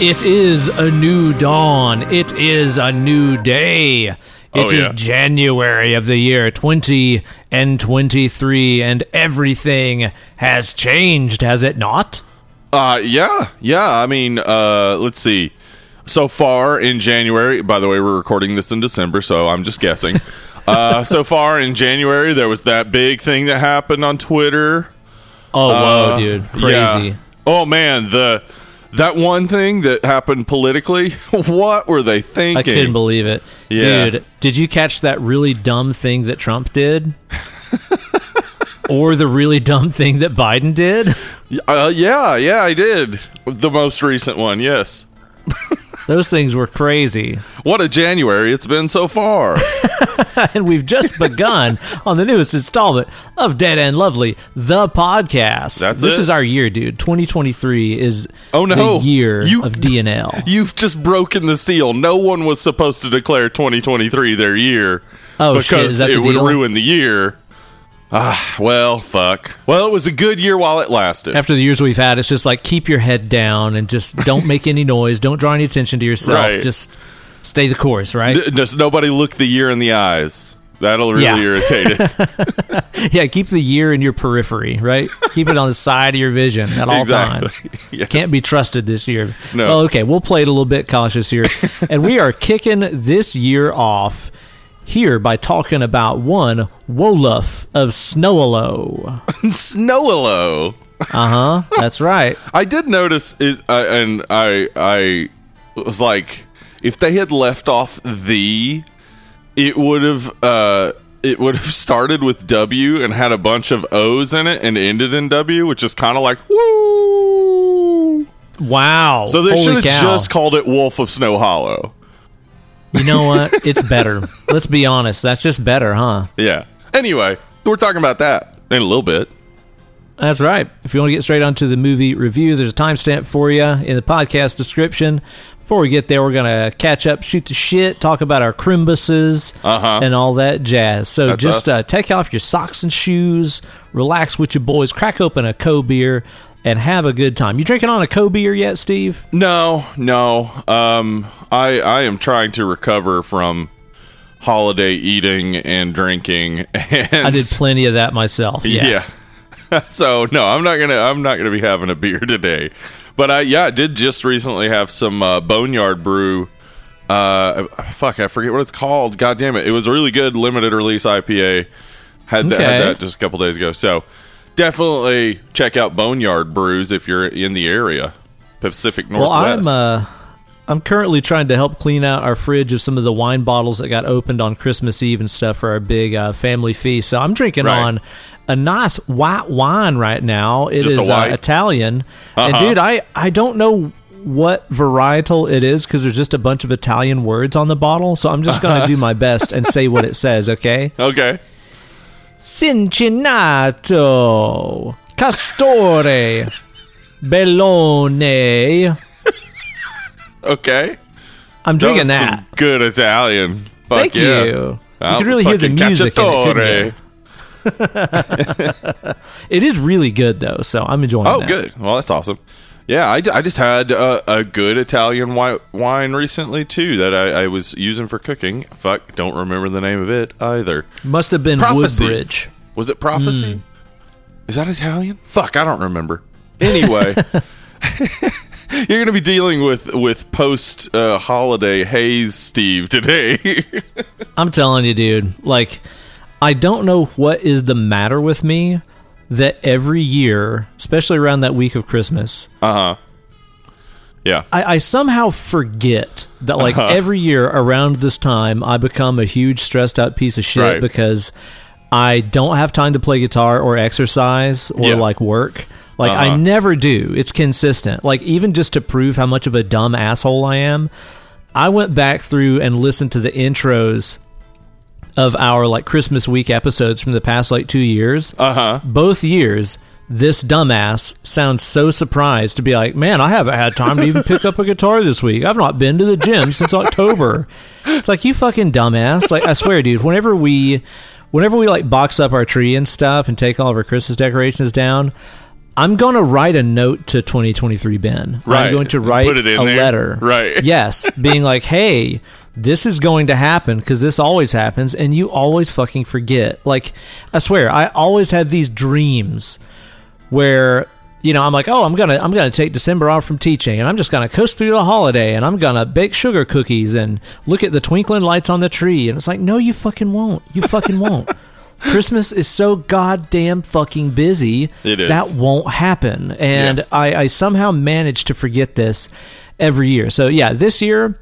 It is a new dawn. It is a new day. It Oh, is. January of the year 20 and 23, and everything has changed, has it not? Uh, yeah, yeah. I mean, uh, let's see. So far in January, by the way, we're recording this in December, so I'm just guessing. uh, so far in January, there was that big thing that happened on Twitter. Oh, whoa, Uh, dude. yeah. Crazy. Oh man, the that one thing that happened politically. what were they thinking? I couldn't believe it. Yeah. Dude, did you catch that really dumb thing that Trump did? or the really dumb thing that Biden did? Uh, yeah, yeah, I did. The most recent one, yes. Those things were crazy. What a January it's been so far. and we've just begun on the newest installment of Dead and Lovely, the podcast. That's this it? is our year, dude. 2023 is Oh, no. the year You- of DNL. You've just broken the seal. No one was supposed to declare 2023 their year Oh, because shit, it would deal? ruin the year. Ah, well, fuck. Well, it was a good year while it lasted. After the years we've had, it's just like keep your head down and just don't make any noise. Don't draw any attention to yourself. Right. Just stay the course, right? D- Just nobody look the year in the eyes. That'll really Yeah. irritate it. yeah, keep the year in your periphery, right? keep it on the side of your vision at all Exactly. times. Yes. Can't be trusted this year. No. Well, okay, we'll play it a little bit cautious here. and we are kicking this year off here by talking about one Wolof of Snowalo. Snowalo. Uh huh. That's right. I did notice it, uh, and I I was like, if they had left off the, it would have uh it would have started with W and had a bunch of O's in it and ended in W, which is kind of like woo. Wow. So they should have just called it Wolf of Snow Hollow. You know what? It's better. Let's be honest. That's just better, huh? Yeah. Anyway, we're talking about that in a little bit. That's right. If you want to get straight onto the movie review, there's a timestamp for you in the podcast description. Before we get there, we're going to catch up, shoot the shit, talk about our Crimbuses Uh-huh. and all that jazz. So That's just uh, take off your socks and shoes, relax with your boys, crack open a co beer, and have a good time. You drinking on a co beer yet, Steve? No, no. Um, I I am trying to recover from holiday eating and drinking. And I did plenty of that myself. Yes. Yeah. so no, I'm not gonna I'm not gonna be having a beer today. But I yeah, I did just recently have some uh, Boneyard Brew. Uh, fuck, I forget what it's called. God damn it! It was a really good limited release IPA. Had that, had that just a couple days ago. So definitely check out Boneyard Brews if you're in the area, Pacific Well, Northwest. I'm uh, I'm currently trying to help clean out our fridge of some of the wine bottles that got opened on Christmas Eve and stuff for our big uh, family feast. So I'm drinking Right. on a nice white wine right now. It is Just a? Uh, Italian, and Uh-huh. dude, I I don't know what varietal it is because there's just a bunch of Italian words on the bottle. So I'm just gonna do my best and say what it says. Okay, okay. Cincinnato, Castore, Bellone. Okay. I'm drinking that. some good Italian. Fuck Thank yeah. you. You could really hear the music in it, couldn't you? It is really good though, so I'm enjoying it. Oh, that. good. Well, that's awesome. Yeah, I, I just had uh, a good Italian white wine recently too that I, I was using for cooking. Fuck, don't remember the name of it either. Must have been Prophecy. Woodbridge. Was it Prophecy? Hmm. Is that Italian? Fuck, I don't remember. Anyway, you're going to be dealing with with post uh, holiday haze, Steve, today. I'm telling you, dude. Like, I don't know what is the matter with me that every year, especially around that week of Christmas, uh huh. Yeah. I, I somehow forget that like Uh-huh. every year around this time I become a huge stressed out piece of shit Right. because I don't have time to play guitar or exercise or Yeah. like work. Like I Uh-huh. never do. It's consistent. Like even just to prove how much of a dumb asshole I am, I went back through and listened to the intros of our like Christmas week episodes from the past like 2 years Uh huh. both years this dumbass sounds so surprised to be like, man, I haven't had time to even pick up a guitar this week. I've not been to the gym since October. It's like you fucking dumbass. Like I swear, dude. Whenever we, whenever we like box up our tree and stuff and take all of our Christmas decorations down, I'm going to write a note to 2023 Ben. Right. I'm going to write Put it in a there. letter. Right. Yes, being like, "Hey, this is going to happen because this always happens and you always fucking forget." Like, I swear, I always have these dreams where you know, I'm like, "Oh, I'm going to I'm going to take December off from teaching and I'm just going to coast through the holiday and I'm going to bake sugar cookies and look at the twinkling lights on the tree." And it's like, "No, you fucking won't. You fucking won't." Christmas is so goddamn fucking busy. It is. That won't happen. And Yeah. I, I somehow manage to forget this every year. So yeah, this year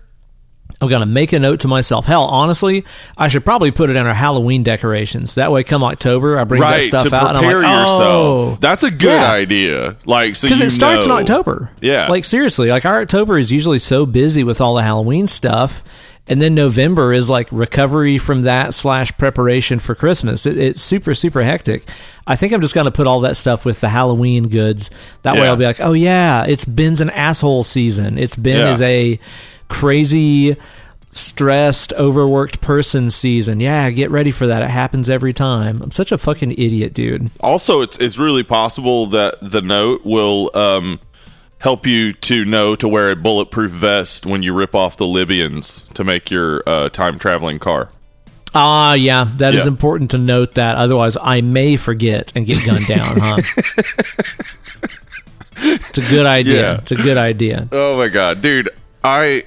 I'm gonna make a note to myself. Hell, honestly, I should probably put it in our Halloween decorations. That way, come October, I bring that stuff out, and I'm like, yourself. oh, That's a good Yeah. idea. Like so because it starts know. in October. Yeah. like seriously, like our October is usually so busy with all the Halloween stuff, and then November is like recovery from that slash preparation for Christmas. It, it's super super hectic. I think I'm just gonna put all that stuff with the Halloween goods. That way, I'll be like, oh yeah, it's Ben's an asshole season. It's Ben Yeah. is a crazy. Stressed, overworked person season. Yeah, get ready for that. It happens every time. I'm such a fucking idiot, dude. Also, it's it's really possible that the note will um, help you to know to wear a bulletproof vest when you rip off the Libyans to make your uh, time traveling car. Ah, yeah, that is Yeah. important to note that. Otherwise, I may forget and get gunned down, huh? it's a good idea. Yeah. It's a good idea. Oh my god, dude! I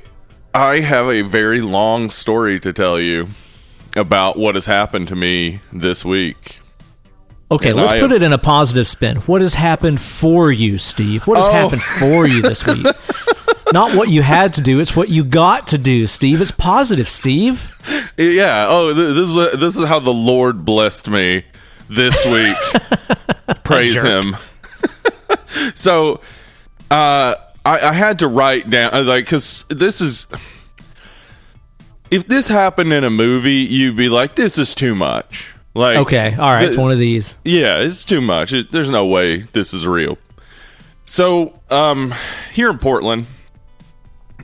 I have a very long story to tell you about what has happened to me this week. Okay, And let's I put have- it in a positive spin. What has happened for you, Steve? What has Oh. happened for you this week? Not what you had to do; it's what you got to do, Steve. It's positive, Steve. Yeah. Oh, this is this is how the Lord blessed me this week. Praise. Him. so, uh, I, I had to write down like because this is if this happened in a movie, you'd be like, "This is too much." Like, Okay, all right, it's one of these. yeah, it's too much. It, there's no way this is real. So, um, here in Portland,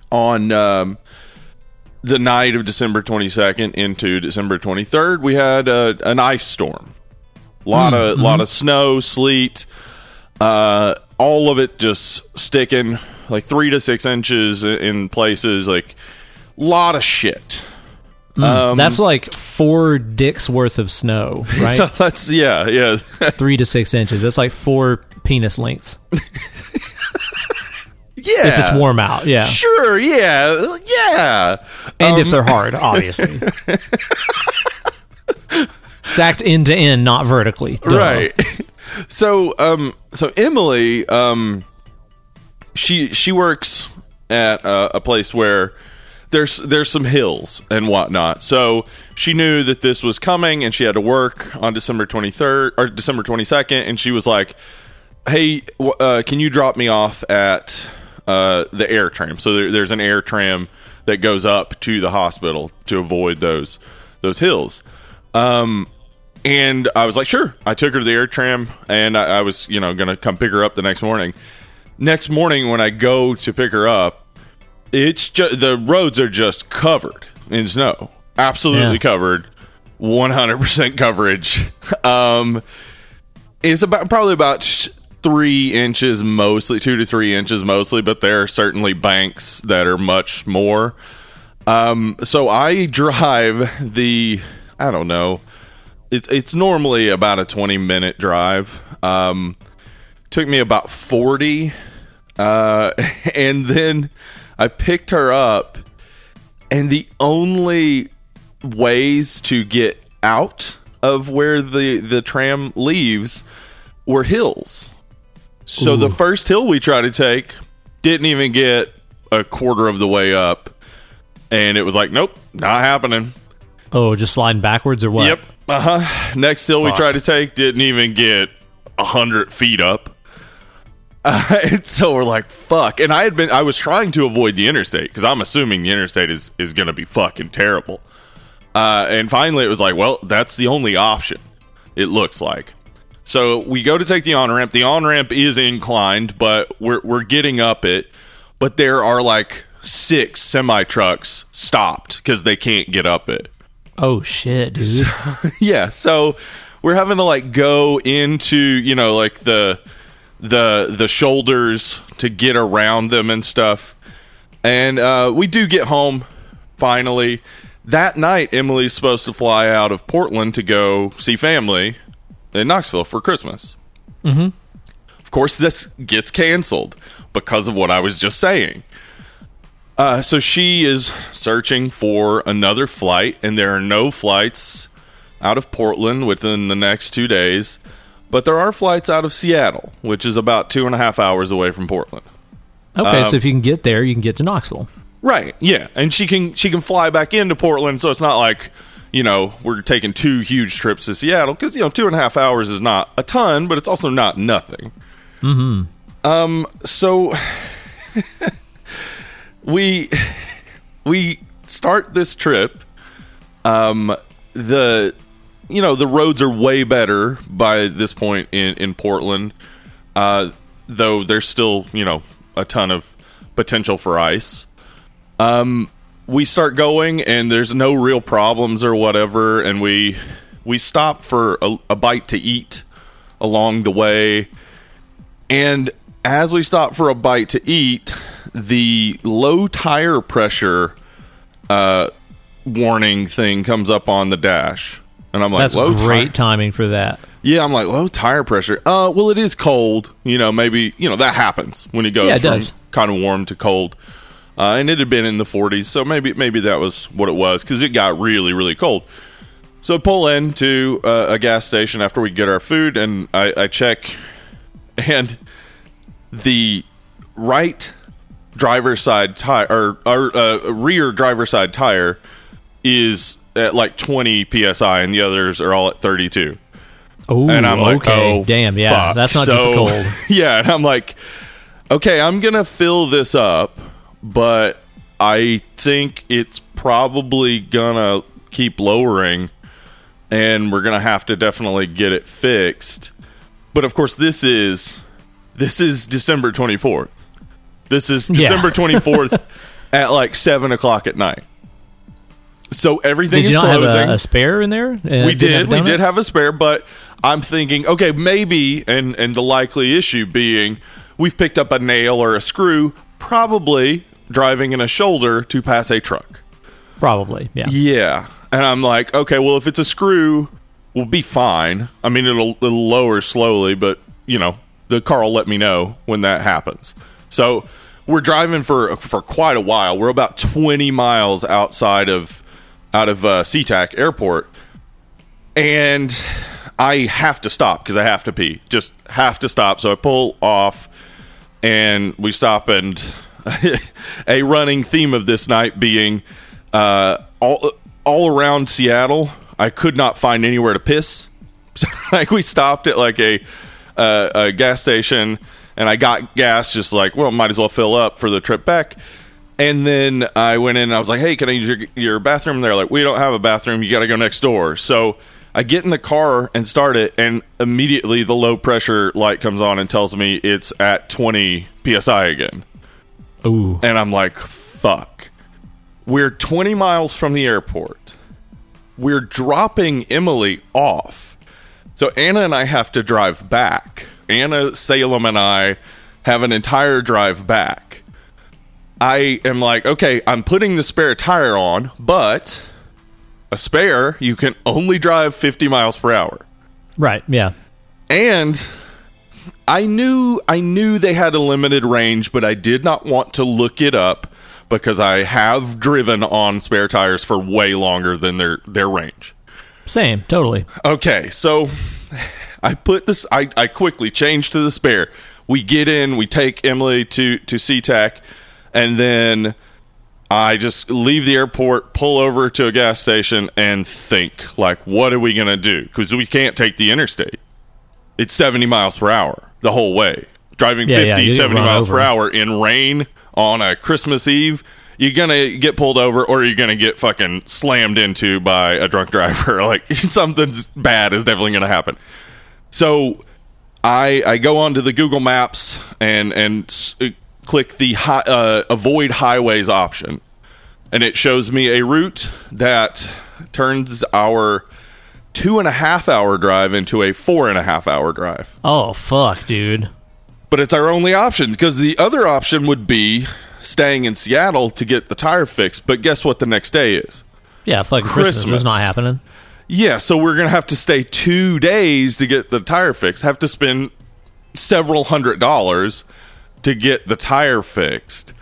on um, the night of December 22nd into December 23rd, we had uh, an ice storm. A lot of lot of snow, sleet, uh, all of it just sticking like three to six inches in places. Like, a lot of shit. Um, That's like four dicks worth of snow, right? So that's yeah, yeah. Three to six inches. That's like four penis lengths Yeah. if it's warm out. Yeah. Sure, yeah, yeah. and if they're hard, obviously. Stacked end to end, not vertically. Duh. Right. So, um, so Emily, um, she she works at a place where there's there's some hills and whatnot. So she knew that this was coming, and she had to work on December 23rd or December 22nd, and she was like, "Hey, uh, can you drop me off at uh, the air tram?" So there, there's an air tram that goes up to the hospital to avoid those those hills. Um, and I was like, sure. I took her to the air tram, and I, I was, you know, gonna come pick her up the next morning. Next morning, when I go to pick her up, it's just the roads are just covered in snow, absolutely Yeah. covered, one hundred percent coverage. Um, it's about probably about three inches, mostly two to three inches, mostly, but there are certainly banks that are much more. Um, so I drive the, I don't know, it's it's normally about a 20 minute drive um took me about 40 uh and then i picked her up and the only ways to get out of where the the tram leaves were hills so the first hill we tried to take didn't even get a quarter of the way up and it was like nope not happening Oh, just sliding backwards or what? Yep. Uh huh. Next hill we tried to take didn't even get a hundred feet up. Uh, and so we're like, fuck. And I had been, I was trying to avoid the interstate because I'm assuming the interstate is is going to be fucking terrible. Uh, and finally, it was like, well, that's the only option. It looks like. So we go to take the on ramp. The on ramp is inclined, but we're we're getting up it. But there are like six semi trucks stopped because they can't get up it. Oh shit, dude. yeah so we're having to like go into you know like the the the shoulders to get around them and stuff. And uh, we do get home finally. That night, Emily's supposed to fly out of Portland to go see family in Knoxville for Christmas. Mhm. Of course, this gets canceled because of what I was just saying. Uh, so she is searching for another flight, and there are no flights out of Portland within the next two days. But there are flights out of Seattle, which is about two and a half hours away from Portland. Okay, Um, so if you can get there, you can get to Knoxville. Right. Yeah, and she can she can fly back into Portland, so it's not like you know we're taking two huge trips to Seattle because you know two and a half hours is not a ton, but it's also not nothing. Mm-hmm. Um. So we we start this trip. Um. The you know the roads are way better by this point in in Portland. Uh, though there's still you know a ton of potential for ice um we start going and there's no real problems or whatever and we we stop for a, a bite to eat along the way and as we stop for a bite to eat the low tire pressure uh warning thing comes up on the dash and i'm like That's low great ti- timing for that. yeah i'm like low tire pressure uh well it is cold you know maybe you know that happens when it goes Yeah, it from does. kind of warm to cold uh, and it had been in the 40s, so maybe maybe that was what it was because it got really really cold. So I pull into uh, a gas station after we get our food, and I, I check, and the right driver's side tire or, or uh, rear driver's side tire is at like 20 psi, and the others are all at 32 Oh, and I'm like, okay, oh, damn, yeah, fuck. that's not just So- the cold. yeah, and I'm like, okay, I'm gonna fill this up, but I think it's probably gonna keep lowering, and we're gonna have to definitely get it fixed. But of course, this is this is December 24th. This is. December 24th at like seven o'clock at night. So everything Did you is closing have a, a spare in there? Uh, we a we did have a spare but i'm thinking okay maybe and and the likely issue being we've picked up a nail or a screw probably driving in a shoulder to pass a truck probably. Yeah. yeah and i'm like okay well if it's a screw we'll be fine i mean it'll, it'll lower slowly but you know the car will let me know when that happens so we're driving for for quite a while we're about 20 miles outside of out of uh, SeaTac airport and I have to stop because I have to pee. Just have to stop. So I pull off, and we stop. And a running theme of this night being uh, all all around Seattle. I could not find anywhere to piss. So, like we stopped at like a uh, a gas station, and I got gas. Just like well, might as well fill up for the trip back. And then I went in and I was like, hey, can I use your, your bathroom? And they're like, we don't have a bathroom. You got to go next door. So I get in the car and start it, and immediately the low pressure light comes on and tells me it's at 20 psi again. Ooh. And I'm like, fuck. We're 20 miles from the airport. We're dropping Emily off. So Anna and I have to drive back. Anna, Salem, and I have an entire drive back. I am like, okay, I'm putting the spare tire on, but a spare, you can only drive 50 miles per hour. Right. Yeah. And I knew I knew they had a limited range, but I did not want to look it up because I have driven on spare tires for way longer than their their range. Same. Totally. Okay, so I put this. I, I quickly changed to the spare. We get in. We take Emily to to SeaTac, and then I just leave the airport, pull over to a gas station, and think like, what are we gonna do? Because we can't take the interstate. It's seventy miles per hour the whole way. Driving Yeah, yeah, 50, you 70 miles over. per hour in rain on a Christmas Eve. You're gonna get pulled over, or you're gonna get fucking slammed into by a drunk driver. Like something bad is definitely gonna happen. So I I go onto the Google Maps and and s- uh, click the hi, uh, avoid highways option, and it shows me a route that turns our two and a half hour drive into a four and a half hour drive. Oh fuck, dude. but it's our only option because the other option would be staying in Seattle to get the tire fixed. But guess what? The next day is. Yeah, fucking Christmas. Christmas. is not happening. Yeah, so we're gonna have to stay two days to get the tire fixed. Have to spend several hundred dollars to get the tire fixed,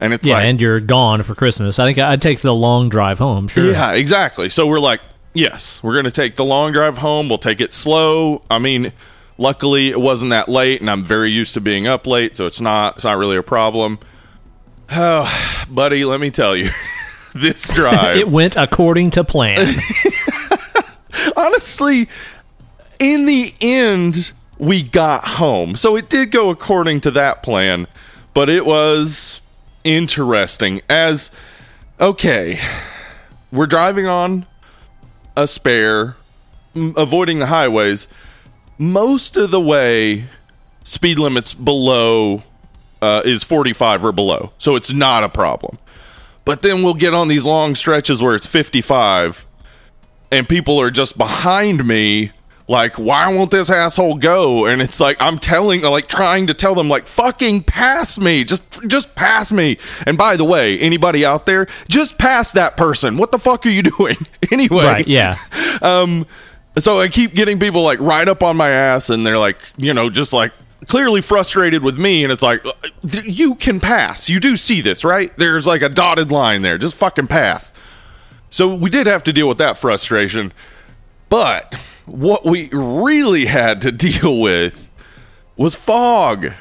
and it's Yeah, like, and you're gone for Christmas. I think I'd take the long drive home. Sure. yeah, exactly. So we're like, yes, we're gonna take the long drive home. We'll take it slow. I mean, luckily it wasn't that late, and I'm very used to being up late, so it's not it's not really a problem. Oh, buddy, let me tell you, this drive. It went according to plan. honestly, in the end, we got home. So it did go according to that plan, but it was interesting. As, okay, we're driving on a spare, m- avoiding the highways. Most of the way, speed limits below uh, is 45 or below. So it's not a problem. But then we'll get on these long stretches where it's 55 and people are just behind me like why won't this asshole go? And it's like i'm telling like trying to tell them like fucking pass me. Just just pass me. And by the way anybody out there just pass that person. What the fuck are you doing? Anyway. Right. Yeah. um so i keep getting people like right up on my ass and they're like you know just like clearly frustrated with me and it's like you can pass. You do see this right? There's like a dotted line there. Just fucking pass so we did have to deal with that frustration. But what we really had to deal with was fog.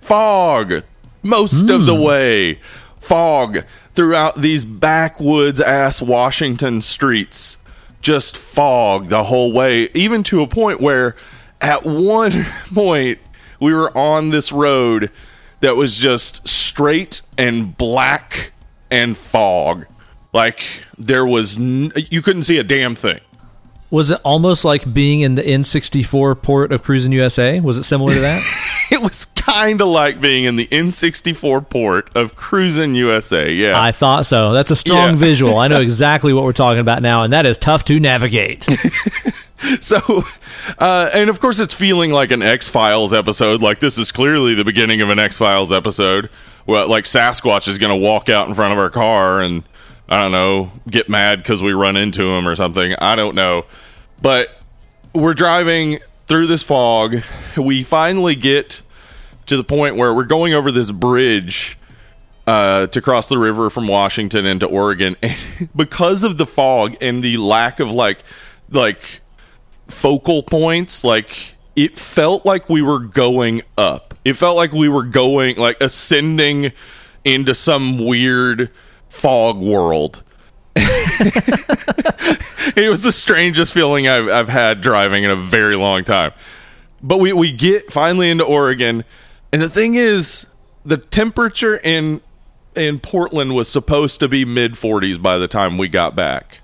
Fog. Most of the hmm. way. Fog throughout these backwoods ass Washington streets. Just fog the whole way. Even to a point where at one point we were on this road that was just straight and black and fog. Like there was, n- you couldn't see a damn thing. Was it almost like being in the N64 port of Cruis'n USA? Was it similar to that? It was kind of like being in the N64 port of Cruis'n USA. Yeah, I thought so. That's a strong Yeah. visual. I know exactly what we're talking about now, and that is tough to navigate. so, uh, and of course, it's feeling like an X Files episode. Like this is clearly the beginning of an X Files episode. Well, like Sasquatch is going to walk out in front of our car and I don't know, get mad because we run into him or something. I don't know, but we're driving through this fog. We finally get to the point where we're going over this bridge uh, to cross the river from Washington into Oregon, and because of the fog and the lack of like like focal points, like it felt like we were going up. It felt like we were going like ascending into some weird fog world. it was the strangest feeling I've, I've had driving in a very long time. But we, we get finally into Oregon, and the thing is, the temperature in in Portland was supposed to be mid 40s by the time we got back.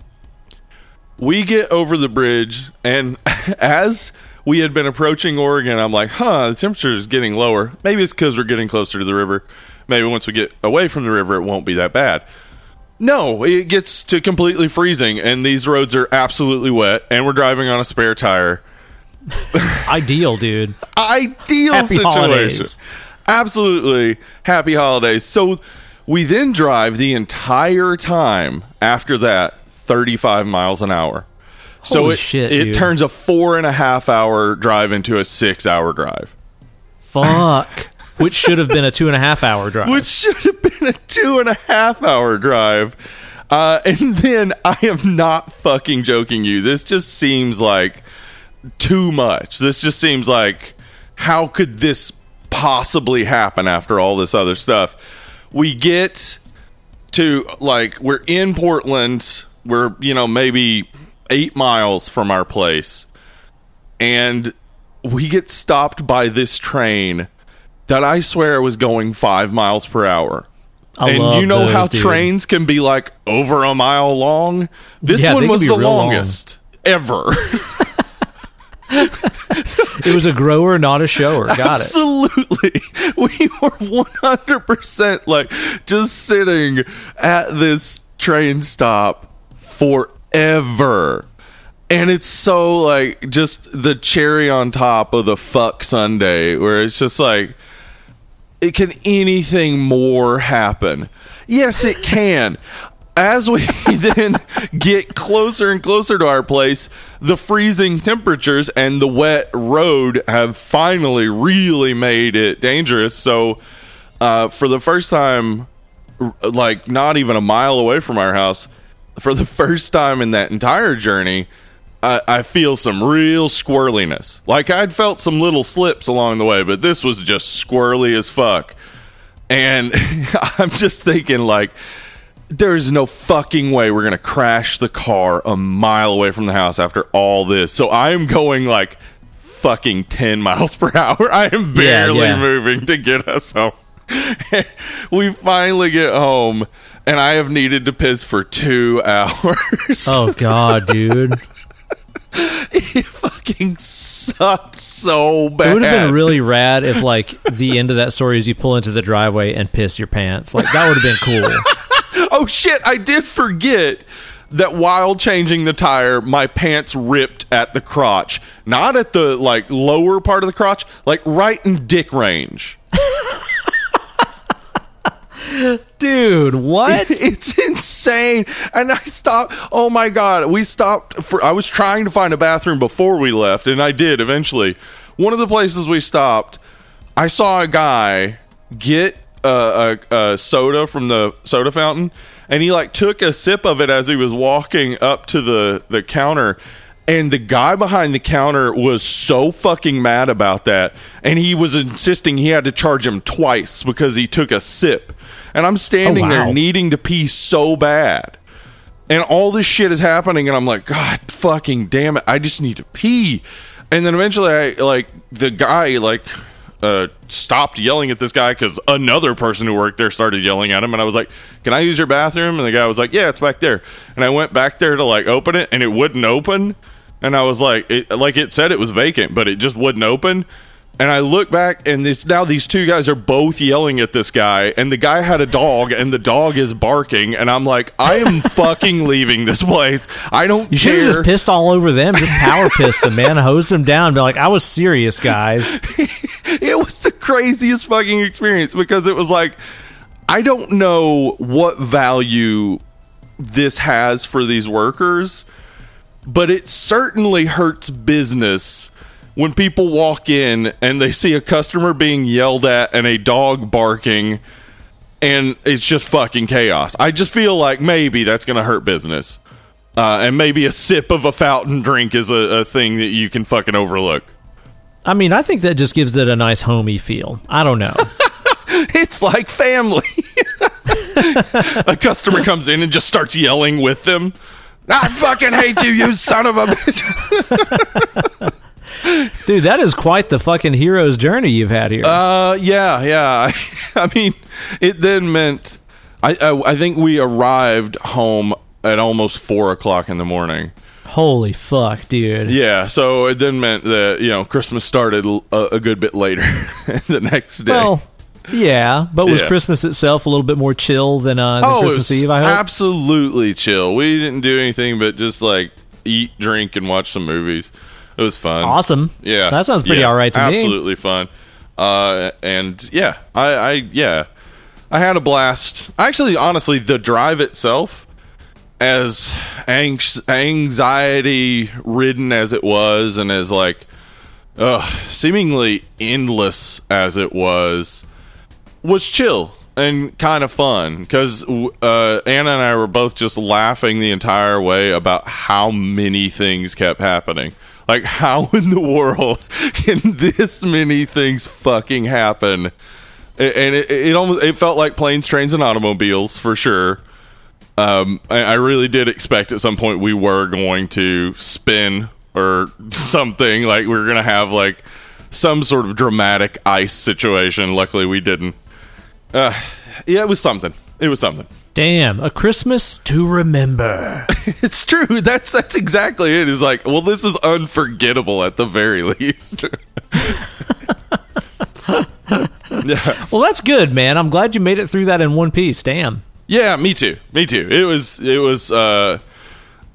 We get over the bridge, and as we had been approaching Oregon, I'm like, huh, the temperature is getting lower. Maybe it's because we're getting closer to the river. Maybe once we get away from the river, it won't be that bad. No, it gets to completely freezing, and these roads are absolutely wet, and we're driving on a spare tire. Ideal, dude. Ideal Happy situation. holidays. Absolutely happy holidays. So we then drive the entire time after that 35 miles an hour. So Holy it, shit, it dude. turns a four and a half hour drive into a six hour drive. Fuck. Which should have been a two and a half hour drive. which should have been a two and a half hour drive. Uh, and then I am not fucking joking you. This just seems like too much. This just seems like how could this possibly happen after all this other stuff? We get to like we're in Portland. We're you know maybe eight miles from our place, and we get stopped by this train that I swear was going five miles per hour. I and you know those, how dude. trains can be like over a mile long? This Yeah, one was the real long. longest ever. It was a grower, not a shower. Got it. Absolutely. We were 100% like just sitting at this train stop forever. and it's so like just the cherry on top of the fuck sundae, where it's just like, it can anything more happen? Yes, it can. As we then get closer and closer to our place, the freezing temperatures and the wet road have finally really made it dangerous. So, uh, for the first time, like not even a mile away from our house, for the first time in that entire journey, I, I feel some real squirreliness. Like I'd felt some little slips along the way, but this was just squirrely as fuck. And I'm just thinking, like, there's no fucking way we're gonna crash the car a mile away from the house after all this. So I am going like fucking 10 miles per hour. I am barely yeah. moving to get us home. we finally get home, and I have needed to piss for two hours. Oh god, dude. it fucking sucked so bad. It would have been really rad if like the end of that story is you pull into the driveway and piss your pants. Like that would have been cool. oh shit! I did forget that while changing the tire, my pants ripped at the crotch, not at the like lower part of the crotch, like right in dick range. Dude, what? It's insane. And I stopped. Oh my god, we stopped for. I was trying to find a bathroom before we left, and I did eventually. One of the places we stopped, I saw a guy get a, a, a soda from the soda fountain, and he like took a sip of it as he was walking up to the the counter. And the guy behind the counter was so fucking mad about that. And he was insisting he had to charge him twice because he took a sip. And I'm standing Oh, wow. there needing to pee so bad. And all this shit is happening. And I'm like, God fucking damn it. I just need to pee. And then eventually, I like the guy, like, uh, stopped yelling at this guy because another person who worked there started yelling at him. And I was like, Can I use your bathroom? And the guy was like, Yeah, it's back there. And I went back there to like open it and it wouldn't open. And I was like, it, like it said it was vacant, but it just wouldn't open. And I look back, and this now these two guys are both yelling at this guy, and the guy had a dog, and the dog is barking, and I'm like, I am fucking leaving this place. I don't You should have just pissed all over them. Just power pissed them, man. Hosed them down. Be like, I was serious, guys. it was the craziest fucking experience because it was like I don't know what value this has for these workers, but it certainly hurts business when people walk in and they see a customer being yelled at and a dog barking and it's just fucking chaos. I just feel like maybe that's going to hurt business. Uh, and maybe a sip of a fountain drink is a, a thing that you can fucking overlook. I mean, I think that just gives it a nice homey feel. I don't know. It's like family. a customer comes in and just starts yelling with them. I fucking hate you, you son of a bitch. Dude, that is quite the fucking hero's journey you've had here. Uh, yeah, yeah. I, mean, it then meant I, I I think we arrived home at almost four o'clock in the morning. Holy fuck, dude. Yeah, so it then meant that you know Christmas started a good bit later the next day. Well, yeah, but was Yeah. Christmas itself a little bit more chill than, uh, than oh, Christmas Eve? I hope. absolutely chill. We didn't do anything but just like eat, drink, and watch some movies. It was fun. awesome. Yeah, that sounds pretty Yeah, all right to me. Absolutely fun. Uh, and yeah, I, I yeah, I had a blast. Actually, honestly, the drive itself, as anx- anxiety ridden as it was, and as like, uh, seemingly endless as it was, was chill and kind of fun because uh, Anna and I were both just laughing the entire way about how many things kept happening. Like, how in the world can this many things fucking happen? And it, it almost it felt like planes, trains, and automobiles for sure. Um, I, I really did expect at some point we were going to spin or something like we were going to have like some sort of dramatic ice situation. Luckily, we didn't. Uh, yeah, it was something. It was something. Damn, a Christmas to remember. It's true. That's that's exactly it. it. Is like, well, this is unforgettable at the very least. yeah, well, that's good, man. I'm glad you made it through that in one piece. Damn. yeah. Me too. Me too. It was. It was. uh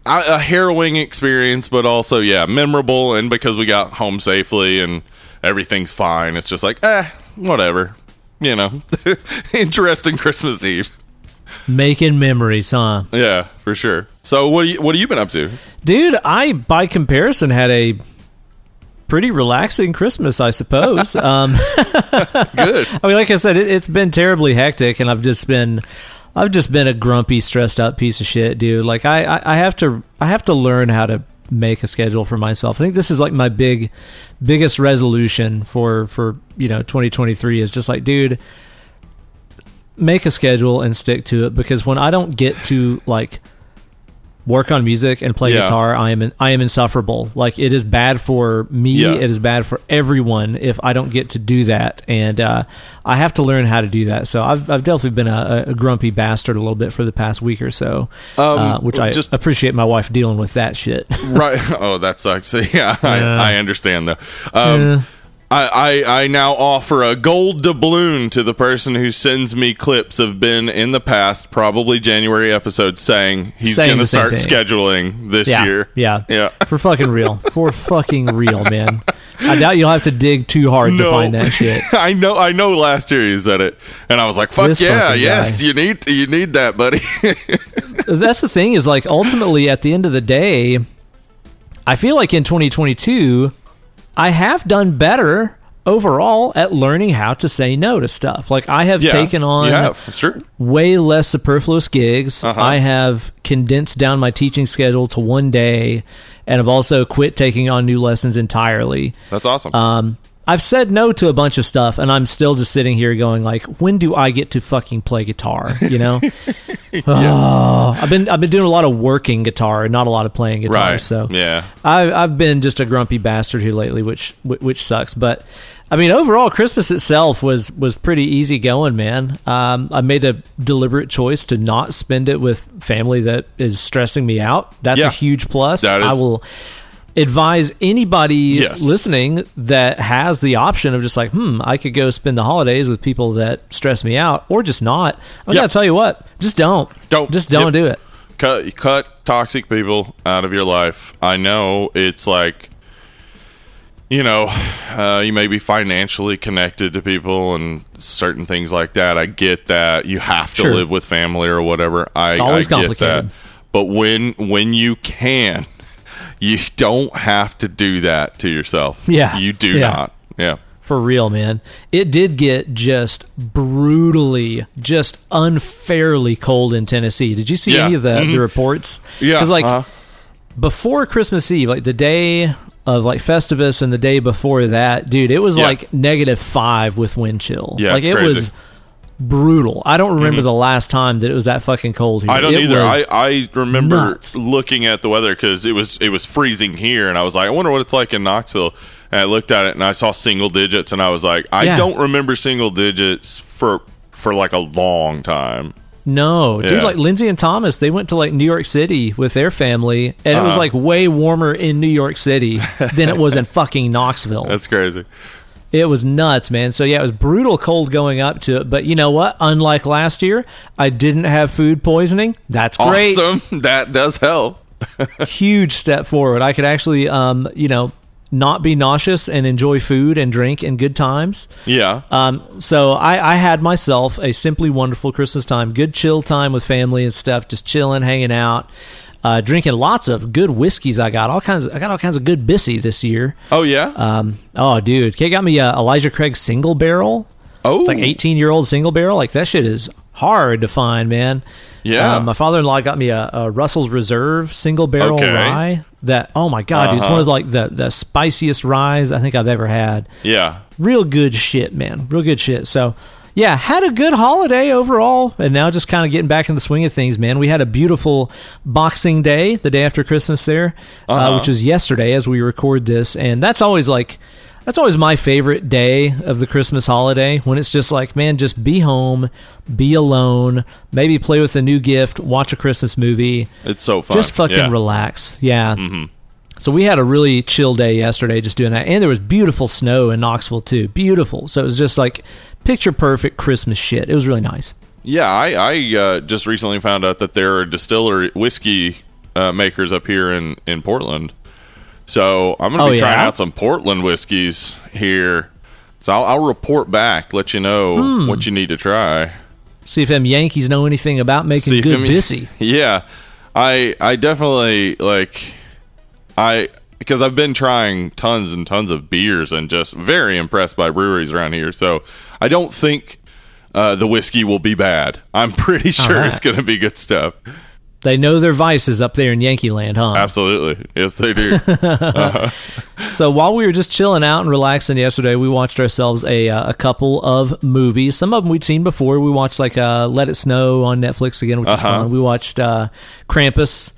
a harrowing experience, but also yeah, memorable. And because we got home safely and everything's fine, it's just like eh, whatever. You know, interesting Christmas Eve. Making memories, huh? Yeah, for sure. So what you, what have you been up to? Dude, I by comparison had a pretty relaxing Christmas, I suppose. um, Good. I mean, like I said, it, it's been terribly hectic, and I've just been, I've just been a grumpy, stressed out piece of shit, dude. Like I, I, I have to, I have to learn how to make a schedule for myself. I think this is like my big, biggest resolution for for you know 2023 is just like, dude, make a schedule and stick to it because when I don't get to like work on music and play Yeah. guitar, I am I am insufferable. Like it is bad for me. Yeah. It is bad for everyone if I don't get to do that, and uh, I have to learn how to do that. So I've I've definitely been a, a grumpy bastard a little bit for the past week or so, Um, uh, which I just- appreciate my wife dealing with that shit. right. Oh, that sucks. Yeah, I. I understand though. Um, Yeah. I, I I now offer a gold doubloon to the person who sends me clips of Ben in the past, probably January episode, saying he's going to start thing. scheduling this yeah, year. yeah, Yeah. for fucking real, for fucking real, man. I doubt you'll have to dig too hard to find that shit. I know. I know. Last year you said it, and I was like, "Fuck This yeah, yes, guy. you need you need that, buddy." that's the thing is like ultimately at the end of the day i feel like in 2022 i have done better overall at learning how to say no to stuff like i have yeah, taken on have. Sure. way less superfluous gigs Uh-huh. i have condensed down my teaching schedule to one day and I've also quit taking on new lessons entirely That's awesome. um, I've said no to a bunch of stuff, and I'm still just sitting here going like, when do I get to fucking play guitar? You know, oh, I've been I've been doing a lot of working guitar, and not a lot of playing guitar. right. So yeah. I, I've been just a grumpy bastard here lately, which which sucks. But I mean, overall, Christmas itself was was pretty easy going, man. Um, I made a deliberate choice to not spend it with family that is stressing me out. That's Yeah. a huge plus. That I will advise anybody Yes. listening that has the option of just like, hmm, I could go spend the holidays with people that stress me out, or just not. I'm Yeah. gonna tell you what, just don't, Don't. just don't Yep. do it. cut cut toxic people out of your life. I know it's like you know, uh, you may be financially connected to people and certain things like that. I get that you have to Sure. live with family or whatever. I, I get that. But when when you can, you don't have to do that to yourself. Yeah. you do Yeah. not. Yeah, For real, man. It did get just brutally, just unfairly cold in Tennessee. Did you see Yeah. any of the, Mhm. the reports? yeah. Because, like, uh-huh. before Christmas Eve, like the day of like Festivus and the day before that, dude, it was Yeah. like negative five with wind chill. Yeah, like it crazy. was brutal. I don't remember the last time that it was that fucking cold here. I don't It either. I, I remember nuts. looking at the weather because it was it was freezing here, and I was like, I wonder what it's like in Knoxville. And I looked at it, and I saw single digits, and I was like, I Yeah. don't remember single digits for for like a long time. No, dude, like Lindsay and Thomas, they went to like New York City with their family, and it was Uh-huh. like way warmer in New York City than it was in fucking Knoxville. That's crazy. It was nuts, man. So yeah, it was brutal cold going up to it. But you know what? Unlike last year, I didn't have food poisoning. That's great. Awesome. That does help. Huge step forward. I could actually, um, you know, not be nauseous and enjoy food and drink and good times. Yeah. Um, so I, I had myself a simply wonderful Christmas time, good chill time with family and stuff, just chilling, hanging out, uh, drinking lots of good whiskeys. I got all kinds. I got all kinds of good bissy this year. oh yeah. Um, oh, dude, Kate got me a Elijah Craig single barrel. oh, It's like 18 year old single barrel. Like that shit is hard to find, man. Yeah. Um, my father in law got me a, a Russell's Reserve single barrel Okay. rye. That oh my god, dude, it's Uh-huh. one of like the the spiciest ryes I think I've ever had yeah. real good shit, man. Real good shit. So, yeah, had a good holiday overall, and now just kind of getting back in the swing of things, man. We had a beautiful Boxing Day, the day after Christmas there, uh Uh-huh. which was yesterday as we record this, and that's always like. That's always my favorite day of the Christmas holiday when it's just like, man, just be home, be alone, maybe play with a new gift, watch a Christmas movie, It's so fun. just fucking yeah. Mm-hmm. relax. Yeah. So we had a really chill day yesterday just doing that. And there was beautiful snow in Knoxville too. Beautiful. So it was just like picture perfect Christmas shit. It was really nice. Yeah, I, I uh, just recently found out that there are distillery whiskey uh, makers up here in in Portland. So I'm gonna Oh, be trying out some Portland whiskeys here. So I'll, I'll report back, let you know Hmm. what you need to try. See if them Yankees know anything about making good bissy. Yeah, I I definitely like I because I've been trying tons and tons of beers and just very impressed by breweries around here. So I don't think uh, the whiskey will be bad. I'm pretty sure right. it's going to be good stuff. They know their vices up there in Yankee land, huh? Absolutely, yes they do. So while we were just chilling out and relaxing yesterday, we watched ourselves a uh, a couple of movies. Some of them we'd seen before. We watched like uh, Let It Snow on Netflix again, which is Uh-huh. fun. We watched uh, Krampus,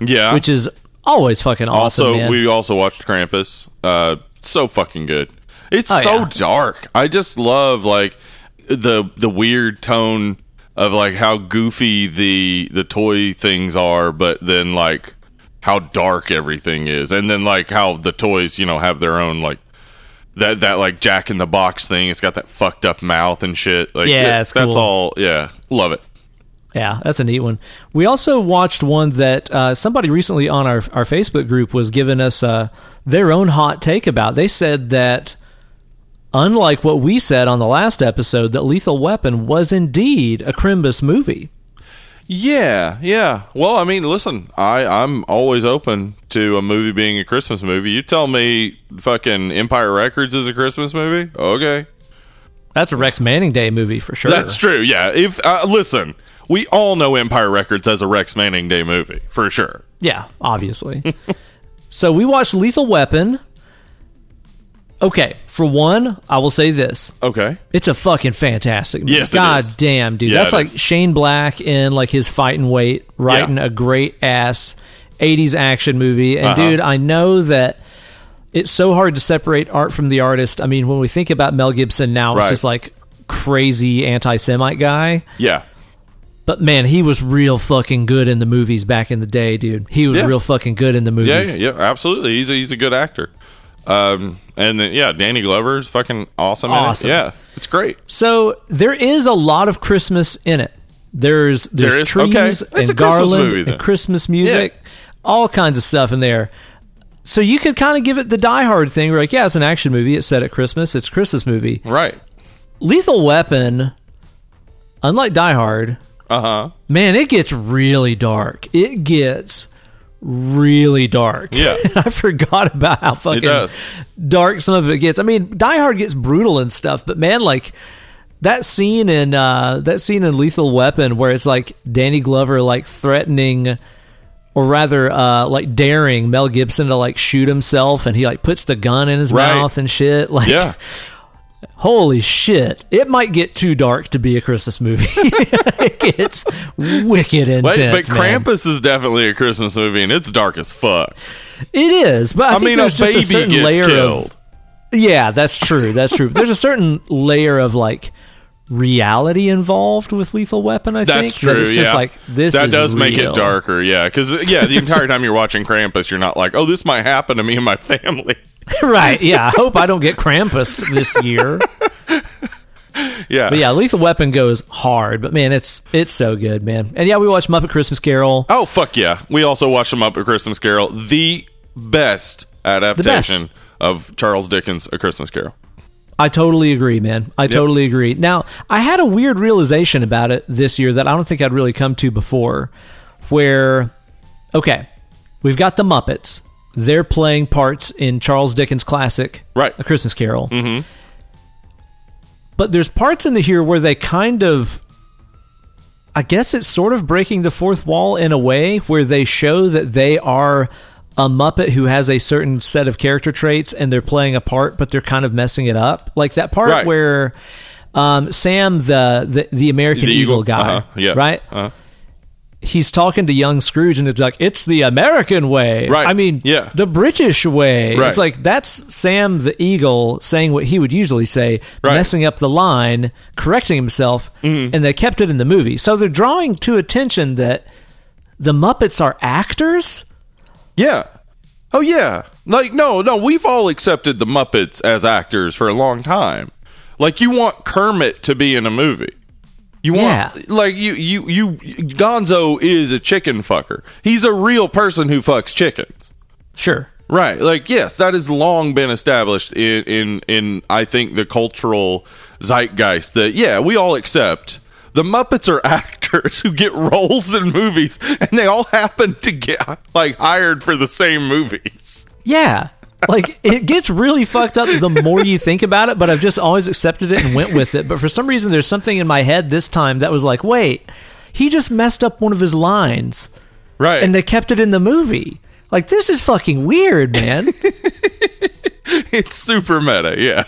yeah. which is always fucking awesome. also man. we also watched Krampus. Uh, so fucking good. It's Oh, so yeah. dark. I just love like the the weird tone of like how goofy the the toy things are, but then like how dark everything is, and then like how the toys you know have their own like. That, that like Jack in the Box thing, it's got that fucked up mouth and shit. Like, Yeah, it- it's that's cool. all. Yeah, love it. Yeah, that's a neat one. We also watched one that uh, somebody recently on our our Facebook group was giving us uh, their own hot take about. They said that unlike what we said on the last episode, that Lethal Weapon was indeed a Crimbus movie. Yeah, yeah. Well, I mean, listen, I I'm always open to a movie being a Christmas movie. You tell me, fucking Empire Records is a Christmas movie? Okay, That's a Rex Manning Day movie for sure. that's true. Yeah. If uh, listen, we all know Empire Records as a Rex Manning Day movie for sure. Yeah, obviously. so we watched Lethal Weapon. Okay, for one, I will say this. Okay. It's a fucking fantastic movie. Yes, it God damn, dude. Yeah, That's like is. Shane Black in like his fighting weight, writing a great ass 80s action movie. And Uh-huh. dude, I know that it's so hard to separate art from the artist. I mean, when we think about Mel Gibson now, it's just like crazy anti Semite guy. Yeah. But man, he was real fucking good in the movies back in the day, dude. He was Yeah. real fucking good in the movies. yeah, yeah, yeah, absolutely. He's a, he's a good actor. Um, and then, yeah, Danny Glover's fucking awesome. in it. Awesome. Yeah, it's great. So there is a lot of Christmas in it. There's there's There is? trees Okay. And garland movie, and Christmas music, all kinds of stuff in there. So you could kind of give it the Die Hard thing. Where like, yeah, it's an action movie. It's set at Christmas. It's a Christmas movie. Right. Lethal Weapon, unlike Die Hard, Uh huh. man, it gets really dark. It gets really dark. Yeah. I forgot about how fucking dark some of it gets. I mean, Die Hard gets brutal and stuff, but man, like that scene in uh, that scene in Lethal Weapon where it's like Danny Glover like threatening. Or rather, uh, like daring Mel Gibson to like shoot himself, and he like puts the gun in his Right. mouth and shit. Like, Yeah. Holy shit! It might get too dark to be a Christmas movie. it gets wicked intense. Wait, but man. Krampus is definitely a Christmas movie, and it's dark as fuck. It is, but I, I, think mean, a baby a certain gets layer killed. of yeah, that's true. That's true. there's a certain layer of like reality involved with Lethal Weapon. I think That's true. That it's just yeah. like this. That does make it darker. Yeah, because yeah, the entire time you're watching Krampus, you're not like, oh, this might happen to me and my family. right? Yeah. I hope I don't get Krampus this year. Yeah. But yeah, Lethal Weapon goes hard. But man, it's it's so good, man. And yeah, we watched Muppet Christmas Carol. Oh fuck yeah! We also watched the Muppet Christmas Carol, the best adaptation of Charles Dickens' A Christmas Carol. I totally agree, man. I totally agree. Now, I had a weird realization about it this year that I don't think I'd really come to before. Where, okay, we've got the Muppets. They're playing parts in Charles Dickens' classic, Right. A Christmas Carol. Mm-hmm. But there's parts in the here where they kind of, I guess it's sort of breaking the fourth wall in a way where they show that they are a Muppet who has a certain set of character traits and they're playing a part, but they're kind of messing it up. Like that part Right. where um, Sam, the, the the American The Eagle, Eagle, guy, uh-huh, yeah, right? uh-huh. He's talking to young Scrooge, and it's like it's the American way. Right, I mean, yeah. the British way. Right. It's like that's Sam the Eagle saying what he would usually say, Right. Mm-hmm. messing up the line, correcting himself, and they kept it in the movie. So they're drawing to attention that the Muppets are actors. Yeah. Oh yeah. Like no, no, we've all accepted the Muppets as actors for a long time. Like you want Kermit to be in a movie. You Yeah. want like you you you Gonzo is a chicken fucker. He's a real person who fucks chickens. Sure. Right. Like yes, that has long been established in in in I think the cultural zeitgeist that yeah, we all accept the Muppets are actors who get roles in movies and they all happen to get like hired for the same movies. Yeah. Like it gets really fucked up the more you think about it, but I've just always accepted it and went with it. But for some reason there's something in my head this time that was like, wait, he just messed up one of his lines Right. and they kept it in the movie. Like this is fucking weird, man. it's super meta, yeah.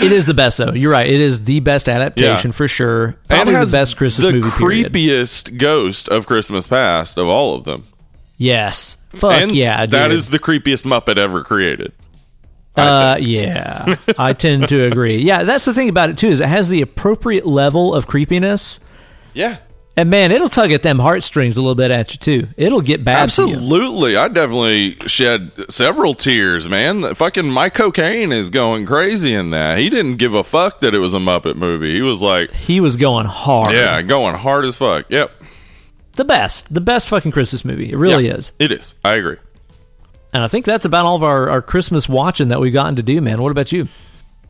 it is the best though. You're right. It is the best adaptation Yeah. for sure. And Probably the best Christmas the movie period. creepiest ghost of Christmas Past of all of them. Yes. Fuck and yeah, dude. that is the creepiest Muppet ever created. Uh, yeah, I tend to agree. Yeah, that's the thing about it too is it has the appropriate level of creepiness, Yeah. and man, it'll tug at them heartstrings a little bit at you too. It'll get bad. Absolutely. I definitely shed several tears, man. Fucking Michael Caine is going crazy in that. He didn't give a fuck that it was a Muppet movie. He was like, He was going hard. yeah, going hard as fuck. Yep. The best, the best fucking Christmas movie. It really Yeah, is. It is. I agree. And I think that's about all of our, our Christmas watching that we've gotten to do, man. What about you?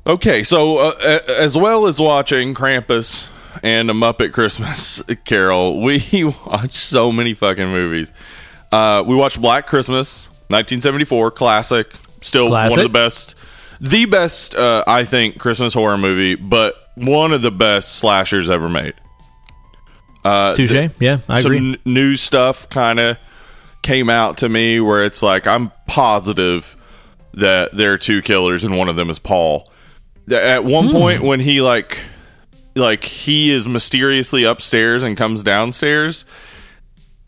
Okay, so uh, as well as watching Krampus and a Muppet Christmas Carol, we watched so many fucking movies. Uh, we watched Black Christmas, 1974, classic, still one of the best, the best, uh, I think, Christmas horror movie, but one of the best slashers ever made. Uh, Touche. th- yeah, I some agree. n- new stuff kind of came out to me where it's like I'm positive that there are two killers and one of them is Paul. At one point when he like like he is mysteriously upstairs and comes downstairs,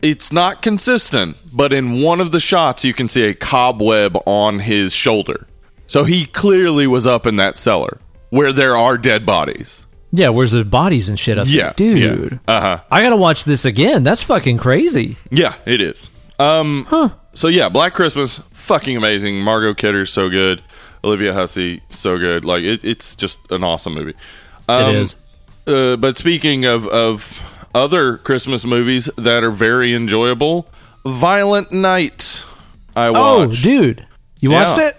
it's not consistent, but in one of the shots you can see a cobweb on his shoulder. So he clearly was up in that cellar where there are dead bodies. Yeah, where's the bodies and shit up Yeah, there, dude? Uh huh. I gotta watch this again. That's fucking crazy. Yeah, it is. Um, So yeah, Black Christmas, fucking amazing. Margot Kidder's so good. Olivia Hussey, so good. Like it, it's just an awesome movie. Um, it is. Uh, but speaking of of other Christmas movies that are very enjoyable, Violent Night. I watched. Oh, dude, you Yeah. watched it?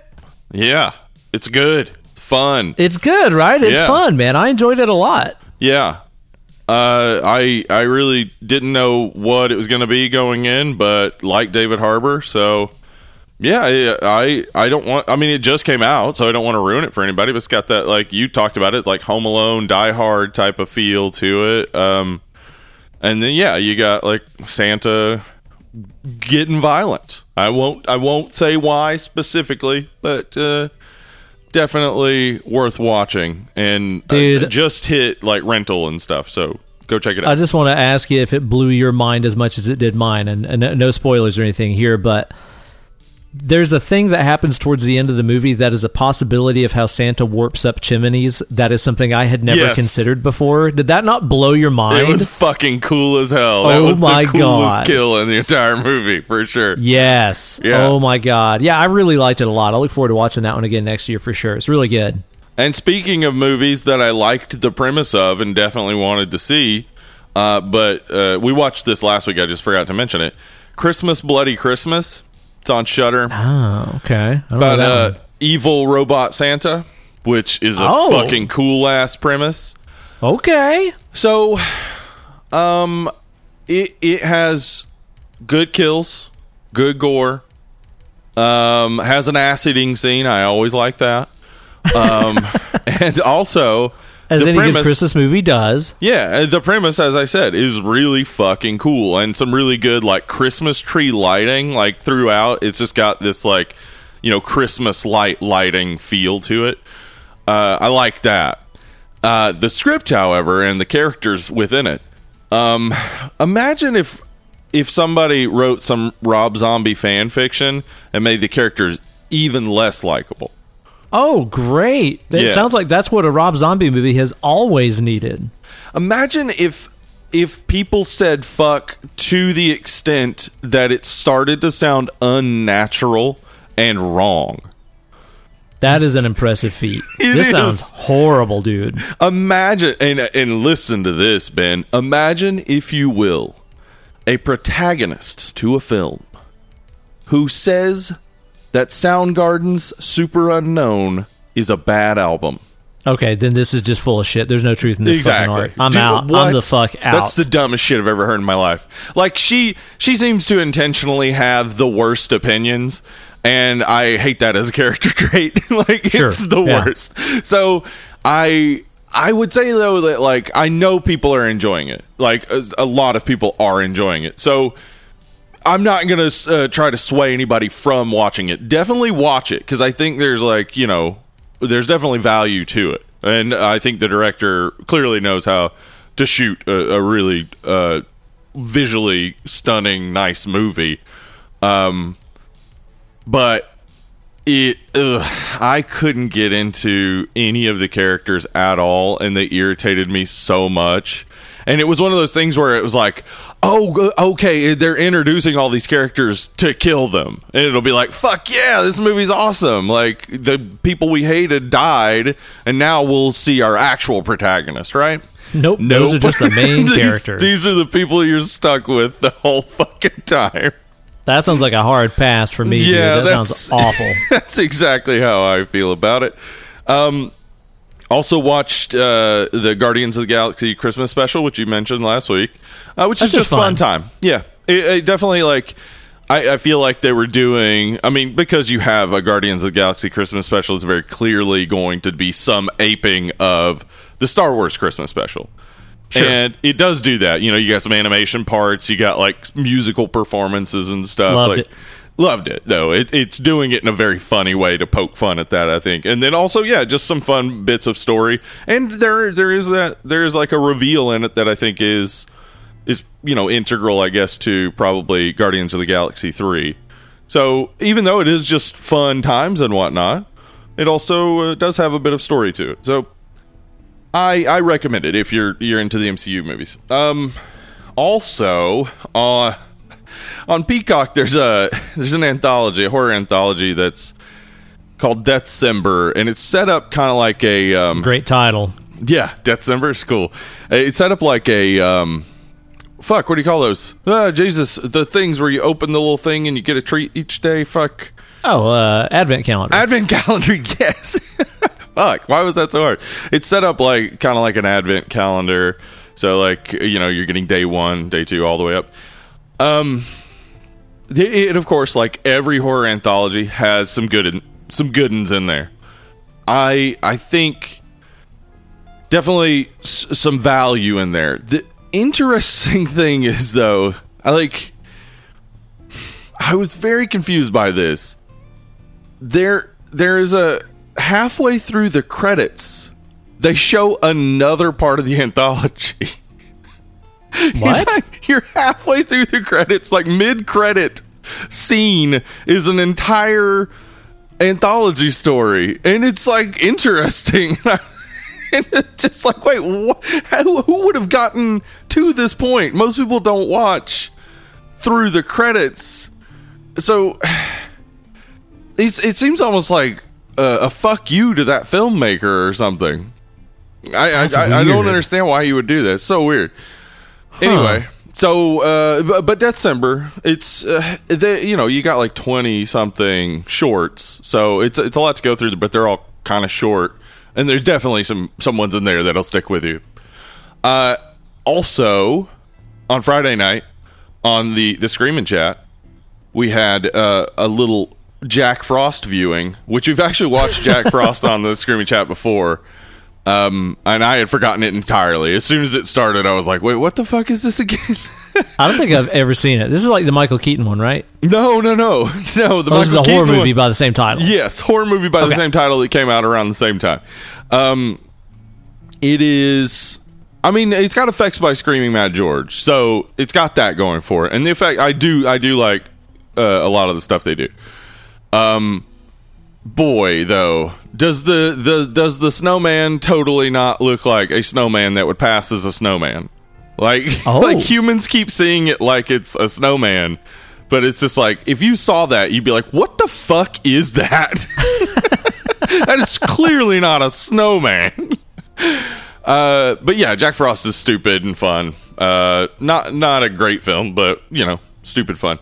Yeah, it's good. Fun. It's good, right? It's Yeah. fun, man. I enjoyed it a lot. Yeah. Uh, I I really didn't know what it was going to be going in, but like David Harbour, so yeah, I, I I don't want. I mean, it just came out, so I don't want to ruin it for anybody. But it's got that like you talked about it, like Home Alone, Die Hard type of feel to it. Um, and then yeah, you got like Santa getting violent. I won't I won't say why specifically, but uh, definitely worth watching and uh, just hit like rental and stuff. So go check it out. I just want to ask you if it blew your mind as much as it did mine, and, and no spoilers or anything here, but there's a thing that happens towards the end of the movie that is a possibility of how Santa warps up chimneys. That is something I had never Yes. considered before. Did that not blow your mind? it was fucking cool as hell. that Oh was my the coolest God. kill in the entire movie for sure. yes. Yeah. Oh my god. Yeah, I really liked it a lot. I look forward to watching that one again next year for sure. It's really good. And speaking of movies that I liked the premise of and definitely wanted to see, uh, but uh, we watched this last week. I just forgot to mention it. Christmas Bloody Christmas. It's on Shudder. Oh, okay. Don't know about uh, evil robot Santa, which is a Oh. fucking cool ass premise. Okay. So, um, it it has good kills, good gore. Um, has an ass eating scene. I always like that. Um, and also As the any good Christmas movie does. yeah, uh, the premise, as I said, is really fucking cool, and some really good like Christmas tree lighting, like throughout. It's just got this like, you know, Christmas light lighting feel to it. Uh, I like that. Uh, the script, however, and the characters within it. Um, imagine if if somebody wrote some Rob Zombie fan fiction and made the characters even less likable. Oh, great. It Yeah. sounds like that's what a Rob Zombie movie has always needed. Imagine if if people said fuck to the extent that it started to sound unnatural and wrong. That is an impressive feat. This is. sounds horrible, dude. Imagine and and listen to this, Ben. Imagine, if you will, a protagonist to a film who says that Soundgarden's Superunknown is a bad album. Okay, then this is just full of shit. There's no truth in this fucking art. I'm Dude, out. I'm the fuck out. That's the dumbest shit I've ever heard in my life. Like she she seems to intentionally have the worst opinions and I hate that as a character trait. like Sure, it's the yeah. worst. So I I would say though that like I know people are enjoying it. Like a, a lot of people are enjoying it. So I'm not going to uh, try to sway anybody from watching it. Definitely watch it because I think there's like, you know, there's definitely value to it. And I think the director clearly knows how to shoot a, a really uh, visually stunning, nice movie. Um, but it, ugh, I couldn't get into any of the characters at all, and they irritated me so much. And it was one of those things where it was like, oh, okay, they're introducing all these characters to kill them. And it'll be like, fuck yeah, this movie's awesome. Like, the people we hated died, and now we'll see our actual protagonist, right? nope, Those are just the main These- characters. These are the people you're stuck with the whole fucking time. that sounds like a hard pass for me. Yeah, dude. that sounds awful. That's exactly how I feel about it. Um, also watched uh, the Guardians of the Galaxy Christmas special, which you mentioned last week, uh, which That's is just fun fun. time. Yeah, it, it definitely like. I, I feel like they were doing. I mean, because you have a Guardians of the Galaxy Christmas special, it's very clearly going to be some aping of the Star Wars Christmas special. Sure. And it does do that. You know, you got some animation parts, you got like musical performances and stuff. Loved like, it. Loved it though. It, it's doing it in a very funny way to poke fun at that, I think. And then also, yeah, just some fun bits of story. And there, there is that there is like a reveal in it that I think is is you know integral, I guess, to probably Guardians of the Galaxy three. So even though it is just fun times and whatnot, it also uh, does have a bit of story to it. So I I recommend it if you're you're into the MCU movies. Um, also, uh, on Peacock, there's a there's an anthology, a horror anthology that's called Deathcember, and it's set up kind of like a um, Great title. yeah, Deathcember is cool. Uh, It's set up like a um, fuck. What do you call those? Ah, Jesus, the things where you open the little thing and you get a treat each day. Fuck. Oh, uh, Advent calendar. Advent calendar, yes. Fuck, why was that so hard? It's set up like kind of like an advent calendar. So like, you know, you're getting day 1, day 2 all the way up. Um it, of course like every horror anthology has some good some good ones in there. I I think definitely s- some value in there. The interesting thing is though, I like I was very confused by this there there is a halfway through the credits they show another part of the anthology What? you're, you're halfway through the credits like mid-credit scene is an entire anthology story and it's like interesting and it's just like wait wh- who, who would have gotten to this point most people don't watch through the credits so it's, it seems almost like a, a fuck you to that filmmaker or something. I I, I, I don't understand why you would do that. It's so weird. Anyway, so uh, but, but Deathcember, it's uh, they, you know you got like twenty something shorts, so it's it's a lot to go through, but they're all kind of short, and there's definitely some some ones in there that'll stick with you. Uh, also, on Friday night on the the Screaming Chat, we had uh, a little Jack Frost viewing, which we've actually watched Jack Frost on the Screaming Chat before. Um, and I had forgotten it entirely. As soon as it started, I was like, "Wait, what the fuck is this again?" I don't think I've ever seen it. This is like the Michael Keaton one, right? no, no, no, no. The Oh, this is a Michael horror movie one- by the same title. Yes, horror movie by the same title that came out around the same time. Um, it is. I mean, it's got effects by Screaming Mad George, so it's got that going for it. And the effect, I do, I do like uh, a lot of the stuff they do. Um, boy, though, does the the does the snowman totally not look like a snowman that would pass as a snowman? Like, Oh. like humans keep seeing it like it's a snowman, but it's just like if you saw that, you'd be like, "What the fuck is that?" that is clearly not a snowman. Uh, but yeah, Jack Frost is stupid and fun. Uh, not not a great film, but you know, stupid fun.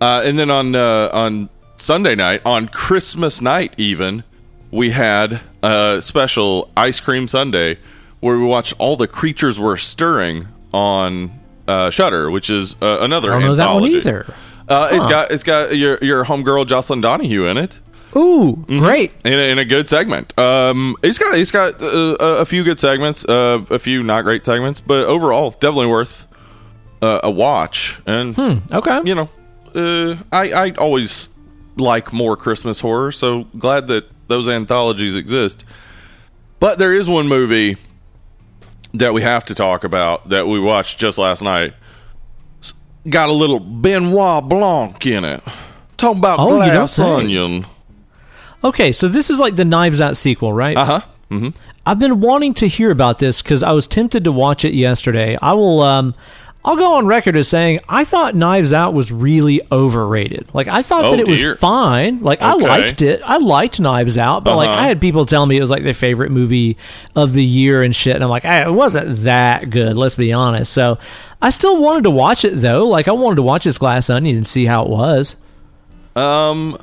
Uh, and then on uh, on Sunday night, on Christmas night, even we had a special ice cream sundae where we watched all the creatures were stirring on uh, Shudder, which is uh, another. I don't know that one either. Uh, It's Huh. got it's got your your homegirl Jocelin Donahue in it Ooh, Mm-hmm. great. in a, in a good segment. Um, it's got it's got uh, a few good segments, uh, a few not great segments, but overall definitely worth uh, a watch. And Okay. you know, uh, I I always like more Christmas horror, so glad that those anthologies exist. But there is one movie that we have to talk about that we watched just last night. S- Got a little Benoit Blanc in it. Talking about Oh, glass onion. Okay, so this is like the Knives Out sequel, right? Uh huh. I've been wanting to hear about this because I was tempted to watch it yesterday. I will. Um, I'll go on record as saying I thought Knives Out was really overrated. Like I thought Oh, that it dear. was fine. Like I liked it. I liked Knives Out, but like Uh-huh. I had people tell me it was like their favorite movie of the year and shit. And I'm like, "Ah, it wasn't that good. Let's be honest. So I still wanted to watch it though. Like I wanted to watch this Glass Onion and see how it was. Um,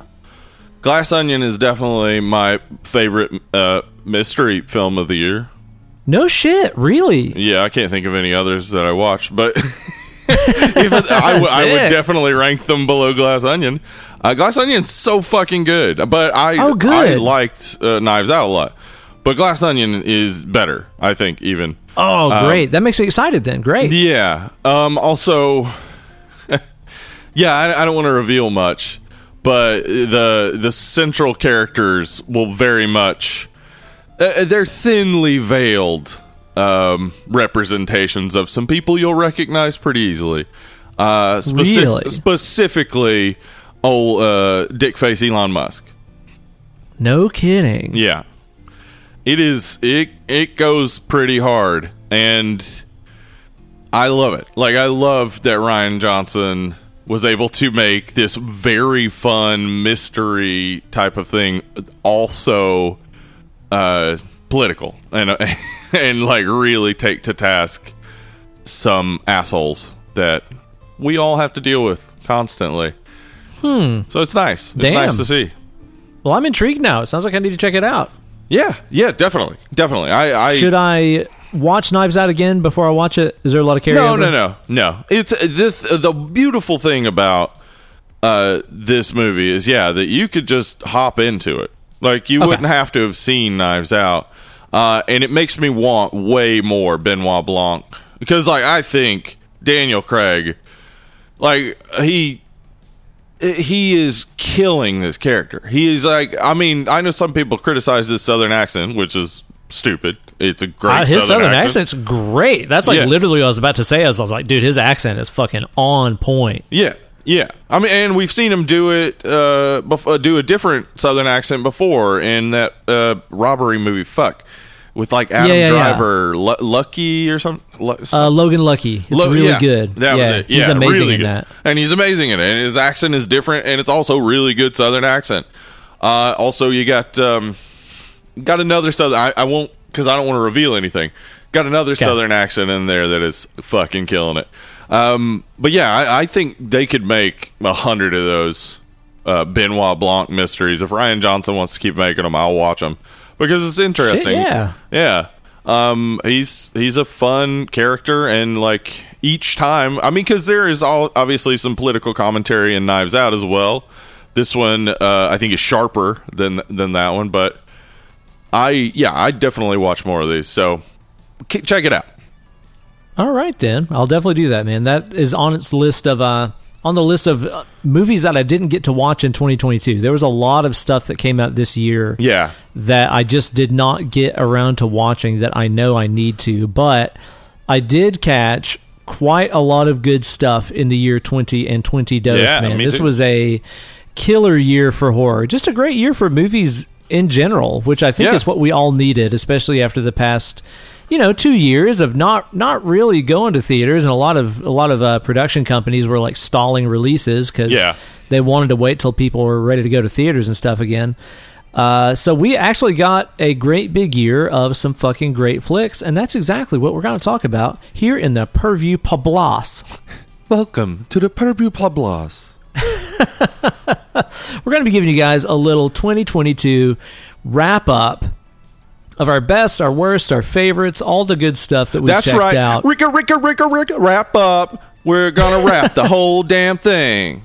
Glass Onion is definitely my favorite uh, mystery film of the year. No shit, really. Yeah, I can't think of any others that I watched, but if it, I, w- I would definitely rank them below Glass Onion. Uh, Glass Onion's so fucking good, but I Oh, good. I liked uh, Knives Out a lot, but Glass Onion is better. I think even. Oh, great. that makes me excited. Then great. Yeah. Um. Also, yeah. I, I don't want to reveal much, but the the central characters will very much uh, they're thinly veiled um, representations of some people you'll recognize pretty easily. Uh, speci- Really? Specifically, old uh, dick face Elon Musk. No kidding. Yeah. It is it it goes pretty hard and I love it. Like I love that Rian Johnson was able to make this very fun mystery type of thing also uh political and and like really take to task some assholes that we all have to deal with constantly. Hmm. So it's nice. It's Damn. nice to see. Well, I'm intrigued now. It sounds like I need to check it out. Yeah, yeah, definitely, definitely. I, I Should I watch Knives Out again before I watch it? Is there a lot of carryover? no, no, no, no. It's uh, this. uh, The beautiful thing about uh, this movie is, yeah, that you could just hop into it. Like you Okay. wouldn't have to have seen Knives Out, uh, and it makes me want way more Benoit Blanc because, like, I think Daniel Craig, like he he is killing this character. He is like, I mean, I know some people criticize his southern accent, which is stupid. It's a great Uh, his southern, accent. accent's great. That's like Yeah. literally what I was about to say. I was, I was like, dude, his accent is fucking on point. Yeah, yeah. I mean, and we've seen him do it, uh, bef- uh, do a different Southern accent before in that uh, robbery movie. Fuck, with like Adam Yeah, yeah, yeah. Driver, Lucky or something. Lu- Uh, Logan Lucky. It's Lu- really yeah, good. That was it. He's amazing really in good. that. and he's amazing in it. And his accent is different, and it's also really good Southern accent. Uh, also, you got um, got another Southern. I, I won't because I don't want to reveal anything. Got another Southern accent in there that is fucking killing it. Um, but yeah, I, I think they could make a hundred of those uh, Benoit Blanc mysteries. If Rian Johnson wants to keep making them, I'll watch them because it's interesting. yeah. yeah. Um, he's he's a fun character, and like each time, I mean, because there is all obviously some political commentary in Knives Out as well. This one, uh, I think, is sharper than than that one, but I yeah, I definitely watch more of these. So check it out. All right, then. I'll definitely do that, man. That is on its list of uh on the list of uh, movies that I didn't get to watch in 2022. There was a lot of stuff that came out this year Yeah, that I just did not get around to watching that I know I need to, but I did catch quite a lot of good stuff in the year 20 and 20 dose, Yeah, man. This too. was a killer year for horror. Just a great year for movies in general, which I think Yeah. is what we all needed, especially after the past you know, two years of not not really going to theaters, and a lot of a lot of uh, production companies were like stalling releases because Yeah. they wanted to wait till people were ready to go to theaters and stuff again. Uh, so we actually got a great big year of some fucking great flicks, and that's exactly what we're going to talk about here in the Purview Pablas. Welcome to the Purview Pablas. We're going to be giving you guys a little 2022 wrap up of our best, our worst, our favorites, all the good stuff that we That's checked right. out. Ricka, Ricka, Ricka, Ricka, wrap up. We're gonna wrap the whole damn thing.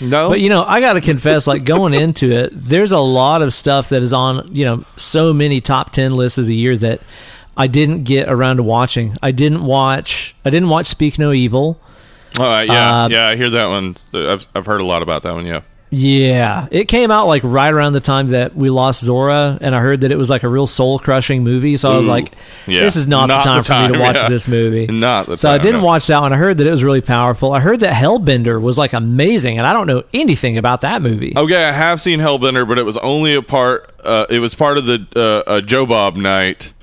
No, But you know, I got to confess, like going into it, there's a lot of stuff that is on, you know, so many top 10 lists of the year that I didn't get around to watching. I didn't watch, I didn't watch Speak No Evil. All right, yeah, Uh, yeah, I hear that one. I've I've heard a lot about that one. Yeah, Yeah, it came out like right around the time that we lost Zora, and I heard that it was like a real soul crushing movie. So I was Ooh, like, yeah. "This is not, Not the time the for me to watch yeah. this movie." Not the so I didn't no. watch that one. I heard that it was really powerful. I heard that Hellbender was like amazing, and I don't know anything about that movie. Okay, I have seen Hellbender, but it was only a part. Uh, it was part of the uh, uh, Joe Bob night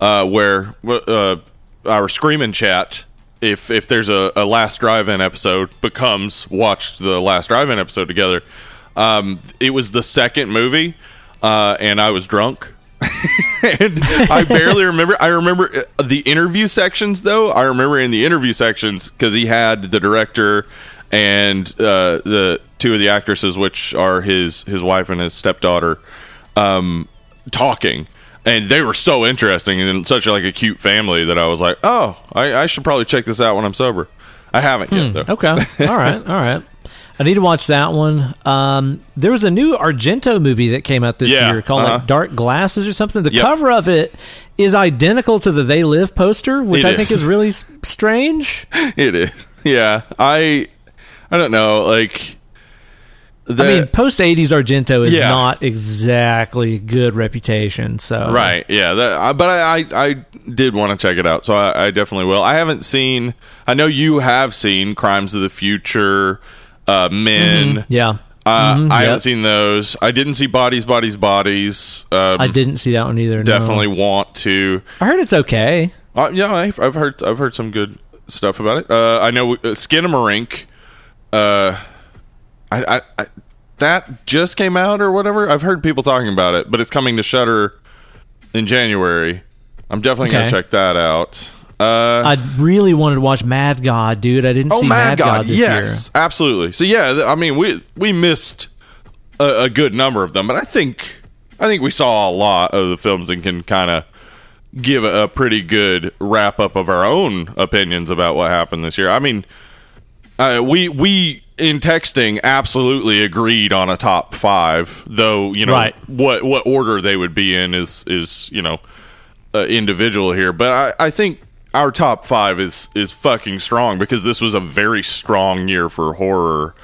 uh, where uh, our screaming chat. If if there's a, a Last Drive-In episode, becomes watched the Last Drive-In episode together. Um, it was the second movie, uh, and I was drunk. and I barely remember. I remember uh, the interview sections, though. I remember in the interview sections because he had the director and uh, the two of the actresses, which are his his wife and his stepdaughter, um, talking, and they were so interesting and such like a cute family that I was like, oh, I, I should probably check this out when I'm sober. I haven't yet, though. Okay, all right, all right. I need to watch that one. Um, there was a new Argento movie that came out this Yeah, year called uh-huh. like Dark Glasses or something. The Yep. cover of it is identical to the They Live poster, which It I think is. is really strange. It is. Yeah, I I don't know. Like, the, I mean, post '80s Argento is Yeah. not exactly good reputation. So right? Yeah, that, I, but I, I I did want to check it out, so I, I definitely will. I haven't seen. I know you have seen Crimes of the Future, uh, Men. yeah, Uh, Mhm, I yep. haven't seen those. I didn't see Bodies, Bodies, Bodies. Um, I didn't see that one either. no. definitely want to. I heard it's okay. Uh, yeah, I've, I've heard I've heard some good stuff about it. Uh, I know uh, Skinamarink. Uh, I, I, I that just came out or whatever. I've heard people talking about it, but it's coming to Shudder in January. I'm definitely Okay. gonna check that out. Uh, I really wanted to watch Mad God, dude. I didn't oh, see Mad God! this yes, absolutely. So yeah, I mean we we missed a, a good number of them, but I think I think we saw a lot of the films and can kind of give a, a pretty good wrap up of our own opinions about what happened this year. I mean, uh, we we in texting absolutely agreed on a top five, though you know Right. what what order they would be in is is you know uh, individual here, but I, I think our top five is is fucking strong because this was a very strong year for horror.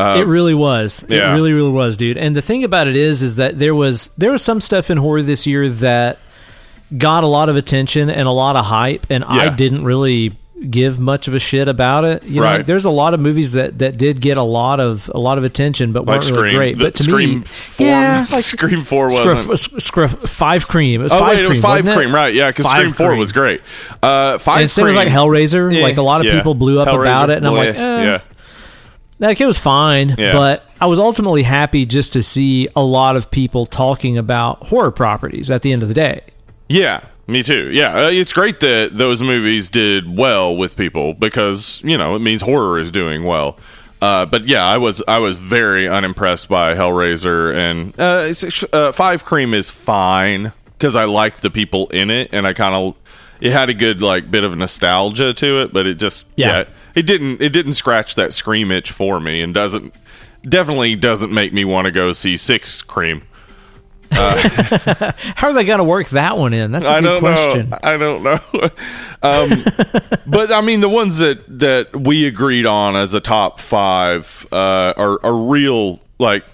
it really was. yeah. It really, really was, dude. And the thing about it is, is that there was there was some stuff in horror this year that got a lot of attention and a lot of hype, and I didn't really give much of a shit about it. You know, Right. there's a lot of movies that that did get a lot of a lot of attention, but Like weren't really great. The But to Scream me, four, yeah, like Scream four wasn't. Scruff, scruff, five cream. It was Oh five wait, cream. it was five wasn't it? cream, right? Yeah, because Five Scream four Cream. was great. Uh, five And same cream, as like Hellraiser. Yeah, like a lot of yeah. people blew up Hellraiser, about it, and I'm like, yeah, eh. yeah. like it was fine, Yeah. but I was ultimately happy just to see a lot of people talking about horror properties at the end of the day. Yeah, me too. Yeah, uh, it's great that those movies did well with people because you know it means horror is doing well. Uh, but yeah, I was I was very unimpressed by Hellraiser and uh, uh, Five Cream is fine because I liked the people in it and I kind of it had a good like bit of nostalgia to it, but it just Yeah. yeah. it didn't it didn't scratch that scream itch for me and doesn't definitely doesn't make me want to go see Six Cream. How are they going to work that one in? That's a I good question. know. I don't know. um, but I mean, the ones that that we agreed on as a top five uh, are are real like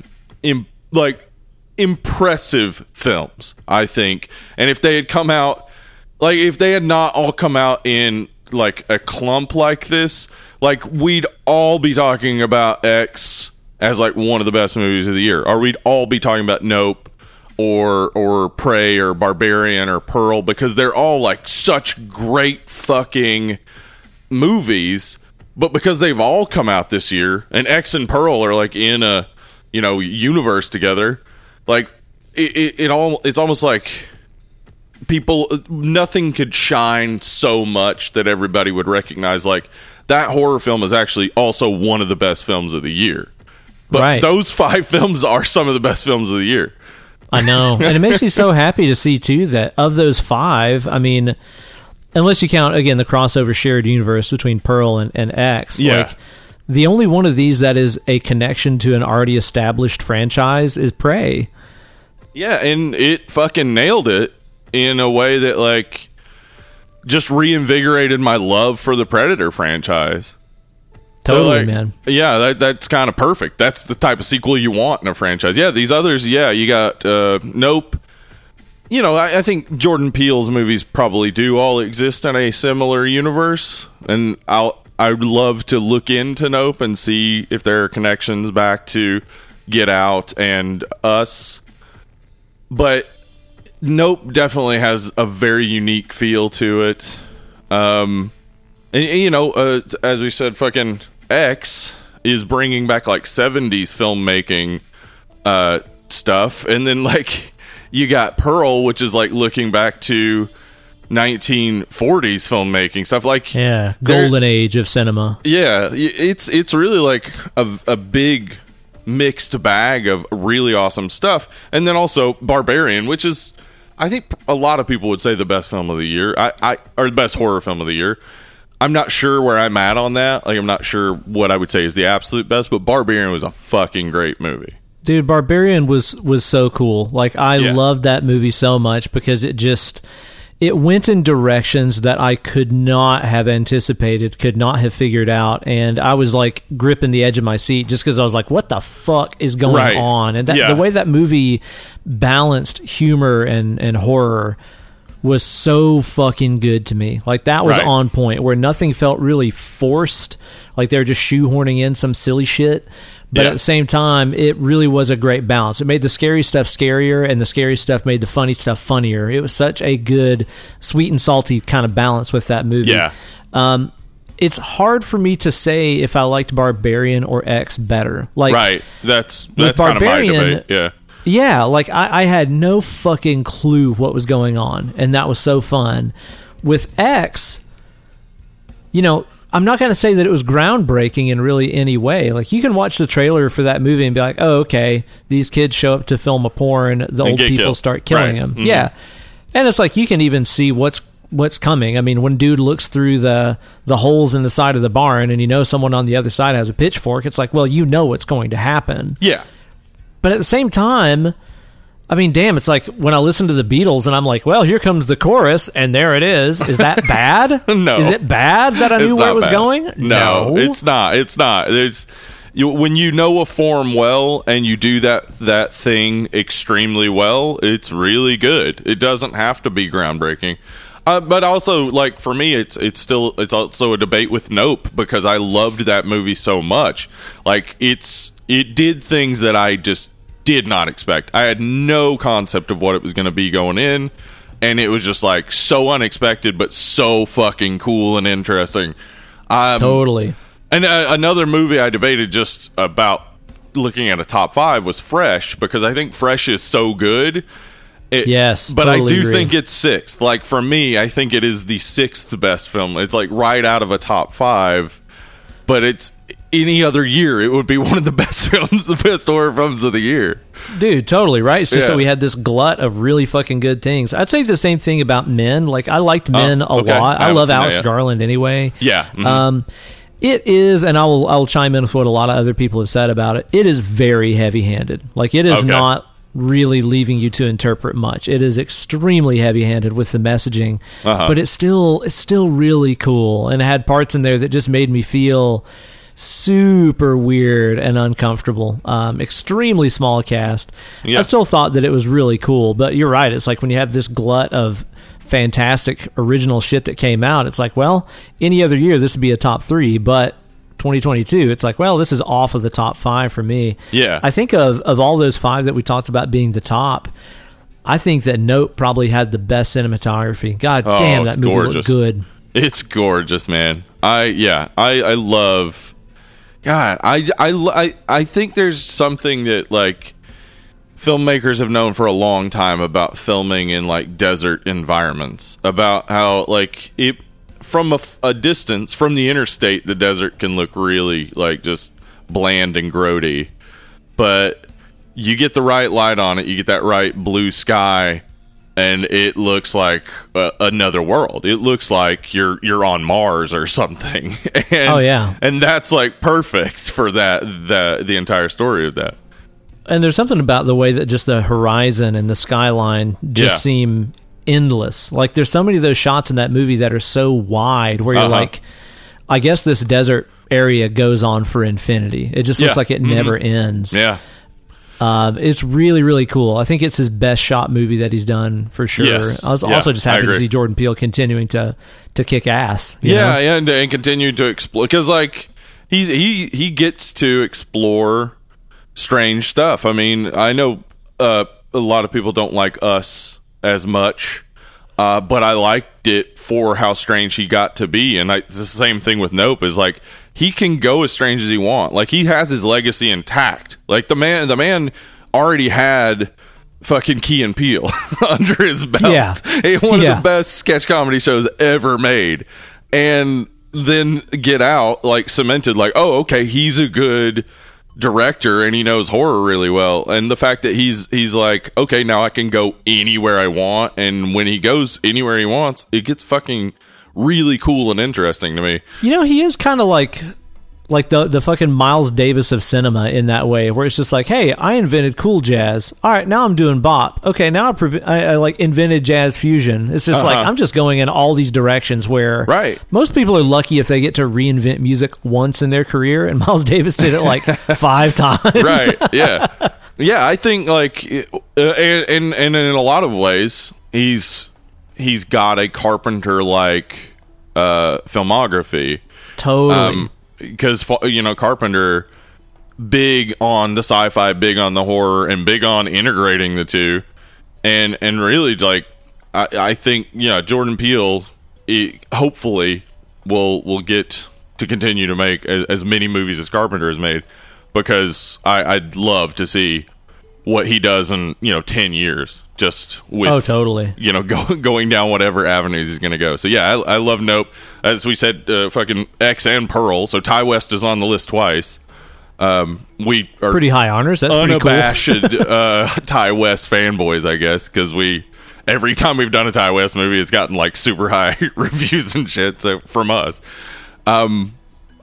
Im- like impressive films. I think, and if they had come out like if they had not all come out in like a clump like this, like we'd all be talking about X as like one of the best movies of the year, or we'd all be talking about Nope or or Prey or Barbarian or Pearl because they're all like such great fucking movies, but because they've all come out this year and X and Pearl are like in a you know universe together, like it, it, it all it's almost like people nothing could shine so much that everybody would recognize like that horror film is actually also one of the best films of the year. But Right. those five films are some of the best films of the year. I know. and it makes me so happy to see, too, that of those five, I mean, unless you count, again, the crossover shared universe between Pearl and, and X, Yeah. like, the only one of these that is a connection to an already established franchise is Prey. Yeah, and it fucking nailed it in a way that like just reinvigorated my love for the Predator franchise. So, Totally, like, man. Yeah, that, that's kind of perfect. That's the type of sequel you want in a franchise. Yeah, these others, yeah, you got uh, Nope. You know, I, I think Jordan Peele's movies probably do all exist in a similar universe, and I'll I would love to look into Nope and see if there are connections back to Get Out and Us. But Nope definitely has a very unique feel to it. Um, and, and, you know, uh, as we said, fucking X is bringing back like 70s filmmaking uh, stuff. And then, like, you got Pearl, which is like looking back to 1940s filmmaking stuff. Like, Yeah. Golden age of cinema. yeah, it's it's really like a, a big mixed bag of really awesome stuff, and then also Barbarian, which is I think a lot of people would say the best film of the year. I, I or the best horror film of the year. I'm not sure where I'm at on that. Like I'm not sure what I would say is the absolute best, but Barbarian was a fucking great movie. Dude, Barbarian was was so cool. Like I Yeah. loved that movie so much because it just it went in directions that I could not have anticipated, could not have figured out, and I was like gripping the edge of my seat just because I was like, "What the fuck is going Right. on?" And that, Yeah. the way that movie balanced humor and and horror was so fucking good to me. Like that was Right. on point where nothing felt really forced, like they're just shoehorning in some silly shit. But Yeah. at the same time, it really was a great balance. It made the scary stuff scarier, and the scary stuff made the funny stuff funnier. It was such a good, sweet and salty kind of balance with that movie. Yeah. Um, it's hard for me to say if I liked Barbarian or X better. Like, Right. That's that's kind of my debate. Yeah. Yeah, like I, I had no fucking clue what was going on, and that was so fun. With X, you know, I'm not going to say that it was groundbreaking in really any way. Like you can watch the trailer for that movie and be like, "Oh, okay, these kids show up to film a porn, the old people killed. start killing Right. them." Mhm. Yeah, and it's like you can even see what's what's coming. I mean, when dude looks through the the holes in the side of the barn and you know someone on the other side has a pitchfork, it's like, well, you know what's going to happen. Yeah. But at the same time, I mean, damn, it's like when I listen to the Beatles and I'm like, well, here comes the chorus, and there it is. Is that bad? No. Is it bad that I knew where it was bad. going? No, it's not. It's not. There's you, when you know a form well and you do that that thing extremely well, it's really good. It doesn't have to be groundbreaking. Uh, but also, like for me, it's it's still it's also a debate with Nope because I loved that movie so much. Like it's it did things that I just did not expect. I had no concept of what it was going to be going in, and it was just like so unexpected, but so fucking cool and interesting. Um, totally. and uh, another movie I debated just about looking at a top five was Fresh because I think Fresh is so good. It- Yes, but I do agree. think it's sixth. Like for me, I think it is the sixth best film. It's like right out of a top five. But it's any other year, it would be one of the best films, the best horror films of the year. Dude, totally right. It's just Yeah. that we had this glut of really fucking good things. I'd say the same thing about Men. Like I liked Men a Oh, okay. lot. I I, love Alex. Garland anyway. Yeah, mhm. Um, it is, and I will I will chime in with what a lot of other people have said about it. It is very heavy handed. Like it is Okay. not really leaving you to interpret much. It is extremely heavy handed with the messaging, Uh-huh. but it's still it's still really cool, and it had parts in there that just made me feel super weird and uncomfortable. Um, extremely small cast. Yeah. I still thought that it was really cool, but you're right. It's like when you have this glut of fantastic original shit that came out, it's like, well, any other year this would be a top three, but 2022, it's like, well, this is off of the top five for me. Yeah. I think of of all those five that we talked about being the top. I think that Nope probably had the best cinematography. God Oh, damn, that movie gorgeous. looked good. It's gorgeous, man. I yeah, I I love. God, I I I I think there's something that like filmmakers have known for a long time about filming in like desert environments. About how like it from a distance from the interstate the desert can look really like just bland and grody. But you get the right light on it you get that right blue sky and it looks like uh, another world it looks like you're you're on mars or something and, Oh, yeah. and that's like perfect for that the the entire story of that and there's something about the way that just the horizon and the skyline just Yeah. seem endless. Like there's so many of those shots in that movie that are so wide where you're Uh-huh. like, I guess this desert area goes on for infinity. It just looks Yeah. like it Mhm. never ends. yeah Um, it's really, really cool. I think it's his best shot movie that he's done for sure. Yes. I was Yeah, also just happy to see Jordan Peele continuing to to kick ass. you yeah, know? yeah, and, and continue to explore because like he's he he gets to explore strange stuff. I mean, I know uh, a lot of people don't like us as much, uh, but I liked it for how strange he got to be. And I, it's the same thing with Nope. Is like he can go as strange as he want. Like he has his legacy intact. Like the man, the man already had fucking Key and Peele under his belt. Yeah. one Yeah. of the best sketch comedy shows ever made. And then Get Out like cemented like, oh, okay, he's a good director and he knows horror really well. And the fact that he's he's like, okay, now I can go anywhere I want and when he goes anywhere he wants, it gets fucking really cool and interesting to me. You know, he is kind of like like the the fucking Miles Davis of cinema in that way, where it's just like, hey, I invented cool jazz. All right, now I'm doing bop. Okay, now I, I, I like invented jazz fusion. It's just like Uh-huh. I'm just going in all these directions. Where Right. most people are lucky if they get to reinvent music once in their career, and Miles Davis did it like five times. right yeah yeah i think like uh, and, and and in a lot of ways he's he's got a carpenter like uh filmography. Totally. because you know carpenter big on the sci-fi big on the horror and big on integrating the two. And and really like i i think yeah jordan peele it, hopefully will will get to continue to make as, as many movies as carpenter has made. Because i i'd love to see what he does in you know 10 years just with Oh, totally. you know, go, going down whatever avenues he's going to go. So yeah, I, I love Nope. As we said, uh, fucking X and Pearl. So Ti West is on the list twice. Um, we are pretty high honors. That's pretty cool. unabashed uh, Ti West fanboys, I guess, because we every time we've done a Ti West movie, it's gotten like super high reviews and shit. So from us, um,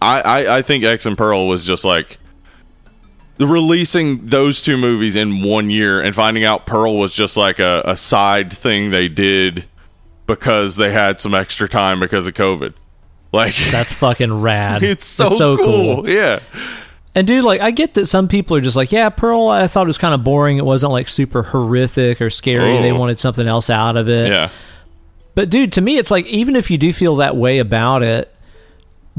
I, I I think X and Pearl was just like releasing those two movies in one year and finding out Pearl was just like a, a side thing they did because they had some extra time because of COVID. Like That's fucking rad. it's so, cool. Yeah. And dude, like I get that some people are just like, yeah, Pearl. I thought it was kind of boring. It wasn't like super horrific or scary. Oh. They wanted something else out of it. Yeah. But dude, to me, it's like even if you do feel that way about it,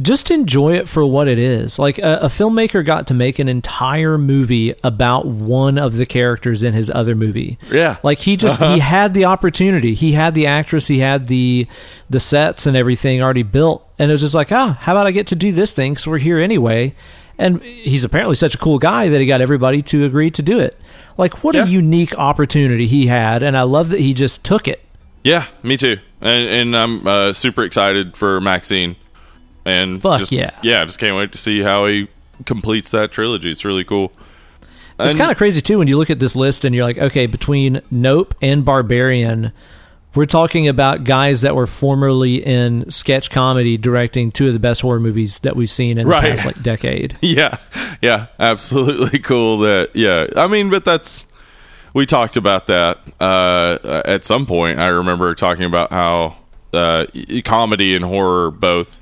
just enjoy it for what it is. Like a, a filmmaker got to make an entire movie about one of the characters in his other movie. Yeah. Like he just he had the opportunity. He had the actress, he had the the sets and everything already built. And it was just like, ah, how about I get to do this thing cuz we're here anyway. And he's apparently such a cool guy that he got everybody to agree to do it. Like what Yeah. a unique opportunity he had and I love that he just took it. Yeah, me too. And, and I'm uh, super excited for Maxine. And Fuck just, yeah. yeah, I just can't wait to see how he completes that trilogy. It's really cool. It's kind of crazy too when you look at this list and you're like, okay, between Nope and Barbarian, we're talking about guys that were formerly in sketch comedy directing two of the best horror movies that we've seen in Right. the past like decade. Yeah, yeah, absolutely cool. That yeah, I mean, but that's we talked about that uh, at some point. I remember talking about how uh, comedy and horror both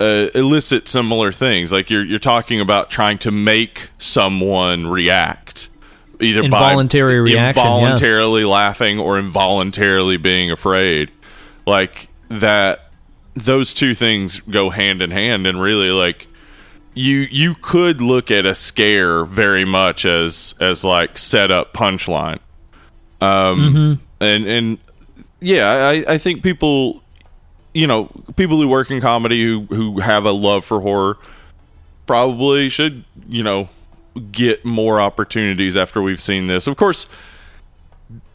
uh, elicit similar things. Like you're you're talking about trying to make someone react. Either Involuntary by reaction, yeah. involuntarily laughing or involuntarily being afraid, like that. Those two things go hand in hand, and really, like you you could look at a scare very much as as like setup punchline um and and yeah i i think people you know people who work in comedy who who have a love for horror probably should you know get more opportunities after we've seen this. Of course,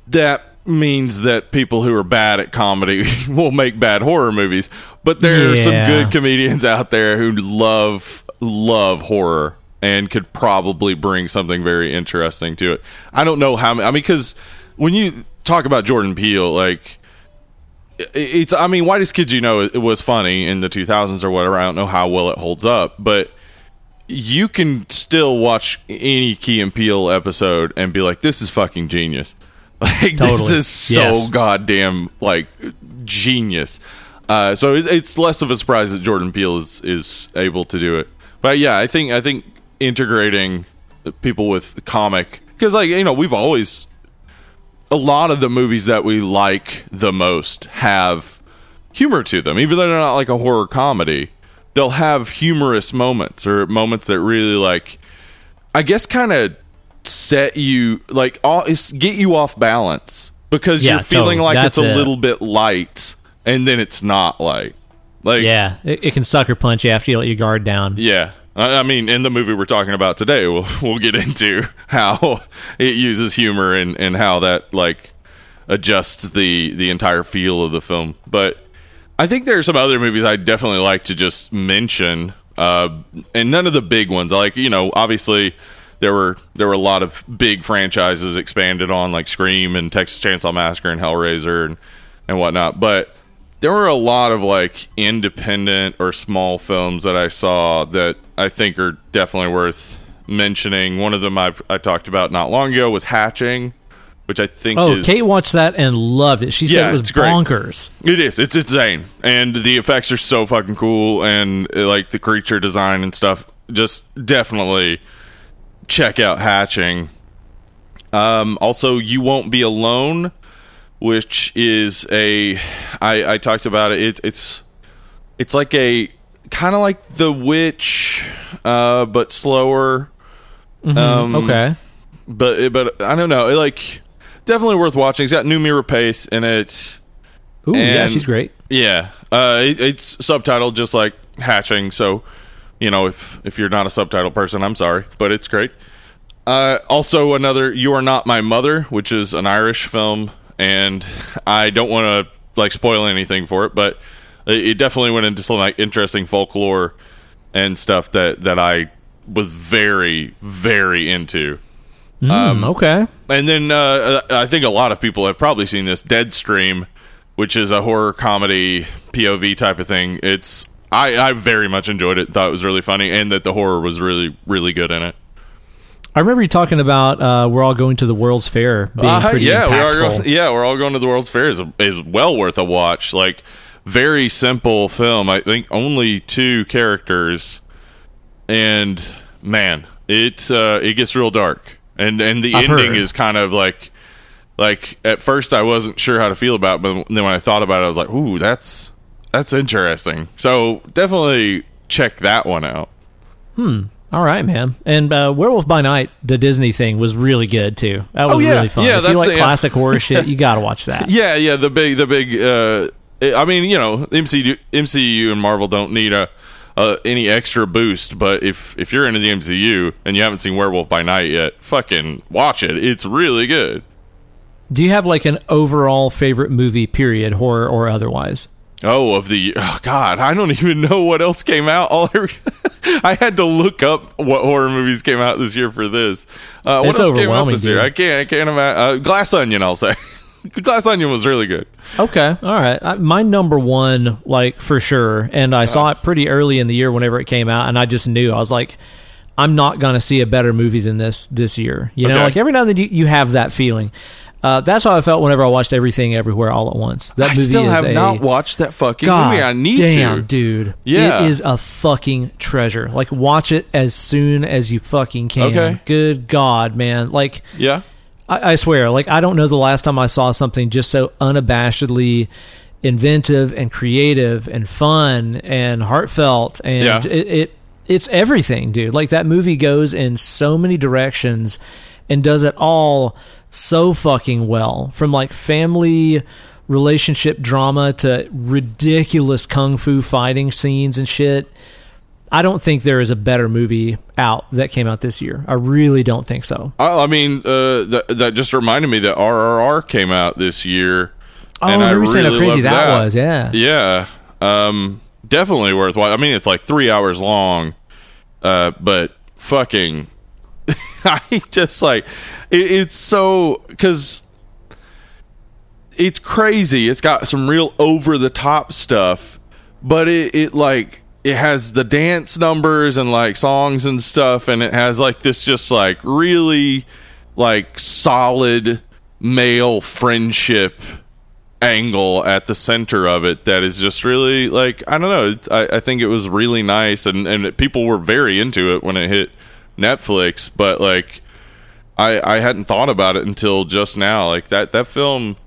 that means that people who are bad at comedy will make bad horror movies, but there are some good comedians out there who love love horror and could probably bring something very interesting to it. I don't know how many, I mean cuz when you talk about Jordan Peele like it's I mean Whitest Kids You Know it was funny in the 2000s or whatever. I don't know how well it holds up, but you can still watch any Key and Peele episode and be like, "This is fucking genius." Like this is so Yes. goddamn like genius. Uh, so it, it's less of a surprise that Jordan Peele is is able to do it. But yeah, I think I think integrating people with comic because like you know we've always a lot of the movies that we like the most have humor to them, even though they're not like a horror comedy. They'll have humorous moments or moments that really like, I guess, kind of set you like all get you off balance because Yeah, you're feeling totally. like it's a it. little bit light, and then it's not light. Like Yeah, it, it can sucker punch you after you let your guard down. yeah. I I mean, in the movie we're talking about today, we'll we'll get into how it uses humor and, and how that like adjusts the the entire feel of the film. But I think there are some other movies I'd definitely like to just mention, uh, and none of the big ones. Like you know, obviously there were there were a lot of big franchises expanded on, like Scream and Texas Chainsaw Massacre and Hellraiser and and whatnot. But there were a lot of like independent or small films that I saw that I think are definitely worth mentioning. One of them I've I talked about not long ago was Hatching, which I think Oh, is Kate watched that and loved it. She said it was it's great. bonkers. it is. It's insane, and the effects are so fucking cool, and like the creature design and stuff. Just definitely check out Hatching. Um, also, you won't be alone, which is a I, I talked about it. it it's it's like a kind of like The Witch, uh, but slower. Um, Okay. but but I don't know. It, like definitely worth watching. It's got Noomi Rapace in it. Ooh, yeah, she's great. Yeah, uh, it, it's subtitled just like Hatching. So, you know, if if you're not a subtitle person, I'm sorry, but it's great. Uh, also, another "You Are Not My Mother," which is an Irish film, and I don't want to like spoil anything for it, but it, it definitely went into some like interesting folklore and stuff that that I was very very into. Mm, okay. And then uh, I think a lot of people have probably seen this Deadstream, which is a horror comedy POV type of thing. It's I, I very much enjoyed it. Thought it was really funny, and that the horror was really really good in it. I remember you talking about uh, we're all going to the World's Fair being Uh, pretty yeah, we are. Yeah, we're all going to the World's Fair. is is well worth a watch. Like very simple film. I think only two characters, and man, it uh, it gets real dark. And and the I've ending heard. is kind of like like at first I wasn't sure how to feel about, it, but then when I thought about it, I was like, ooh, that's that's interesting. So definitely check that one out. All right, man. And uh, Werewolf by Night, the Disney thing, was really good too. That was Oh, yeah. really fun. Yeah, if that's you like the- classic horror shit, you got to watch that. Yeah, yeah, the big, the big. Uh, I mean, you know, MCU, MCU and Marvel don't need a uh, any extra boost, but if if you're into the MCU and you haven't seen Werewolf by Night yet, fucking watch it. It's really good. Do you have like an overall favorite movie, period, horror or otherwise? Oh, of the oh God, I don't even know what else came out. All I, I had to look up what horror movies came out this year for this. Uh, what It's else came out this year? I can't. I can't imagine. Uh, Glass Onion, I'll say. Glass Onion was really good. Okay, all right. I, my number one, like for sure, and I saw it pretty early in the year whenever it came out, and I just knew I was like, I'm not gonna see a better movie than this this year. You know, Okay. like every now and then you, you have that feeling. Uh, that's how I felt whenever I watched Everything Everywhere All at Once. That I movie still have a, not watched that fucking God movie. I need damn, to. dude. Yeah. It is a fucking treasure. Like, watch it as soon as you fucking can. Okay. Good God, man. Like, Yeah. I, I swear, like, I don't know the last time I saw something just so unabashedly inventive and creative and fun and heartfelt. And Yeah. it, it it's everything, dude. Like, that movie goes in so many directions and does it all so fucking well. From like family relationship drama to ridiculous kung fu fighting scenes and shit. I don't think there is a better movie out that came out this year. I really don't think so. I, I mean, uh, that that just reminded me that RRR came out this year. Oh, and I remember saying how crazy that, that. was. Yeah. Yeah, um, definitely worthwhile. I mean, it's like three hours long, uh, but fucking, I just like it, it's so because it's crazy. It's got some real over the top stuff, but it, it like it has the dance numbers and like songs and stuff, and it has like this just like really like solid male friendship angle at the center of it that is just really like I don't know. I, I think it was really nice, and and people were very into it when it hit Netflix. But like, I I hadn't thought about it until just now. Like that that film.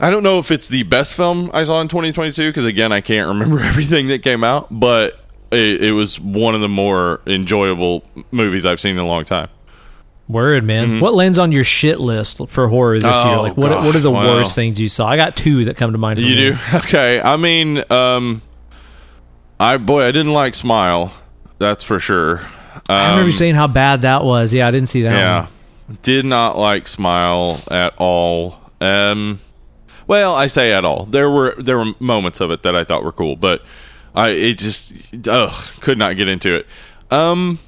I don't know if it's the best film I saw in 2022 because again I can't remember everything that came out, but it, it was one of the more enjoyable movies I've seen in a long time. Word, man. What lands on your shit list for horror this Mm-hmm. Oh, year? Like, what, God. what are the Wow. worst things you saw? I got two that come to mind. For You me. do okay. I mean, um, I boy, I didn't like Smile. That's for sure. I remember Um, you saying how bad that was. Yeah, I didn't see that yeah, one. did not like Smile at all. Um, well, I say at all. There were there were moments of it that I thought were cool, but I it just ugh could not get into it. Um,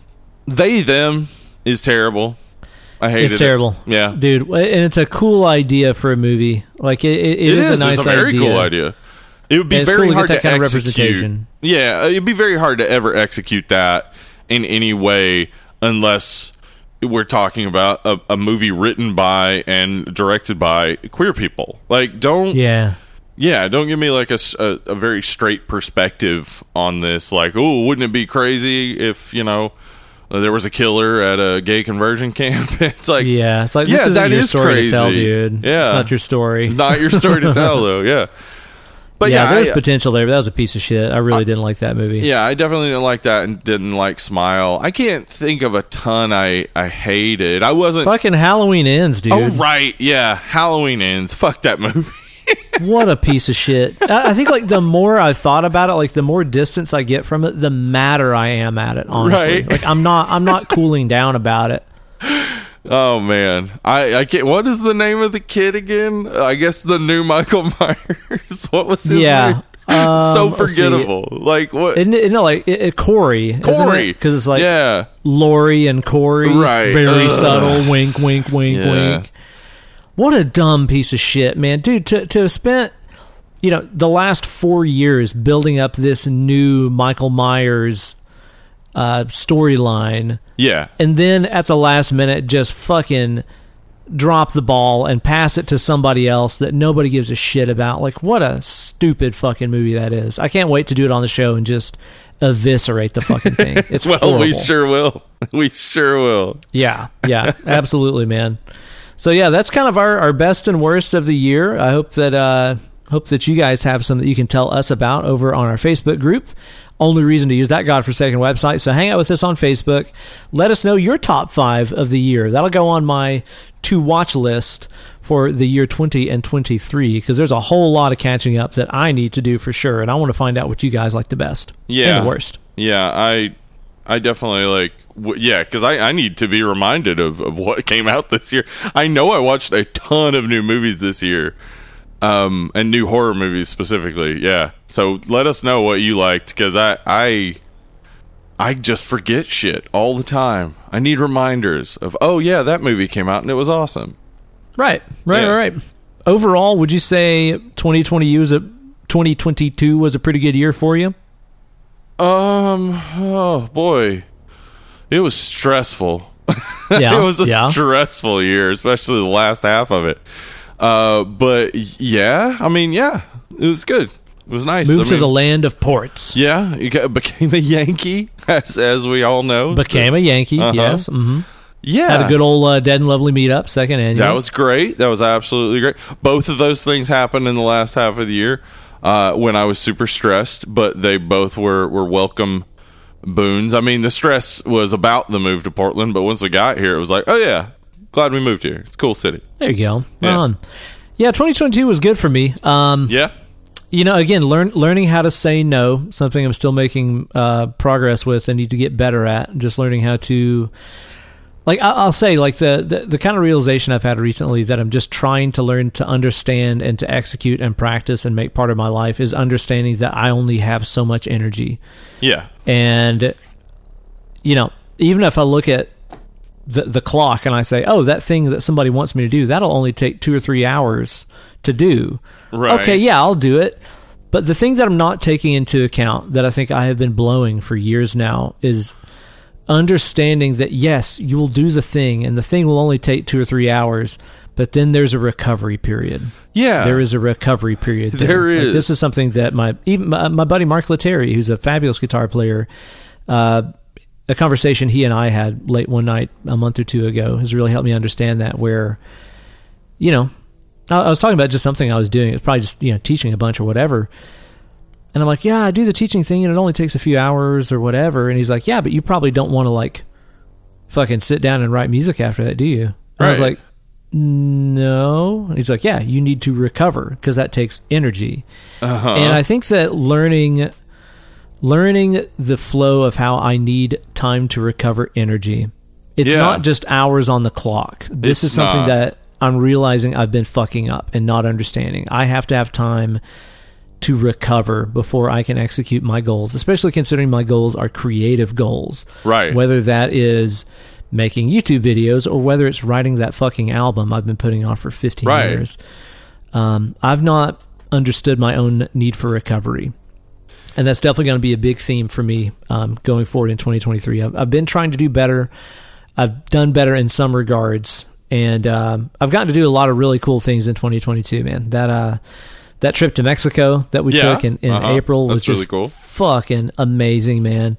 they them is terrible. I hated It's it. terrible. Yeah, Dude, and it's a cool idea for a movie. Like, it, it, It is. a nice it's a very idea. cool idea. It would be very cool to get hard that to kind of execute. representation. Yeah, it'd be very hard to ever execute that in any way unless we're talking about a, a movie written by and directed by queer people. Like, don't yeah, Yeah. don't give me like a a very straight perspective on this. Like, oh, wouldn't it be crazy if you know there was a killer at a gay conversion camp? it's like, Yeah. It's like, Yeah, this isn't that your is story to tell, crazy. dude. Yeah. It's not your story. not your story to tell though. Yeah, but yeah, yeah, there's I- potential there, but that was a piece of shit. I really didn't like that movie. Yeah, I definitely didn't like that and didn't like Smile. I can't think of a ton I I hated. I wasn't. Fucking Halloween ends, dude. oh right, yeah. Halloween ends. Fuck that movie. What a piece of shit. I I think like the more I've thought about it, like the more distance I get from it, the madder I am at it. Honestly, Right. like I'm not, I'm not cooling down about it. Oh man, I I can't. What is the name of the kid again? I guess the new Michael Myers. what was his Yeah. name? Um, so forgettable. Like what? Isn't it, it like it, it, Corey? Corey. because it's like yeah, Laurie and Corey, Right. Very Ugh. subtle, wink, wink, wink, Yeah. wink. What a dumb piece of shit, man, dude. To to have spent, you know, the last four years building up this new Michael Myers uh, storyline, yeah. and then at the last minute just fucking drop the ball and pass it to somebody else that nobody gives a shit about. Like, what a stupid fucking movie that is. I can't wait to do it on the show and just eviscerate the fucking thing. It's Well, horrible. we sure will. We sure will. Yeah, yeah, absolutely, man. So yeah, that's kind of our, our best and worst of the year. I hope that uh hope that you guys have some that you can tell us about over on our Facebook group. Only reason to use that godforsaken website. So hang out with us on Facebook. Let us know your top five of the year. That'll go on my to watch list for the year 20 and 23 because there's a whole lot of catching up that I need to do for sure. And I want to find out what you guys like the best Yeah. and the worst. Yeah, I I definitely like w- yeah, cuz I I need to be reminded of of what came out this year. I know I watched a ton of new movies this year. Um and new horror movies specifically. Yeah. So let us know what you liked cuz I I I just forget shit all the time. I need reminders of, "Oh yeah, that movie came out and it was awesome." Right, right, Yeah. right. Overall, would you say 2020 was a 2022 was a pretty good year for you? Um oh boy. It was stressful. Yeah, it was a yeah. stressful year, especially the last half of it. Uh, but yeah, I mean, yeah, it was good. It was nice. Moved I to mean, the land of ports. yeah, you got, became a Yankee, as as we all know. Became a Yankee. Uh-huh. Yes. hmm yeah, Had a good old uh, Dead and Lovely meetup, second annual. that was great. That was absolutely great. Both of those things happened in the last half of the year uh, when I was super stressed, but they both were were welcome boons. I mean, the stress was about the move to Portland, but once we got here, it was like, oh yeah, glad we moved here. It's a cool city. there. You go. Right Yeah. on. Yeah, 2022 was good for me. Um, Yeah, you know, again, learn learning how to say no, something I'm still making uh, progress with and need to get better at. Just learning how to, like, I- I'll say, like the, the the kind of realization I've had recently that I'm just trying to learn to understand and to execute and practice and make part of my life is understanding that I only have so much energy, Yeah. and you know, even if I look at the the clock and I say, oh, that thing that somebody wants me to do, that'll only take two or three hours to do. Right. Okay, yeah, I'll do it. But the thing that I'm not taking into account that I think I have been blowing for years now is understanding that yes, you will do the thing and the thing will only take 2 or 3 hours, but then there's a recovery period. Yeah. There is a recovery period. There, There Like, this is something that my even my, my buddy Mark Lettieri, who's a fabulous guitar player, uh, a conversation he and I had late one night a month or two ago has really helped me understand that. Where, you know, I, I was talking about just something I was doing. It's probably just you know teaching a bunch or whatever. And I'm like, yeah, I do the teaching thing, and it only takes a few hours or whatever. And he's like, yeah, but you probably don't want to like fucking sit down and write music after that, do you? And I was like, no. And he's like, yeah, you need to recover because that takes energy. Uh-huh. And I think that learning learning the flow of how I need time to recover energy. It's Yeah. not just hours on the clock. This It's is something not. that I'm realizing I've been fucking up and not understanding. I have to have time to recover before I can execute my goals, especially considering my goals are creative goals. Right. Whether that is making YouTube videos or whether it's writing that fucking album I've been putting on for 15 Right. years. Um, I've not understood my own need for recovery. And that's definitely going to be a big theme for me um, going forward in 2023. I've, I've been trying to do better. I've done better in some regards, and um, I've gotten to do a lot of really cool things in 2022. Man, that uh, that trip to Mexico that we Yeah, took in, in uh-huh. April was That's really just cool. fucking amazing, man.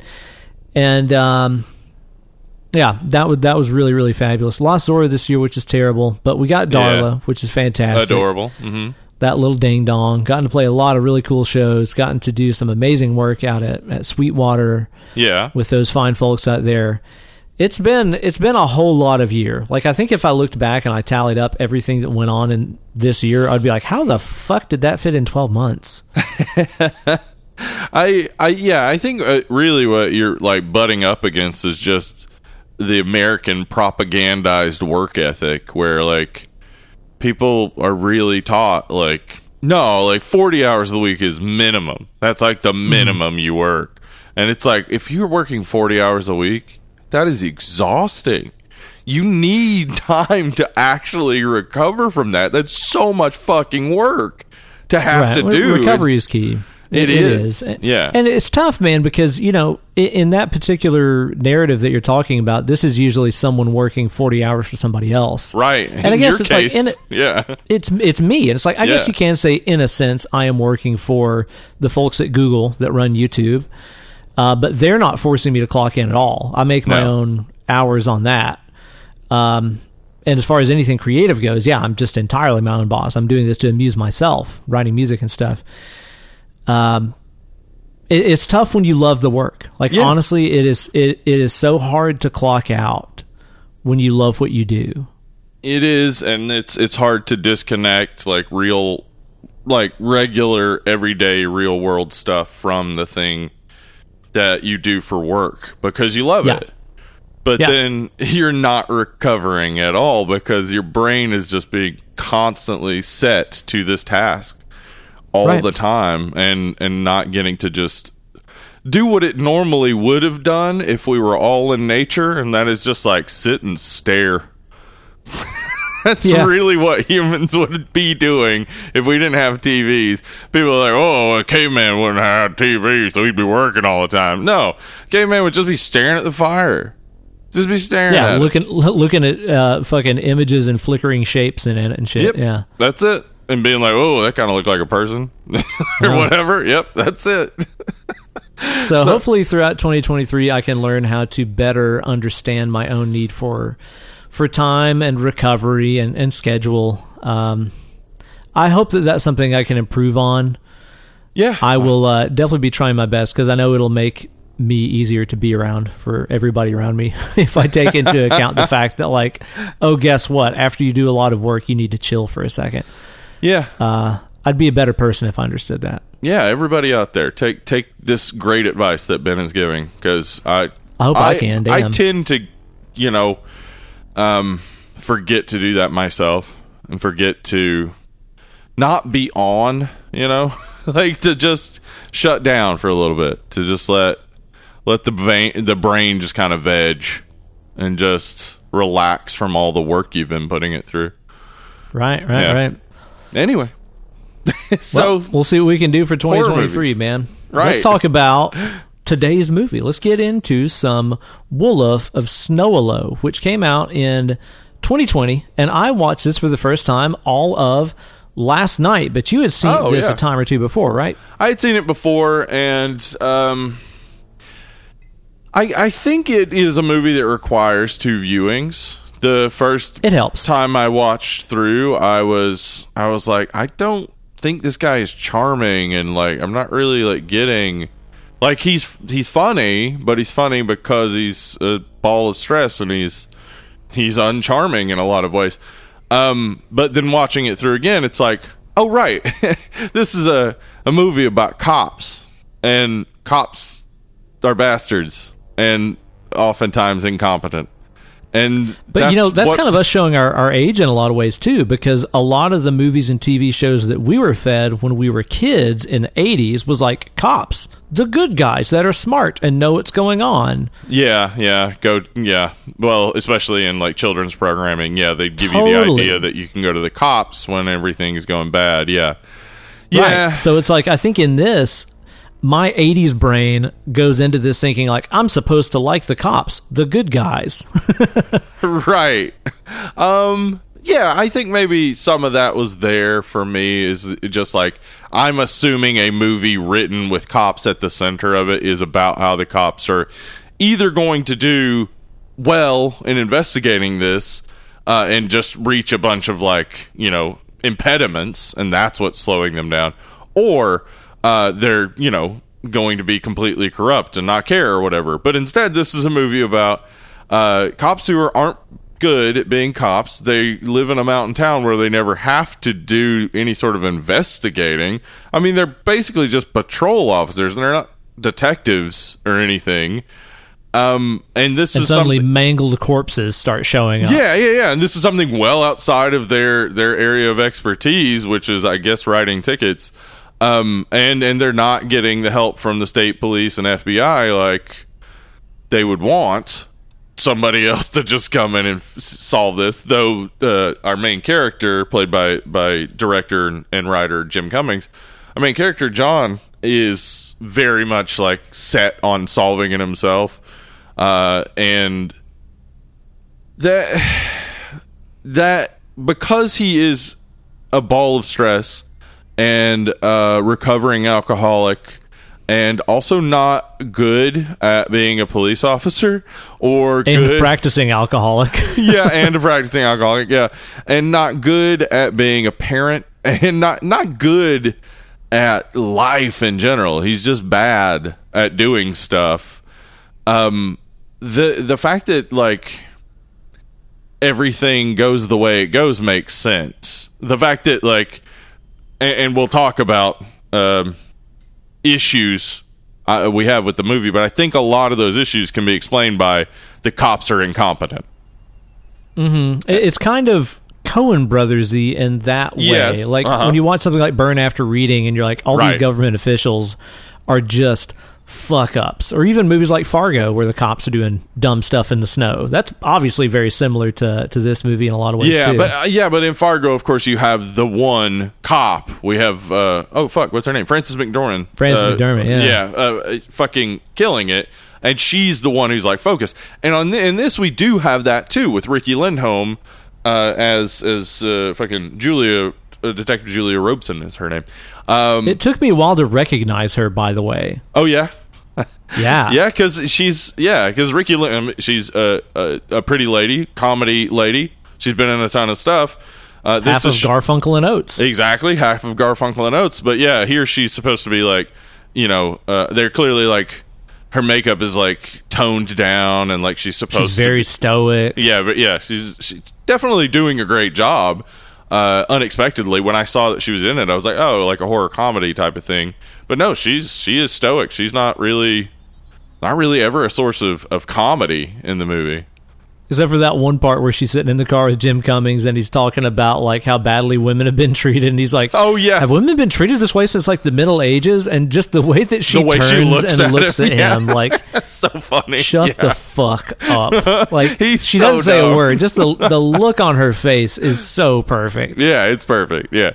And um, yeah, that was that was really really fabulous. Lost Zora this year, which is terrible, but we got Darla, Yeah. which is fantastic Adorable. hmm that little ding dong. Gotten to play a lot of really cool shows. Gotten to do some amazing work out at, at Sweetwater Yeah. with those fine folks out there. It's been it's been a whole lot of year. Like I think if I looked back and I tallied up everything that went on in this year, I'd be like, how the fuck did that fit in twelve months? I, I, yeah, I think uh, really what you're like butting up against is just the American propagandized work ethic, where like people are really taught like no, like forty hours a week is minimum. That's like the mm-hmm. minimum you work, and it's like if you're working forty hours a week, that is exhausting. You need time to actually recover from that. That's so much fucking work to have to Right. do. Recovery is key. It is. Yeah. And it's tough, man, because, you know, in that particular narrative that you're talking about, this is usually someone working 40 hours for somebody else. Right. And I guess it's like case, in it- yeah. it's it's me and it's like i guess you can say in a sense i am working for the folks at google that run youtube uh, but they're not forcing me to clock in at all i make my No. own hours on that um, and as far as anything creative goes yeah i'm just entirely my own boss i'm doing this to amuse myself writing music and stuff um, it, it's tough when you love the work like Yeah. honestly it is it, it is so hard to clock out when you love what you do It is, and it's it's hard to disconnect like real, like regular, everyday, real world stuff from the thing that you do for work because you love Yeah. it. But Yeah. then you're not recovering at all because your brain is just being constantly set to this task all Right. the time, and and not getting to just do what it normally would have done if we were all in nature, and that is just like sit and stare. That's Yeah. really what humans would be doing if we didn't have TVs. People are like, oh, a caveman wouldn't have TVs, so he'd be working all the time. No, caveman would just be staring at the fire. Just be staring Yeah, at it. looking looking at uh, fucking images and flickering shapes in it and shit. Yep. Yeah, That's it. And being like, oh, that kind of looked like a person or whatever. Yep, that's it. so, hopefully throughout 2023, I can learn how to better understand my own need for for time and recovery and and schedule. Um, I hope that that's something I can improve on. yeah. I will uh, definitely be trying my best because I know it'll make me easier to be around for everybody around me if I take into account the fact that like, oh, guess what? After you do a lot of work, you need to chill for a second. Yeah. Uh, I'd be a better person if I understood that. Yeah, everybody out there, take take this great advice that Ben is giving because I I hope I can, I tend to, you know, um, forget to do that myself and forget to not be on. You know, like to just shut down for a little bit to just let let the vein, the brain just kind of veg and just relax from all the work you've been putting it through. Right, right, Yeah. right. Anyway, so Well, we'll see what we can do for 2023, man. Right. Let's talk about today's movie. Let's get into some Wolf of Snow Hollow, which came out in 2020, and I watched this for the first time all of last night. But you had seen Oh, this yeah. a time or two before, right? I had seen it before, and um, I I think it is a movie that requires two viewings. The first It helps. time I watched through, I was I was like, I don't think this guy is charming, and like I'm not really like getting like he's he's funny, but he's funny because he's a ball of stress and he's he's uncharming in a lot of ways. Um, but then watching it through again, it's like, oh right, this is a a movie about cops, and cops are bastards and oftentimes incompetent. And But you know, that's kind of us showing our, our age in a lot of ways too, because a lot of the movies and TV shows that we were fed when we were kids in the 80s was like cops, the good guys that are smart and know what's going on. Yeah, yeah, go, yeah. Well, especially in like children's programming, yeah, they give you the idea that you can go to the cops when everything's going bad. Yeah, yeah, Right. So it's like, I think in this, my 80s brain goes into this thinking like, I'm supposed to like the cops, the good guys. right. Um, yeah, I think maybe some of that was there for me. Is just like I'm assuming a movie written with cops at the center of it is about how the cops are either going to do well in investigating this uh, and just reach a bunch of like you know impediments, and that's what's slowing them down, or uh, they're you know going to be completely corrupt and not care or whatever. But instead, this is a movie about uh, cops who are, aren't good at being cops. They live in a mountain town where they never have to do any sort of investigating. I mean, they're basically just patrol officers, and they're not detectives or anything. Um, and this and is suddenly something. mangled corpses start showing up. Yeah, yeah, yeah. And this is something well outside of their their area of expertise, which is, I guess, writing tickets. Um, and and they're not getting the help from the state police and FBI like they would want somebody else to just come in and f- solve this. Though uh, our main character, played by by director and, and writer Jim Cummings, our main character John is very much like set on solving it himself, uh, and that that because he is a ball of stress and a recovering alcoholic and also not good at being a police officer or And good practicing alcoholic. yeah and a practicing alcoholic yeah. And not good at being a parent and not not good at life in general. He's just bad at doing stuff. Um the the fact that like everything goes the way it goes makes sense. The fact that like and, and we'll talk about um issues uh, we have with the movie but i think a lot of those issues can be explained by the cops are incompetent It- It's kind of Coen Brothersy in that way. Yes, Like uh-huh. when you watch something like Burn After Reading, and you're like, all Right. these government officials are just fuck ups, or even movies like Fargo, where the cops are doing dumb stuff in the snow. That's obviously very similar to to this movie in a lot of ways Yeah, too. but uh, yeah, but in Fargo, of course, you have the one cop. We have uh, oh fuck, what's her name? Frances McDormand. Frances Uh, McDormand, yeah. yeah, uh, fucking killing it. And she's the one who's like focused. And on th- in this, we do have that too with Riki Lindhome uh, as as uh, fucking Julia, Detective Julia Robeson is her name. Um, it took me a while to recognize her, by the way. oh yeah, Yeah, yeah, because she's yeah, because Riki, Lin- um, she's a, a a pretty lady, comedy lady. She's been in a ton of stuff. Uh, this half of is Garfunkel and Oates. Exactly, half of Garfunkel and Oates. But yeah, here she's supposed to be like, you know, uh, they're clearly like her makeup is like toned down and like she's supposed to She's very to. stoic. Yeah, but yeah, she's she's definitely doing a great job. uh, unexpectedly when I saw that she was in it. I was like, oh, like a horror comedy type of thing. But no, she's she is stoic. She's not really not really ever a source of, of comedy in the movie. Except for that one part where she's sitting in the car with Jim Cummings and he's talking about like how badly women have been treated, and he's like, Oh, yeah. have women been treated this way since like the Middle Ages?" And just the way that she way turns she looks and at looks him, at yeah. him, like, so funny. shut Yeah. the fuck up. Like He's she so doesn't say a word. Just the the look on her face is so perfect. Yeah, it's perfect. Yeah.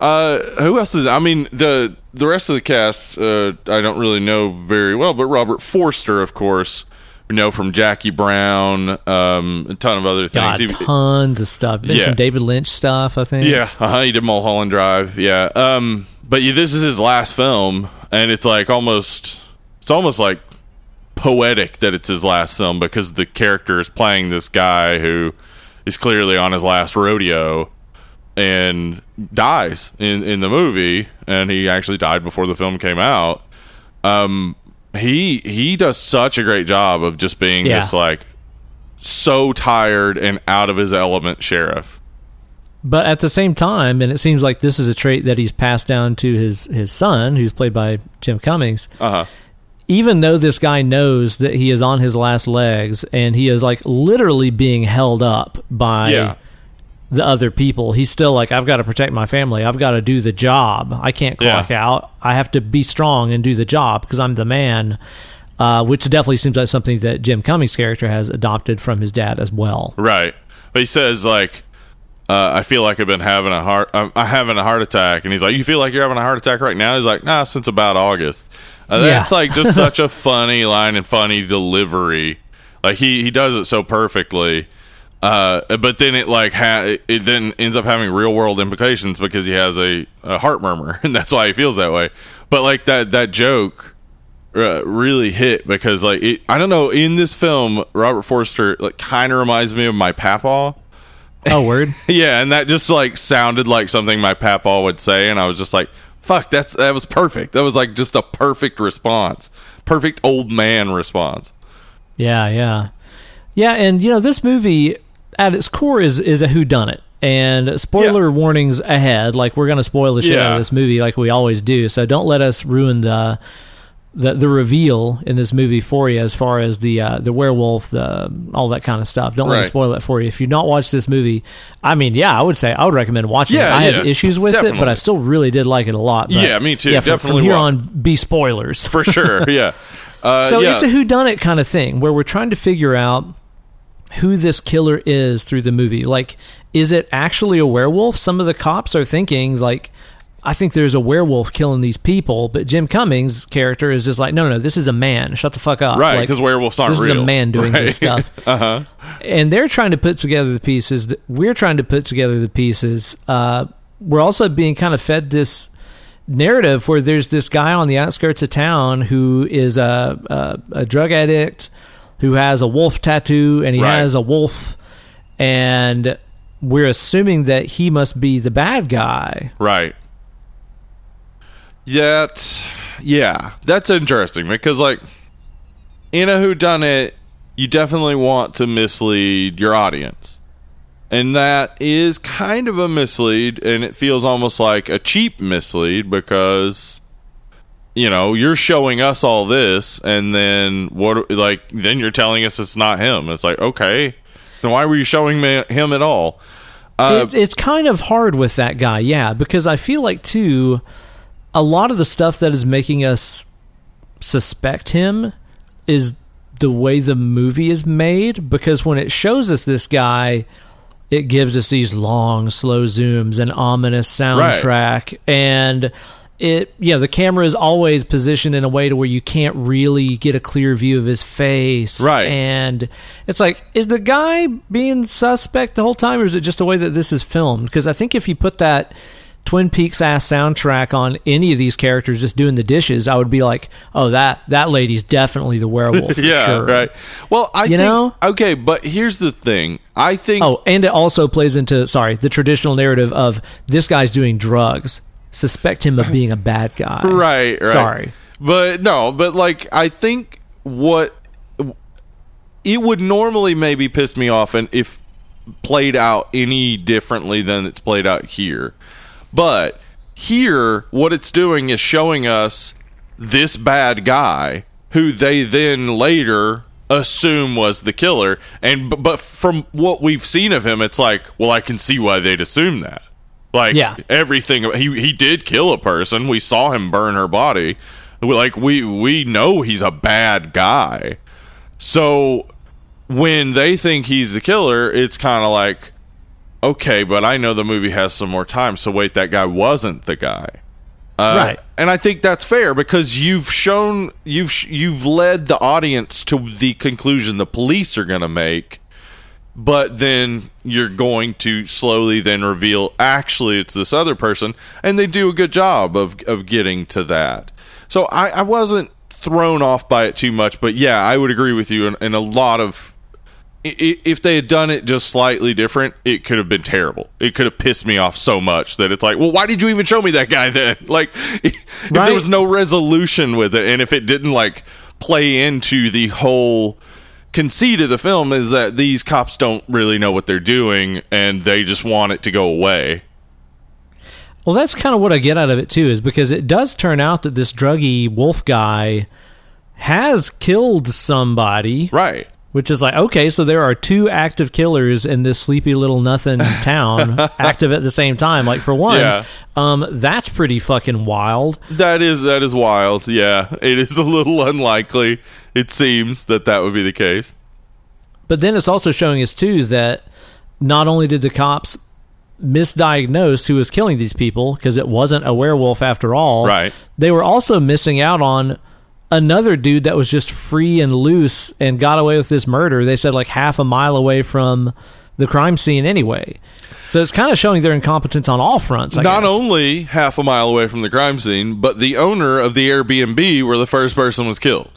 Uh, who else is? I mean, the the rest of the cast, uh, I don't really know very well, but Robert Forster, of course, we know from Jackie Brown, um, a ton of other God, things. He- tons of stuff. Been Yeah. some David Lynch stuff, I think. Yeah, uh-huh, he did Mulholland Drive. Yeah, um, but yeah, this is his last film, and it's like almost, it's almost like poetic that it's his last film because the character is playing this guy who is clearly on his last rodeo and dies in in the movie, and he actually died before the film came out. Um, he he does such a great job of just being Yeah. this like so tired and out of his element sheriff. But at the same time, and it seems like this is a trait that he's passed down to his his son, who's played by Jim Cummings. Uh huh. Even though this guy knows that he is on his last legs and he is like literally being held up by Yeah. The other people, he's still like, I've got to protect my family. I've got to do the job. I can't Yeah. clock out. I have to be strong and do the job because I'm the man. Uh, which definitely seems like something that Jim Cummings' character has adopted from his dad as well. Right. But he says like, uh, I feel like I've been having a heart. I'm, I'm having a heart attack, and he's like, "You feel like you're having a heart attack right now?" He's like, "Nah, since about August." Uh, Yeah. that's like just such a funny line and funny delivery. Like he he does it so perfectly. Uh, but then it like ha- it then ends up having real world implications because he has a, a heart murmur, and that's why he feels that way. But like that that joke uh, really hit because like it, I don't know in this film Robert Forster like kind of reminds me of my papa. Oh, word. Yeah, and that just like sounded like something my papa would say, and I was just like, "Fuck, that's that was perfect. That was like just a perfect response, perfect old man response." Yeah, yeah, yeah. And you know, this movie at its core is is a whodunit. And spoiler warnings ahead. Like we're gonna spoil the shit out of this movie, like we always do. So don't let us ruin the the, the reveal in this movie for you, as far as the uh, the werewolf, the all that kind of stuff. Don't let Right. me spoil it for you. If you've not watched this movie, I mean, yeah, I would say I would recommend watching it. Yeah, I yeah, have issues with it, but I still really did like it a lot. But Yeah, me too. Yeah, from, Definitely from here watch on, be spoilers For sure, yeah. Uh, so yeah. it's a whodunit kind of thing where we're trying to figure out who this killer is through the movie. Like, is it actually a werewolf? Some of the cops are thinking like, I think there's a werewolf killing these people, but Jim Cummings' character is just like, no, no, no, this is a man. Shut the fuck up. right Like, because werewolves aren't this is a man doing right? this stuff. uh huh. and they're trying to put together the pieces. That we're trying to put together the pieces. Uh, we're also being kind of fed this narrative where there's this guy on the outskirts of town who is a a, a drug addict who has a wolf tattoo and he Right. has a wolf, and we're assuming that he must be the bad guy. Right. Yet, yeah, that's interesting because, like, in a who done it, you definitely want to mislead your audience. And that is kind of a mislead, and it feels almost like a cheap mislead because, you know, you're showing us all this, and then what, like, then you're telling us it's not him. It's like, okay, then why were you showing me him at all? Uh, it, it's kind of hard with that guy, yeah, because I feel like too, a lot of the stuff that is making us suspect him is the way the movie is made. Because when it shows us this guy, it gives us these long, slow zooms and ominous soundtrack, and it yeah the camera is always positioned in a way to where you can't really get a clear view of his face Right. and it's like is the guy being suspect the whole time or is it just the way that this is filmed because i think if you put that twin peaks ass soundtrack on any of these characters just doing the dishes i would be like oh that that lady's definitely the werewolf for yeah, sure. right. Well, I You think, know? okay, but here's the thing. I think oh and it also plays into sorry the traditional narrative of this guy's doing drugs suspect him of being a bad guy right, right. sorry But no, but like I think what it would normally maybe piss me off and if played out any differently than it's played out here. But here, what it's doing is showing us this bad guy who they then later assume was the killer. And but from what we've seen of him, it's like, well, I can see why they'd assume that. Like Yeah. everything he he did kill a person. We saw him burn her body. Like we we know he's a bad guy. So when they think he's the killer, it's kind of like okay, but I know the movie has some more time, so wait, that guy wasn't the guy. Uh, Right. And I think that's fair because you've shown you've you've led the audience to the conclusion the police are going to make but then you're going to slowly then reveal actually it's this other person and they do a good job of of getting to that so i i wasn't thrown off by it too much but yeah i would agree with you in, in a lot of if they had done it just slightly different, it could have been terrible. It could have pissed me off so much that it's like, well, why did you even show me that guy then? Like, if Right. there was no resolution with it, and if it didn't like play into the whole conceit of the film, is that these cops don't really know what they're doing and they just want it to go away. Well, that's kind of what I get out of it too, is because it does turn out that this druggy wolf guy has killed somebody, Right. Which is like okay, so there are two active killers in this sleepy little nothing town, active at the same time. Like for one, Yeah. um, that's pretty fucking wild. That is that is wild. Yeah, it is a little unlikely. It seems that that would be the case. But then it's also showing us too that not only did the cops misdiagnose who was killing these people because it wasn't a werewolf after all, Right. They were also missing out on another dude that was just free and loose and got away with this murder. They said like half a mile away from the crime scene anyway. So it's kind of showing their incompetence on all fronts. I Not guess. only half a mile away from the crime scene, but the owner of the Airbnb where the first person was killed.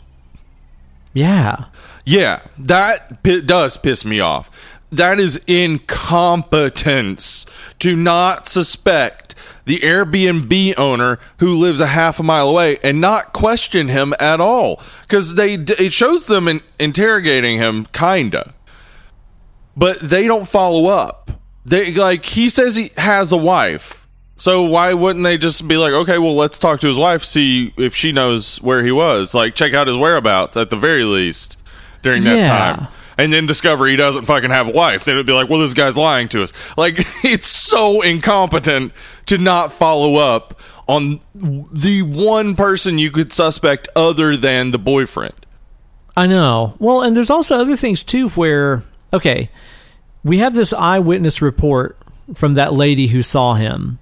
yeah. Yeah, that pi- does piss me off. That is incompetence to not suspect the Airbnb owner who lives a half a mile away and not question him at all because they it shows them in, interrogating him kinda, but they don't follow up. They like he says he has a wife. So why wouldn't they just be like, okay, well, let's talk to his wife, see if she knows where he was, like check out his whereabouts at the very least during that Yeah. time, and then discover he doesn't fucking have a wife. Then it'd be like, well, this guy's lying to us. Like it's so incompetent to not follow up on the one person you could suspect other than the boyfriend. I know. Well, and there's also other things too where okay, we have this eyewitness report from that lady who saw him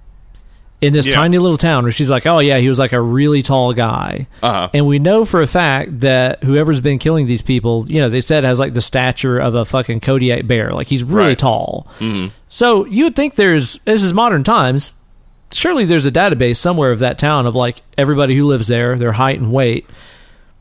in this Yeah. tiny little town where she's like, "Oh yeah, he was like a really tall guy." Uh-huh. And we know for a fact that whoever's been killing these people, you know, they said has like the stature of a fucking Kodiak bear. Like he's really Right. tall. Mm-hmm. So you would think there's this is modern times. Surely there's a database somewhere of that town of like everybody who lives there, their height and weight.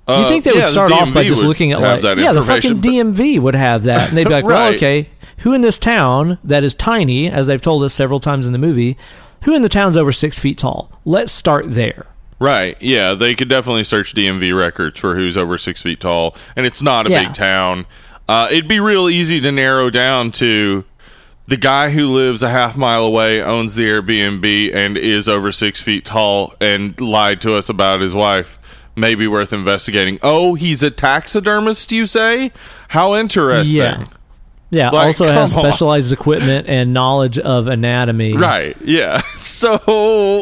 You Uh, think they yeah, would the start off by just looking at like yeah, the fucking but- DMV would have that, and they'd be like, well, okay, who in this town that is tiny, as they've told us several times in the movie, who in the town's over six feet tall? Let's start there. Right. Yeah, they could definitely search DMV records for who's over six feet tall, and it's not a Yeah. big town. Uh, it'd be real easy to narrow down to the guy who lives a half mile away, owns the Airbnb, and is over six feet tall, and lied to us about his wife. Maybe worth investigating. Oh, he's a taxidermist, you say? How interesting. Yeah. Yeah, Like, also has come on. specialized equipment and knowledge of anatomy. Right. Yeah. So,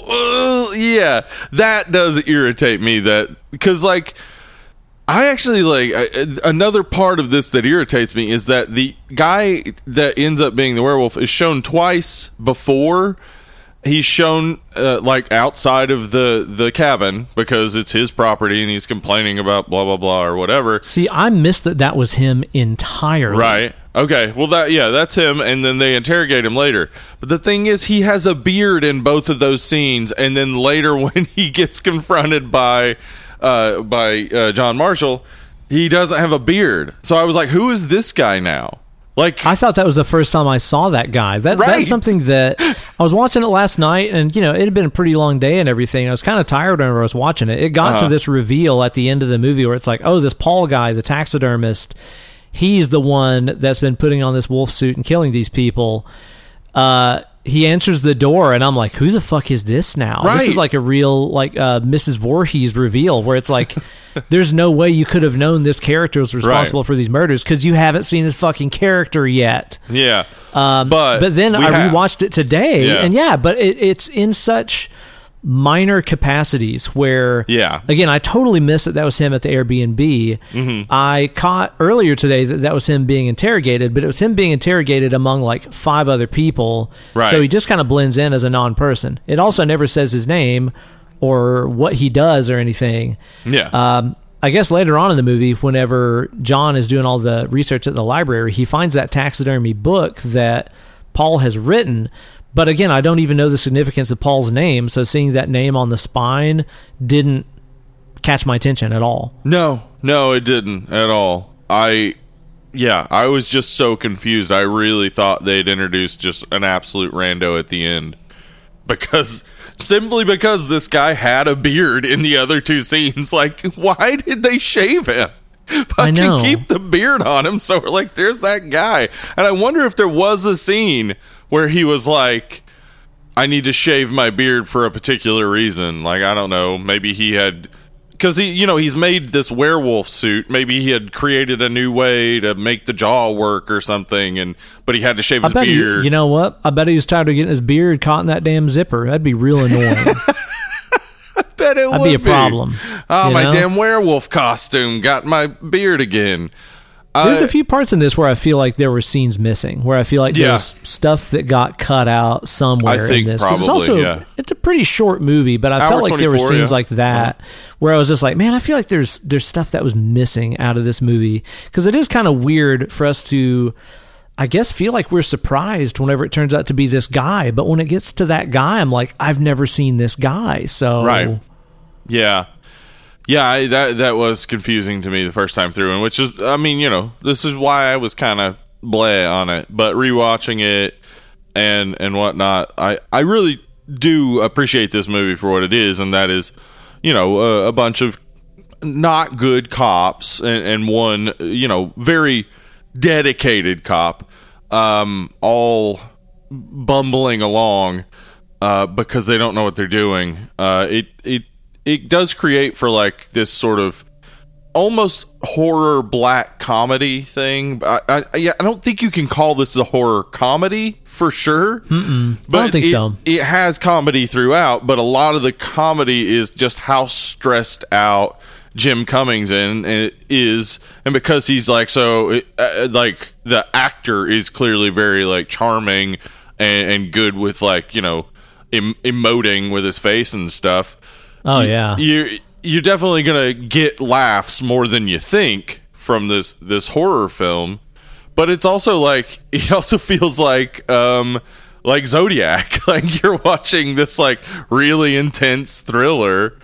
uh, yeah, that does irritate me. That because like. I actually like I- another part of this that irritates me is that the guy that ends up being the werewolf is shown twice before. He's shown uh, like outside of the the cabin because it's his property and he's complaining about blah blah blah or whatever. See, I missed that that was him entirely. Right. Okay. Well, that yeah, that's him, and then they interrogate him later. But the thing is, he has a beard in both of those scenes, and then later when he gets confronted by uh, by uh, John Marshall, he doesn't have a beard. So I was like, who is this guy now? Like, I thought that was the first time I saw that guy. That Right. that's something that I was watching it last night, and you know it had been a pretty long day and everything. I was kind of tired when I was watching it. It got to Uh-huh. this reveal at the end of the movie where it's like, oh, this Paul guy, the taxidermist, he's the one that's been putting on this wolf suit and killing these people. Uh, he answers the door, and I'm like, "Who the fuck is this now?" This is like a real like uh, Mrs. Voorhees reveal, where it's like, "There's no way you could have known this character was responsible for these murders because you haven't seen this fucking character yet." Yeah. Um, But but then I have. rewatched it today, Yeah. and yeah, but it, it's in such minor capacities where Yeah. again i totally missed that that was him at the airbnb Mm-hmm. i caught earlier today that that was him being interrogated but it was him being interrogated among like five other people Right. so he just kind of blends in as a non-person it also never says his name or what he does or anything Yeah. um, I guess later on in the movie, whenever John is doing all the research at the library, he finds that taxidermy book that Paul has written. But again, I don't even know the significance of Paul's name, so seeing that name on the spine didn't catch my attention at all. No, no, it didn't at all. I, yeah, I was just so confused. I really thought they'd introduced just an absolute rando at the end because simply because this guy had a beard in the other two scenes. Like, why did they shave him? Fucking know. keep the beard on him. So we're like, there's that guy, and I wonder if there was a scene where he was like. I need to shave my beard for a particular reason. Like I don't know, maybe he had because he, you know, he's made this werewolf suit. Maybe he had created a new way to make the jaw work or something, and but he had to shave I his bet he, beard. you know what? I bet he was tired of getting his beard caught in that damn zipper. That'd be real annoying. I bet it That'd would be a problem. Oh, my know? damn werewolf costume got my beard again. There's I- a few parts in this where I feel like there were scenes missing, where I feel like Yeah. there's stuff that got cut out somewhere I think in this. 'Cause it's also yeah. it's a pretty short movie, but I Hour felt like there were scenes yeah. Like that where I was just like, man, I feel like there's there's stuff that was missing out of this movie because it is kind of weird for us to. I guess feel like we're surprised whenever it turns out to be this guy, but when it gets to that guy, I'm like, I've never seen this guy. So Right. Yeah. Yeah, I, that that was confusing to me the first time through, and which is, I mean, you know, this is why I was kind of bleh on it. But rewatching it and and whatnot, I I really do appreciate this movie for what it is, and that is, you know, a, a bunch of not good cops and, and one, you know, very dedicated cop, um, all bumbling along uh, because they don't know what they're doing. Uh, it it it does create for like this sort of almost horror black comedy thing. I, I yeah, I don't think you can call this a horror comedy for sure. Mm-mm. But I don't think it, so. It has comedy throughout, but a lot of the comedy is just how stressed out Jim Cummings in and is, and because he's like so, uh, like the actor is clearly very like charming and, and good with like you know em- emoting with his face and stuff. Oh yeah. You're you're definitely gonna get laughs more than you think from this this horror film, but it's also like it also feels like um like Zodiac, like you're watching this like really intense thriller,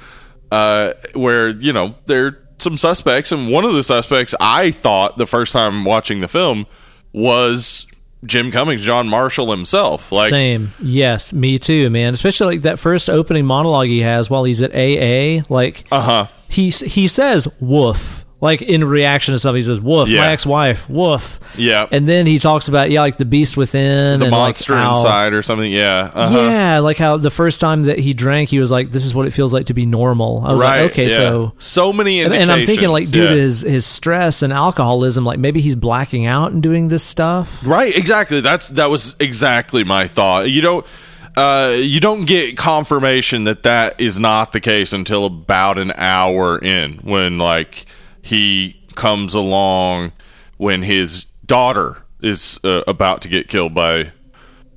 uh, where you know there are some suspects, and one of the suspects I thought the first time watching the film was Jim Cummings, John Marshall himself, like. Same. Yes, me too, man. Especially like that first opening monologue he has while he's at AA. Like Uh huh. he he says "woof" like in reaction to something. He says "woof," Yeah. my ex-wife, "woof," Yeah. and then he talks about yeah, like the beast within, the and monster like how, inside or something. Yeah. Uh-huh. Yeah, like how the first time that he drank, he was like, "This is what it feels like to be normal." I was right. like, "Okay, yeah. so." so many And, and I'm thinking, like, due to his his stress and alcoholism, like maybe he's blacking out and doing this stuff. right, exactly. That's that was exactly my thought. You don't. Uh, you don't get confirmation that that is not the case until about an hour in, when like he comes along when his daughter is uh, about to get killed by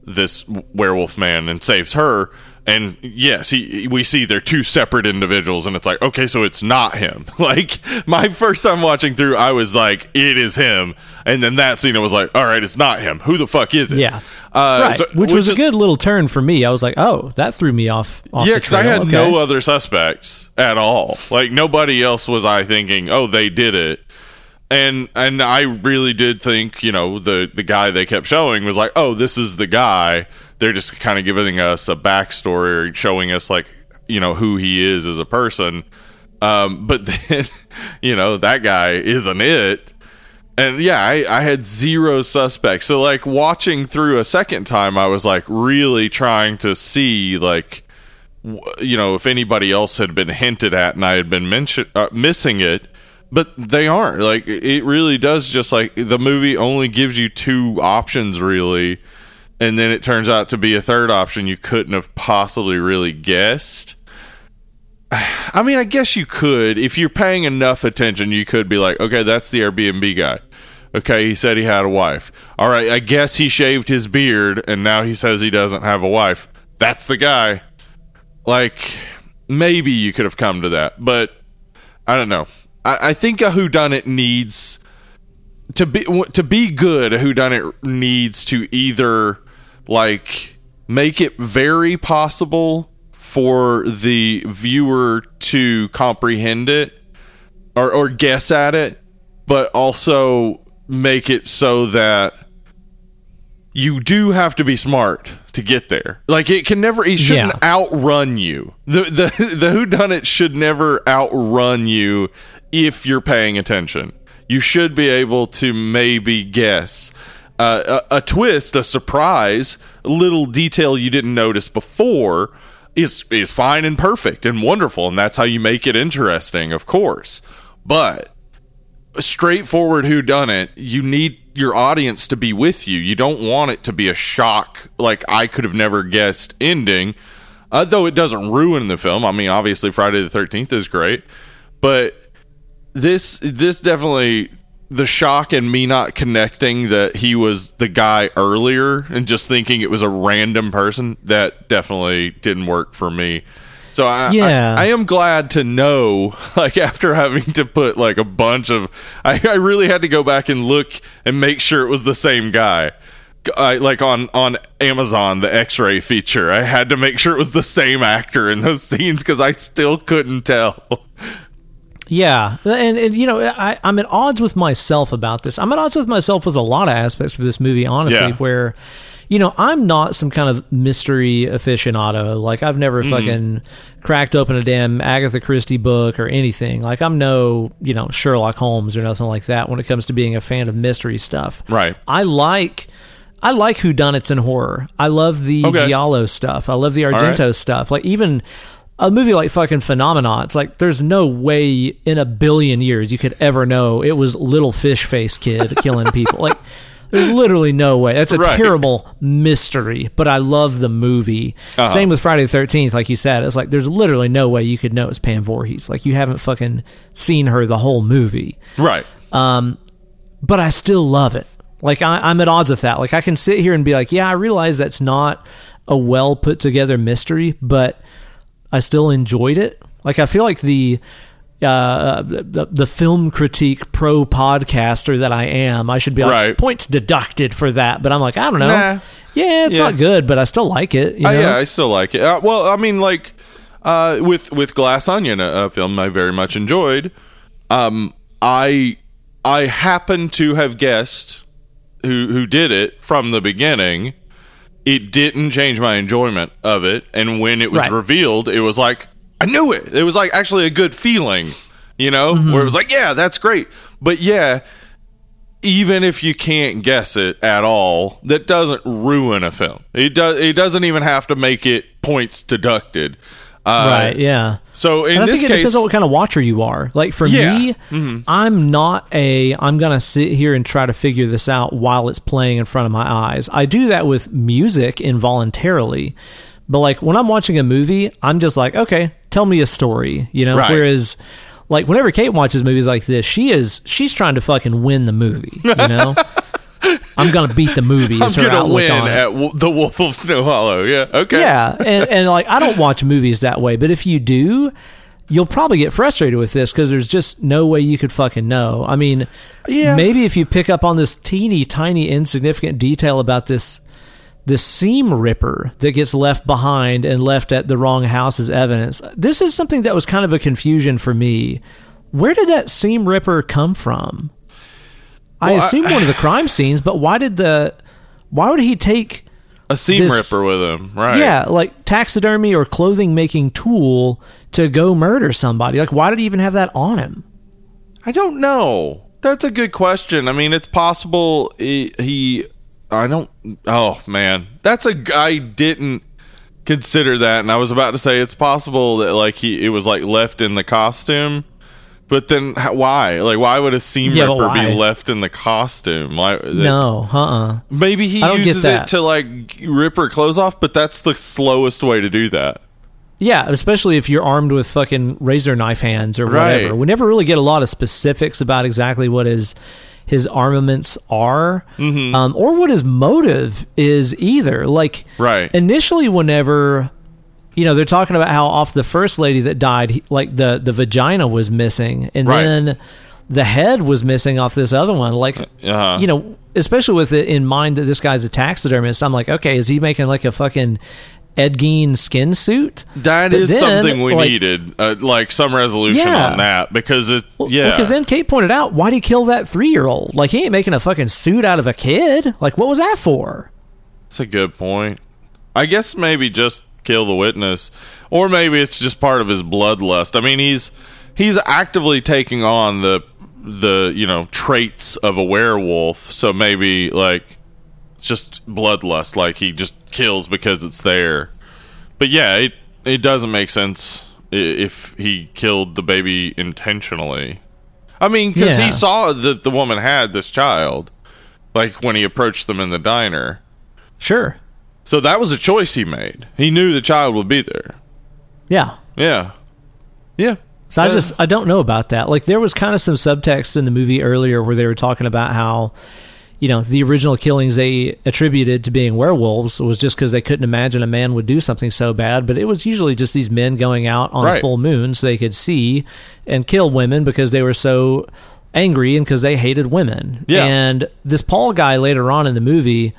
this werewolf man and saves her and yes he we see they're two separate individuals and it's like okay so it's not him like my first time watching through i was like it is him and then that scene i was like all right it's not him who the fuck is it Yeah, uh, right. so- which, was a good little turn for me. I was like, "Oh, that threw me off." off yeah because i had Okay. no other suspects at all like nobody else was i thinking oh they did it and and i really did think you know the the guy they kept showing was like oh this is the guy they're just kind of giving us a backstory or showing us like you know who he is as a person um but then you know that guy isn't it and yeah, I, I had zero suspects. So like watching through a second time, I was like really trying to see like you know if anybody else had been hinted at and I had been mention- uh, missing it, but they aren't. Like it really does just like the movie only gives you two options really, and then it turns out to be a third option you couldn't have possibly really guessed. I mean, I guess you could if you're paying enough attention. You could be like, okay, that's the Airbnb guy. Okay, he said he had a wife. All right, I guess he shaved his beard and now he says he doesn't have a wife. That's the guy. Like, maybe you could have come to that, but I don't know. I, I think a whodunit needs to be to be good. A whodunit needs to either like make it very possible for the viewer to comprehend it or, or guess at it, but also make it so that you do have to be smart to get there. Like it can never, it shouldn't Yeah. outrun you. The the the whodunit should never outrun you if you're paying attention. You should be able to maybe guess. Uh, a, a twist, a surprise, a little detail you didn't notice before is is fine and perfect and wonderful, and that's how you make it interesting, of course. But straightforward who done it you need your audience to be with you you don't want it to be a shock like i could have never guessed ending uh, though it doesn't ruin the film i mean obviously friday the 13th is great but this this definitely the shock and me not connecting that he was the guy earlier and just thinking it was a random person that definitely didn't work for me. So I, Yeah. I, I am glad to know like after having to put like a bunch of I, I really had to go back and look and make sure it was the same guy. I, like on on Amazon the X-ray feature I had to make sure it was the same actor in those scenes because I still couldn't tell Yeah, and, and you know, I, I'm at odds with myself about this. I'm at odds with myself with a lot of aspects of this movie, honestly. Yeah. Where, you know, I'm not some kind of mystery aficionado. Like I've never Mm-hmm. fucking cracked open a damn Agatha Christie book or anything. Like I'm no, you know, Sherlock Holmes or nothing like that when it comes to being a fan of mystery stuff. Right. I like. I like whodunits and horror. I love the Okay. Giallo stuff. I love the right. Argento stuff. Like even a movie like fucking Phenomena, it's like there's no way in a billion years you could ever know it was little fish face kid killing people. Like there's literally no way. That's a Right. terrible mystery, but I love the movie. Uh-huh. Same with Friday the Thirteenth, like you said. It's like there's literally no way you could know it's Pam Voorhees. Like you haven't fucking seen her the whole movie right Um, but I still love it. Like I, I'm at odds with that. Like I can sit here and be like, yeah, I realize that's not a well put together mystery, but I still enjoyed it. Like I feel like the uh, the, the film critique pro podcaster that I am, I should be like Right. points deducted for that. But I'm like, I don't know. Nah. Yeah, it's Yeah. not good, but I still like it. You Uh, yeah, I still like it. Uh, well, I mean, like uh, with with Glass Onion, a, a film I very much enjoyed. Um, I I happen to have guessed who who did it from the beginning. It didn't change my enjoyment of it, and when it was Right. revealed, it was like I knew it. It was like actually a good feeling, you know, Mm-hmm. where it was like, yeah, that's great. But yeah, even if you can't guess it at all, that doesn't ruin a film. It does. It doesn't even have to make it points deducted. Uh, right. Yeah. So in and I this think it depends on what kind of watcher you are. Like for Yeah. Mm-hmm. me, I'm not a. I'm gonna sit here and try to figure this out while it's playing in front of my eyes. I do that with music involuntarily, but like when I'm watching a movie, I'm just like, okay, tell me a story, you know. Right. Whereas, like whenever Kate watches movies like this, she is she's trying to fucking win the movie, you know. I'm gonna beat the movie. I'm gonna win at w- the Wolf of Snow Hollow. Yeah. Okay. Yeah, and, and like I don't watch movies that way, but if you do, you'll probably get frustrated with this because there's just no way you could fucking know. I mean, Yeah. maybe if you pick up on this teeny tiny insignificant detail about this this seam ripper that gets left behind and left at the wrong house as evidence. This is something that was kind of a confusion for me. Where did that seam ripper come from? I Well, I- assume one of the crime scenes, but why did the why would he take A seam This- ripper with him. Right. yeah, like taxidermy or clothing making tool to go murder somebody. Like, why did he even have that on him? I don't know. That's a good question. I mean, it's possible he, he I don't. Oh man, that's a guy didn't consider that, and I was about to say it's possible that like he it was like left in the costume. But then how, why? Like, why would a seam Yeah, ripper be left in the costume? Why, that- No, uh, uh Maybe he uses it to like rip her clothes off, but that's the slowest way to do that. Yeah, especially if you're armed with fucking razor knife hands or whatever. Right. We never really get a lot of specifics about exactly what his his armaments are, Mm-hmm. um, or what his motive is either. Like, Right. initially, whenever you know they're talking about how off the first lady that died, he- like the the vagina was missing, and Right. then the head was missing off this other one. Like, Uh-huh. you know, especially with it in mind that this guy's a taxidermist, I'm like, okay, is he making like a fucking Ed Gein skin suit? That But is then, something we like- needed, uh, like some resolution Yeah. on that because it's Well, yeah. Because then Kate pointed out, why'd he kill that three year old? Like, he ain't making a fucking suit out of a kid. Like, what was that for? That's a good point. I guess maybe just kill the witness, or maybe it's just part of his bloodlust. I mean, he's he's actively taking on the the you know traits of a werewolf, so maybe like it's just bloodlust. Like he just kills because it's there. But yeah, it it doesn't make sense if he killed the baby intentionally. I mean, because Yeah. he saw that the woman had this child, like when he approached them in the diner. Sure. So that was a choice he made. He knew the child would be there. Yeah. Yeah. Yeah. So I just I don't know about that. Like there was kind of some subtext in the movie earlier where they were talking about how you know the original killings they attributed to being werewolves was just because they couldn't imagine a man would do something so bad. But it was usually just these men going out on Right. full moon so they could see and kill women because they were so angry and because they hated women. Yeah. And this Paul guy later on in the movie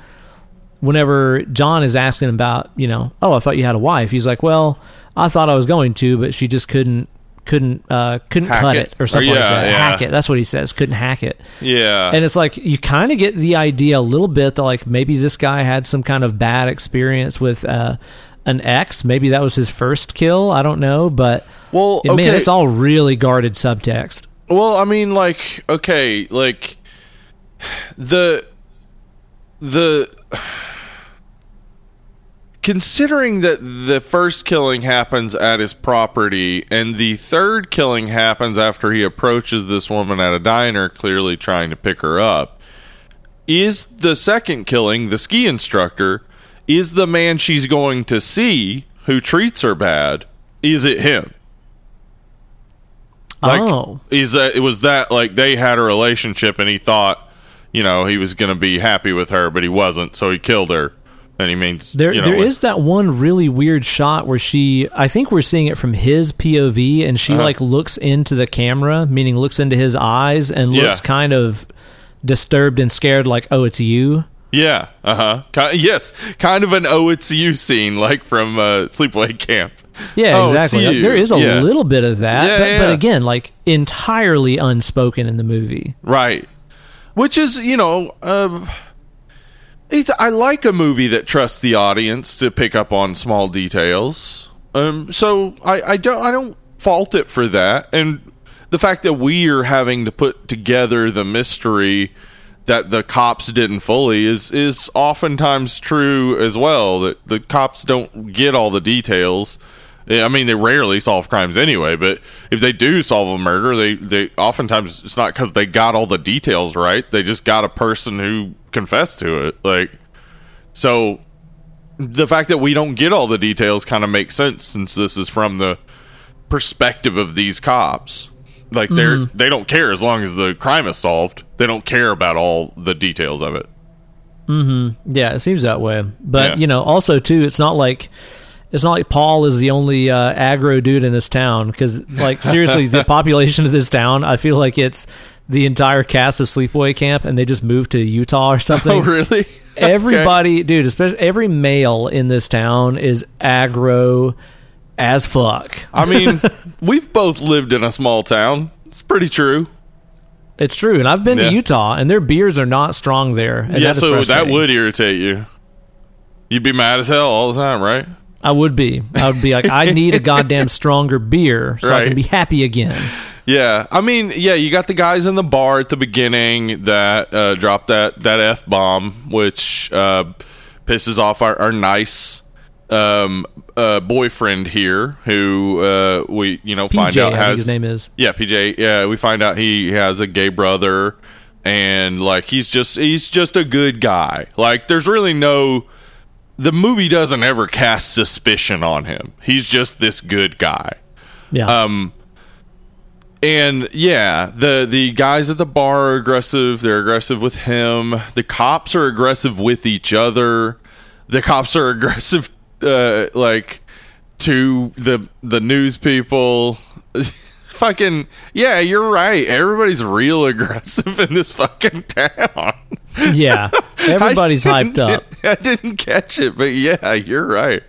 whenever John is asking about, you know, oh, I thought you had a wife. He's like, well, I thought I was going to, but she just couldn't couldn't uh couldn't Hack cut it. it. or something Or, like that. yeah. Hack it. That's what he says. Couldn't hack it. Yeah. And it's like you kind of get the idea a little bit that like maybe this guy had some kind of bad experience with uh an ex. Maybe that was his first kill. I don't know, but well, man, okay. it's all really guarded subtext. Well, I mean, like, okay, like the the considering that the first killing happens at his property and the third killing happens after he approaches this woman at a diner, clearly trying to pick her up. Is the second killing the ski instructor? Is the man she's going to see who treats her bad? Is it him? Like, oh. is that it was that like they had a relationship and he thought, you know, he was going to be happy with her, but he wasn't, so he killed her. And he means There, you know, there is that one really weird shot where she. I think we're seeing it from his POV, and she Uh-huh. like looks into the camera, meaning looks into his eyes, and Yeah. looks kind of disturbed and scared, like, "Oh, it's you." Yeah, uh huh. Yes, kind of an "Oh, it's you" scene, like from uh, Sleepaway Camp. Yeah, Oh, exactly. you. There is a Yeah. little bit of that, Yeah, but, yeah, but again, like entirely unspoken in the movie. Right. Which is, you know, um, I like a movie that trusts the audience to pick up on small details. Um, so I, I don't I don't fault it for that, and the fact that we are having to put together the mystery that the cops didn't fully is is oftentimes true as well. That the cops don't get all the details. Yeah, I mean, they rarely solve crimes anyway, but if they do solve a murder, they, they oftentimes it's not because they got all the details right. They just got a person who confessed to it. Like, so the fact that we don't get all the details kind of makes sense since this is from the perspective of these cops. Like they're they don't care as long as the crime is solved. They don't care about all the details of it. Mm-hmm. Yeah, it seems that way. But Yeah. you know, also too, it's not like it's not like Paul is the only uh, aggro dude in this town. Because like seriously, the population of this town, I feel like it's the entire cast of Sleepaway Camp, and they just moved to Utah or something. Oh, really? Everybody, dude, especially every male in this town is aggro as fuck. I mean, we've both lived in a small town. It's pretty true. It's true, and I've been Yeah. to Utah, and their beers are not strong there. And yeah, that so that would irritate you. You'd be mad as hell all the time, right? I would be. I would be like, I need a goddamn stronger beer so I can be happy again. yeah. I mean, yeah, you got the guys in the bar at the beginning that uh, dropped that that f bomb, which uh, pisses off our, our nice um, uh, boyfriend here, who uh, we you know find PJ, out has his name is. yeah, PJ. Yeah, we find out he has a gay brother, and like he's just he's just a good guy. Like there's really no. The movie doesn't ever cast suspicion on him. He's just this good guy. Yeah. Um, and yeah, the the guys at the bar are aggressive. They're aggressive with him. The cops are aggressive with each other. The cops are aggressive, uh, like to the the news people. fucking yeah, you're right. Everybody's real aggressive in this fucking town. yeah. Everybody's hyped up. I didn't catch it, but yeah, you're right.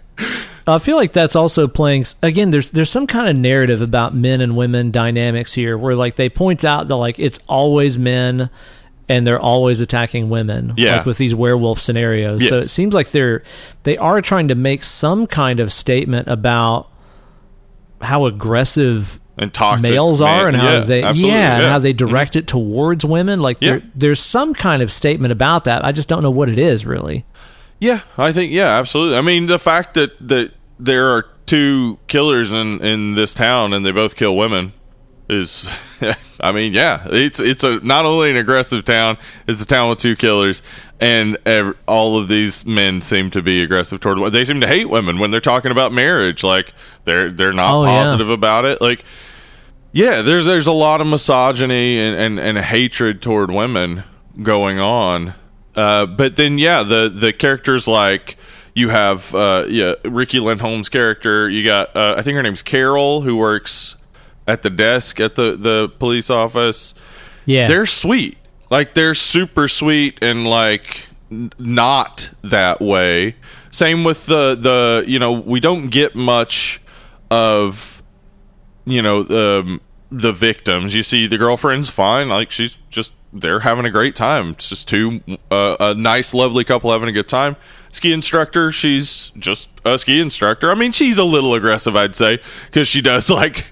I feel like that's also playing again. There's there's some kind of narrative about men and women dynamics here, where like they point out that like it's always men, and they're always attacking women. Yeah. like with these werewolf scenarios. So it seems like they're they are trying to make some kind of statement about how aggressive And toxic males man- are and how yeah, they absolutely, yeah, and how they Mhm. direct it towards women. Like Yeah. there, there's some kind of statement about that. I just don't know what it is really. Yeah, I think yeah, absolutely. I mean, the fact that that there are two killers in in this town and they both kill women is I mean, yeah, it's it's a not only an aggressive town, it's a town with two killers and ev- all of these men seem to be aggressive toward they seem to hate women when they're talking about marriage like they're they're not Oh, yeah. positive about it like yeah, there's there's a lot of misogyny and, and, and hatred toward women going on. Uh, but then yeah, the the characters like you have uh, yeah Riki Lindhome's character. You got uh, I think her name's Carol who works at the desk at the the police office. Yeah, They're sweet, like they're super sweet and like n- not that way. Same with the the you know we don't get much of you know um, the victims. You see the girlfriend's fine, like she's just they're having a great time. It's just two uh, a nice, lovely couple having a good time. Ski instructor, she's just a ski instructor. I mean, she's a little aggressive, I'd say, because she does like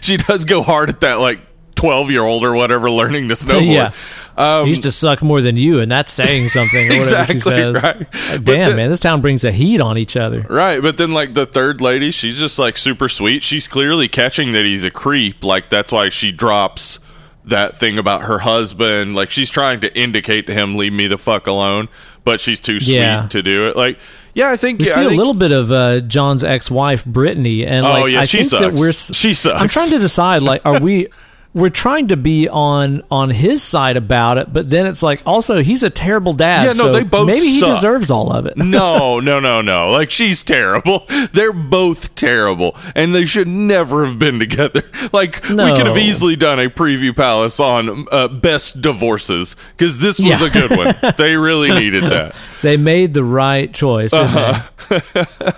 she does go hard at that like twelve year old or whatever learning to snowboard. yeah. Um, he used to suck more than you, and that's saying something. Or whatever Exactly, she says. right. But Damn, the- man, this town brings the heat on each other. Right, but then like the third lady, she's just like super sweet. She's clearly catching that he's a creep. Like that's why she drops that thing about her husband. Like she's trying to indicate to him, "Leave me the fuck alone," but she's too sweet Yeah. to do it. Like, yeah, I think We yeah, see I a think- little bit of uh, John's ex-wife Brittany, and Oh, like yeah, I she think that sucks. we're She sucks. I'm trying to decide like, are we? We're trying to be on on his side about it, but then it's like also he's a terrible dad. Yeah, no, so they both maybe he suck. deserves all of it. no, no, no, no. Like she's terrible. They're both terrible, and they should never have been together. Like we could have easily done a preview palace on uh, best divorces because this was Yeah. a good one. they really needed that. They made the right choice. didn't Uh-huh. they?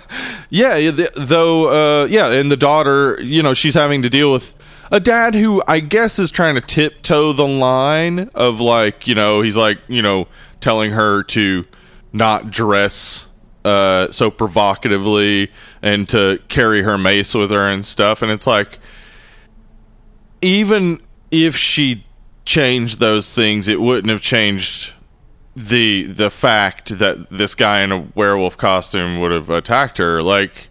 Yeah, yeah, the, though. Uh, yeah, and the daughter, you know, she's having to deal with a dad who I guess is trying to tiptoe the line of like, you know, he's like, you know, telling her to not dress uh, so provocatively and to carry her mace with her and stuff, and it's like, even if she changed those things, it wouldn't have changed the the fact that this guy in a werewolf costume would have attacked her. Like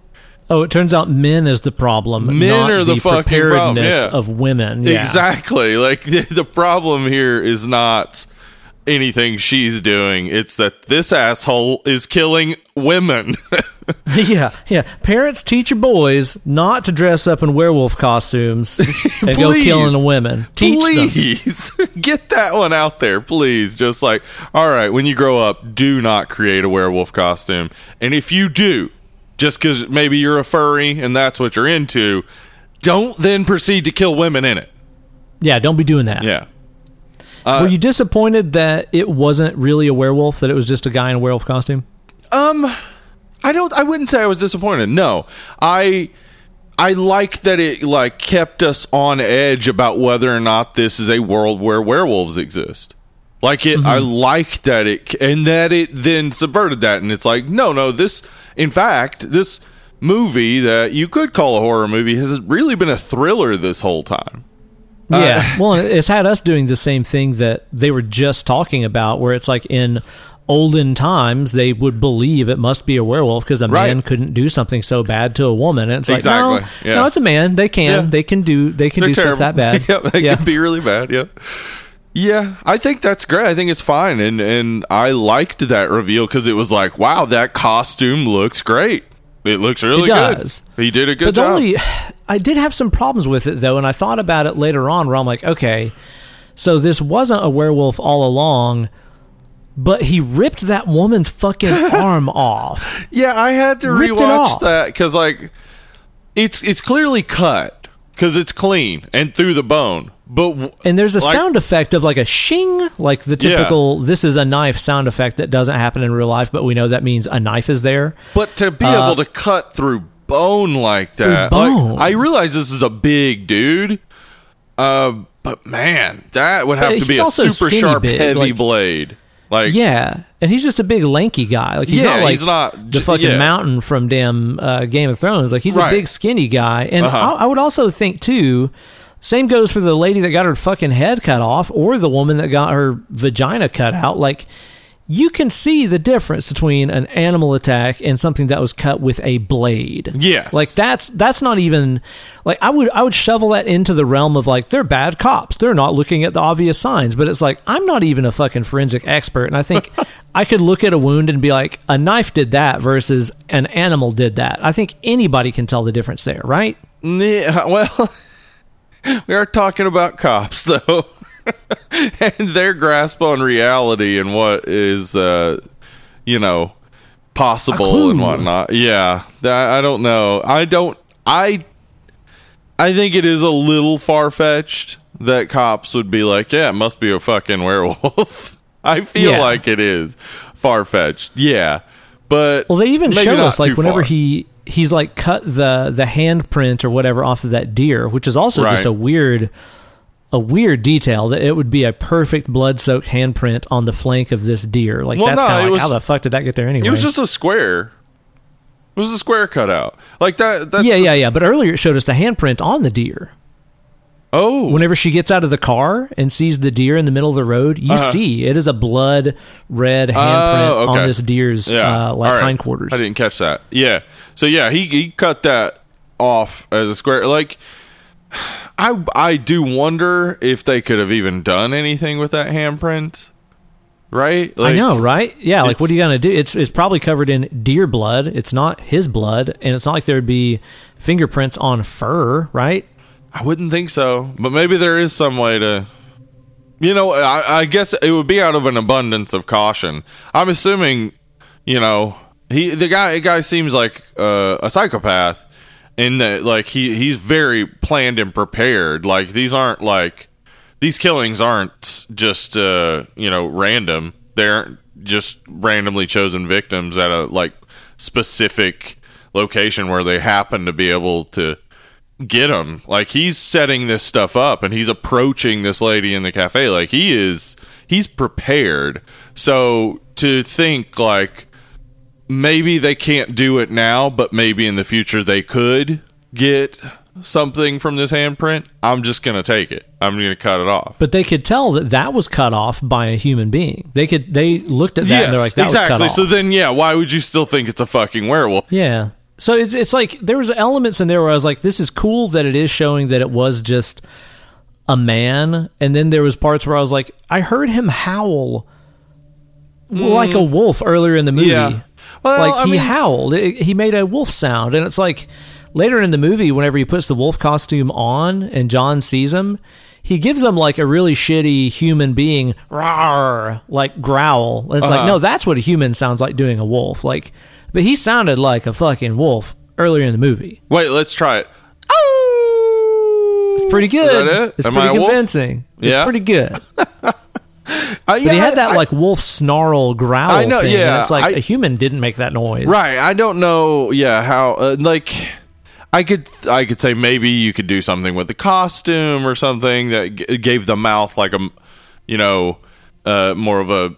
Oh, it turns out men is the problem. Men are the fucking problem, preparedness yeah. of women. Yeah. exactly, like the, the problem here is not anything she's doing; it's that this asshole is killing women. yeah, yeah. Parents teach your boys not to dress up in werewolf costumes and go Please. killing women. Teach them. please get that one out there, please. Just like, all right, when you grow up, do not create a werewolf costume, and if you do, just because maybe you're a furry and that's what you're into, don't then proceed to kill women in it. Yeah, don't be doing that. Yeah. Were you disappointed that it wasn't really a werewolf? That it was just a guy in a werewolf costume? Um, I don't. I wouldn't say I was disappointed. No, I. I like that it like kept us on edge about whether or not this is a world where werewolves exist. Like it, I mm-hmm. like that it and that it then subverted that, and it's like, no, no, this. In fact, this movie that you could call a horror movie has really been a thriller this whole time. Uh, yeah. well, it's had us doing the same thing that they were just talking about, where it's like in olden times they would believe it must be a werewolf because a Right. man couldn't do something so bad to a woman, and it's like Exactly, no, yeah. no, it's a man. They can, Yeah. they can do, they can They're do stuff that bad. yeah, they yeah. can be really bad. Yeah. Yeah, I think that's great. I think it's fine, and and I liked that reveal because it was like, wow, that costume looks great. It looks really does. good. He did a good but job. only, I did have some problems with it though, and I thought about it later on, where I'm like, okay, so this wasn't a werewolf all along. But he ripped that woman's fucking arm off. Yeah, I had to Ripped rewatch that because like it's it's clearly cut because it's clean and through the bone. But w- And there's a Like- sound effect of like a shing, like the Yeah. typical "this is a knife" sound effect that doesn't happen in real life, but we know that means a knife is there. but to be able to cut through bone like that, Uh, bone. like I realize this is a big dude. Uh, but man, that would have But to be a super sharp, big, heavy like- blade. Like Yeah, and he's just a big lanky guy. Like he's Yeah, not like he's not the fucking yeah. mountain from damn uh, Game of Thrones. Like he's Right. a big skinny guy, and Uh-huh. I, I would also think too. Same goes for the lady that got her fucking head cut off, or the woman that got her vagina cut out. Like you can see the difference between an animal attack and something that was cut with a blade. Yes. like that's that's not even like I would I would shovel that into the realm of like they're bad cops. They're not looking at the obvious signs, but it's like I'm not even a fucking forensic expert, and I think I could look at a wound and be like a knife did that versus an animal did that. I think anybody can tell the difference there, right? Yeah, well, we are talking about cops though, and their grasp on reality and what is, uh, you know, possible and whatnot. Yeah, that, I don't know. I don't. I. I think it is a little far fetched that cops would be like, "Yeah, it must be a fucking werewolf." I feel Yeah. like it is far fetched. Yeah, but Well, they even showed us like whenever far. he he's like cut the the handprint or whatever off of that deer, which is also just a weird a weird detail that it would be a perfect blood soaked handprint on the flank of this deer. Like Well, that's no, kind of like how the fuck did that get there anyway? It was just a square. It was a square cutout. Like that. That's yeah, yeah, yeah. But earlier it showed us the handprint on the deer. Oh, Whenever she gets out of the car and sees the deer in the middle of the road, you Uh-huh. see it is a blood red handprint Oh, okay. on this deer's yeah. uh, like right. hindquarters. I didn't catch that. Yeah. So yeah, he he cut that off as a square. Like, I I do wonder if they could have even done anything with that handprint. Right. I know, right? Yeah, like what are you gonna do? It's it's probably covered in deer blood. It's not his blood, and it's not like there'd be fingerprints on fur, right? I wouldn't think so, but maybe there is some way to. You know, I, I guess it would be out of an abundance of caution. I'm assuming, you know, he the guy the guy seems like uh, a psychopath, in that like he he's very planned and prepared. Like these aren't like these killings aren't just uh, you know random. They aren't just randomly chosen victims at a like specific location where they happen to be able to get him. Like he's setting this stuff up and he's approaching this lady in the cafe like he is he's prepared. So to think like maybe they can't do it now, but maybe in the future they could get something from this handprint, I'm just going to take it. I'm going to cut it off. But they could tell that that was cut off by a human being. They could they looked at that and they're like that was exactly. cut off. So then yeah, why would you still think it's a fucking werewolf? Yeah. So it's it's like there was elements in there where I was like, this is cool that it is showing that it was just a man, and then there was parts where I was like, I heard him howl like a wolf earlier in the movie. Mm. Yeah. Well, like I he mean- howled, It- he made a wolf sound, and it's like later in the movie, whenever he puts the wolf costume on and John sees him. He gives him like a really shitty human being, rawr, like growl. It's like, Uh-huh. no, that's what a human sounds like doing a wolf. Like, but he sounded like a fucking wolf earlier in the movie. Wait, let's try it. It's pretty good. It? It's Am I pretty convincing. It's Yeah? pretty good. Uh, But he had that like wolf snarl growl. I know, thing, yeah, it's like I- a human didn't make that noise. Right. I don't know. Yeah. How? Uh, like, I could. I could say maybe you could do something with the costume or something that g- gave the mouth like a you know, uh, more of a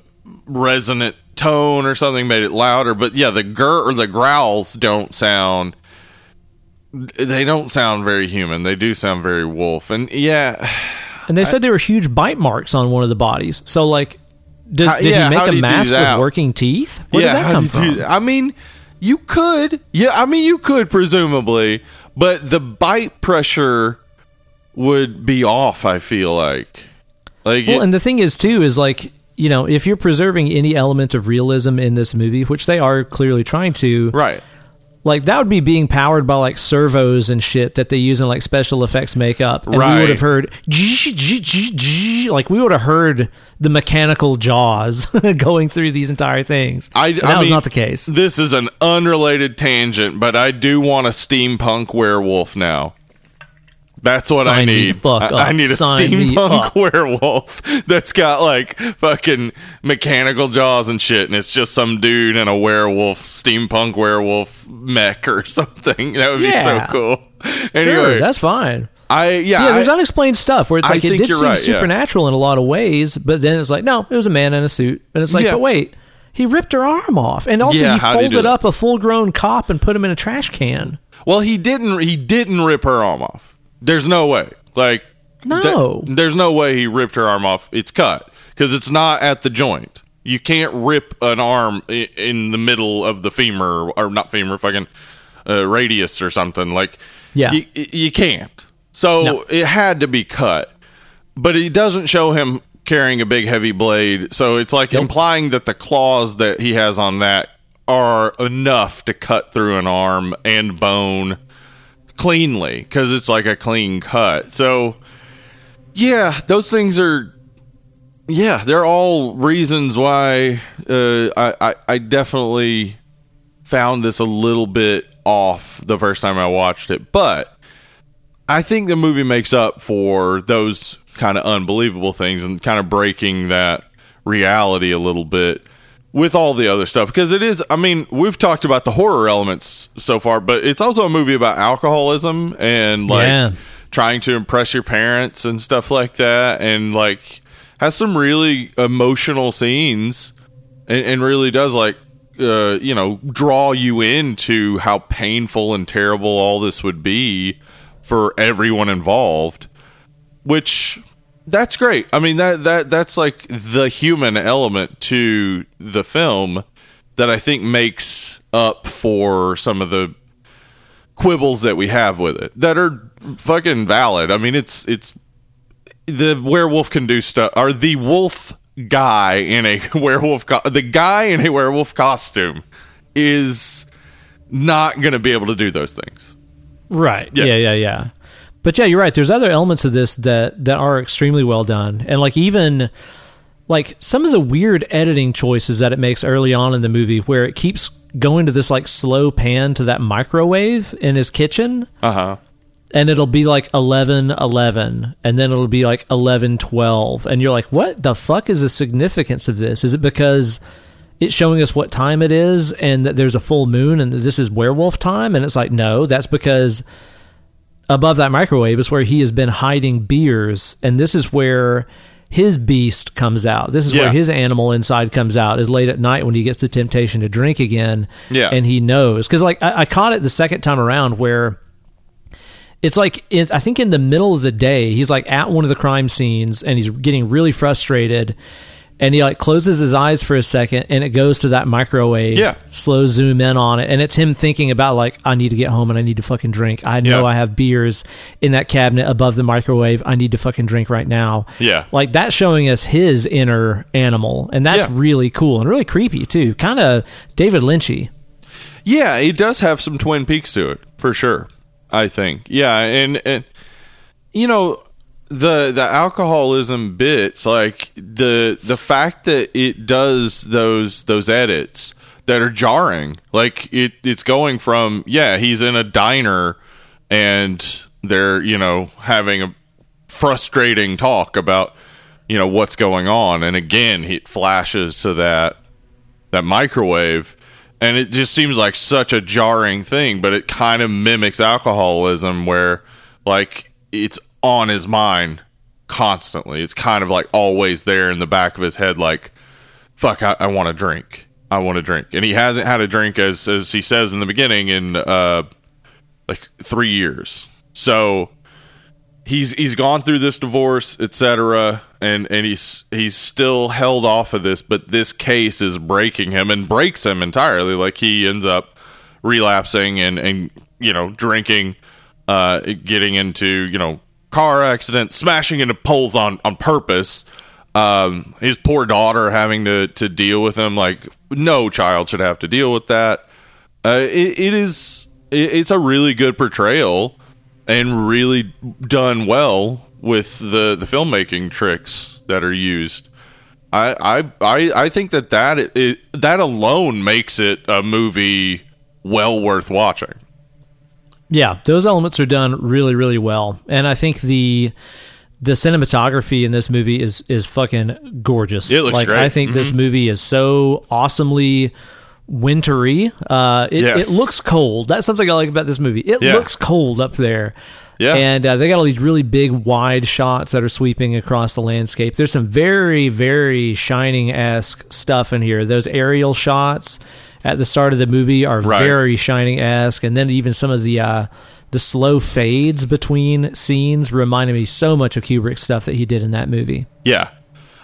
resonant tone or something, made it louder. But yeah, the gur or the growls don't sound. They don't sound very human. They do sound very wolf. And yeah, and they said there were huge bite marks on one of the bodies. So like, did, How- did yeah, he make a mask with working teeth? Where yeah, did that come do do from? that? I mean, you could. Yeah, I mean, you could presumably, but the bite pressure would be off. I feel like, like Well, it- and the thing is too is like you know if you're preserving any element of realism in this movie, which they are clearly trying to, right. like that would be being powered by like servos and shit that they use in like special effects makeup, and we would have heard like we would have heard the mechanical jaws going through these entire things. I, I that was mean, not the case. This is an unrelated tangent, but I do want a steampunk werewolf now. That's what I Sign me need. I. I need a Sign steampunk werewolf that's got like fucking mechanical jaws and shit, and it's just some dude in a werewolf, steampunk werewolf mech or something. That would be so cool. Sure, Anyway, that's fine. I yeah, Yeah, there's I- unexplained stuff where it's like it did seem right, yeah. supernatural in a lot of ways, but then it's like, no, it was a man in a suit. And it's like, Yeah. but wait, he ripped her arm off. And also Yeah, he he folded that? up a full grown cop and put him in a trash can. Well, he didn't. He didn't rip her arm off. There's no way. Like No. th- there's no way he ripped her arm off. It's cut because it's not at the joint. You can't rip an arm i- in the middle of the femur or not femur, fucking uh, radius or something. Like Yeah. you, you can't. So No. it had to be cut. But it doesn't show him carrying a big heavy blade. So it's like implying that the claws that he has on that are enough to cut through an arm and bone cleanly because it's like a clean cut. So yeah, those things are yeah, they're all reasons why uh, I, I I definitely found this a little bit off the first time I watched it, but I think the movie makes up for those kind of unbelievable things and kind of breaking that reality a little bit with all the other stuff because it is I mean we've talked about the horror elements so far but it's also a movie about alcoholism and like Yeah. trying to impress your parents and stuff like that and like has some really emotional scenes and, and really does like uh, you know draw you into how painful and terrible all this would be for everyone involved which that's great i mean that that that's like the human element to the film that i think makes up for some of the quibbles that we have with it that are fucking valid i mean it's it's the werewolf can do stuff or the wolf guy in a werewolf co- the guy in a werewolf costume is not going to be able to do those things Right. Yeah. Yeah. yeah, yeah, But yeah, you're right. There's other elements of this that that are extremely well done, and like even like some of the weird editing choices that it makes early on in the movie, where it keeps going to this like slow pan to that microwave in his kitchen, uh-huh. And it'll be like 11 11 and then it'll be like 11 12 and you're like what the fuck is the significance of this? Is it because it's showing us what time it is and that there's a full moon and that this is werewolf time? And it's like no that's because above that microwave is where he has been hiding beers and this is where his beast comes out this is Yeah. where his animal inside comes out is late at night when he gets the temptation to drink again Yeah. and he knows because like I, I caught it the second time around where it's like in, I think in the middle of the day, he's like at one of the crime scenes and he's getting really frustrated. And he like closes his eyes for a second, and it goes to that microwave. Yeah. slow zoom in on it, and it's him thinking about like I need to get home and I need to fucking drink. I know Yeah. I have beers in that cabinet above the microwave. I need to fucking drink right now. Yeah. like that's showing us his inner animal, and that's Yeah. really cool and really creepy too. Kind of David Lynchy. Yeah, it does have some Twin Peaks to it for sure. I think. Yeah, and, and you know the the alcoholism bits, like the the fact that it does those those edits that are jarring. Like it it's going from yeah, he's in a diner and they're you know having a frustrating talk about you know what's going on, and again it flashes to that that microwave and it just seems like such a jarring thing but it kind of mimics alcoholism where like it's on his mind constantly it's kind of like always there in the back of his head like fuck i, I want to drink i want to drink and he hasn't had a drink as as he says in the beginning in uh like three years so he's he's gone through this divorce, etc., and and he's he's still held off of this, but this case is breaking him and breaks him entirely. Like he ends up relapsing and and you know drinking, uh, getting into you know car accident, smashing into poles on on purpose. Um, his poor daughter having to to deal with him like no child should have to deal with that. Uh, it, it is it, it's a really good portrayal and really done well with the the filmmaking tricks that are used. I I I, think that that it, that alone makes it a movie well worth watching. Yeah, those elements are done really really well, and I think the the cinematography in this movie is is fucking gorgeous. It looks like great. I think this movie is so awesomely wintry. Uh, it, Yes. it looks cold. That's something I like about this movie. It Yeah. looks cold up there. Yeah. And uh, they got all these really big, wide shots that are sweeping across the landscape. There's some very, very shining esque stuff in here. Those aerial shots at the start of the movie are Right. very shining esque, and then even some of the uh, the slow fades between scenes reminded me so much of Kubrick stuff that he did in that movie. Yeah.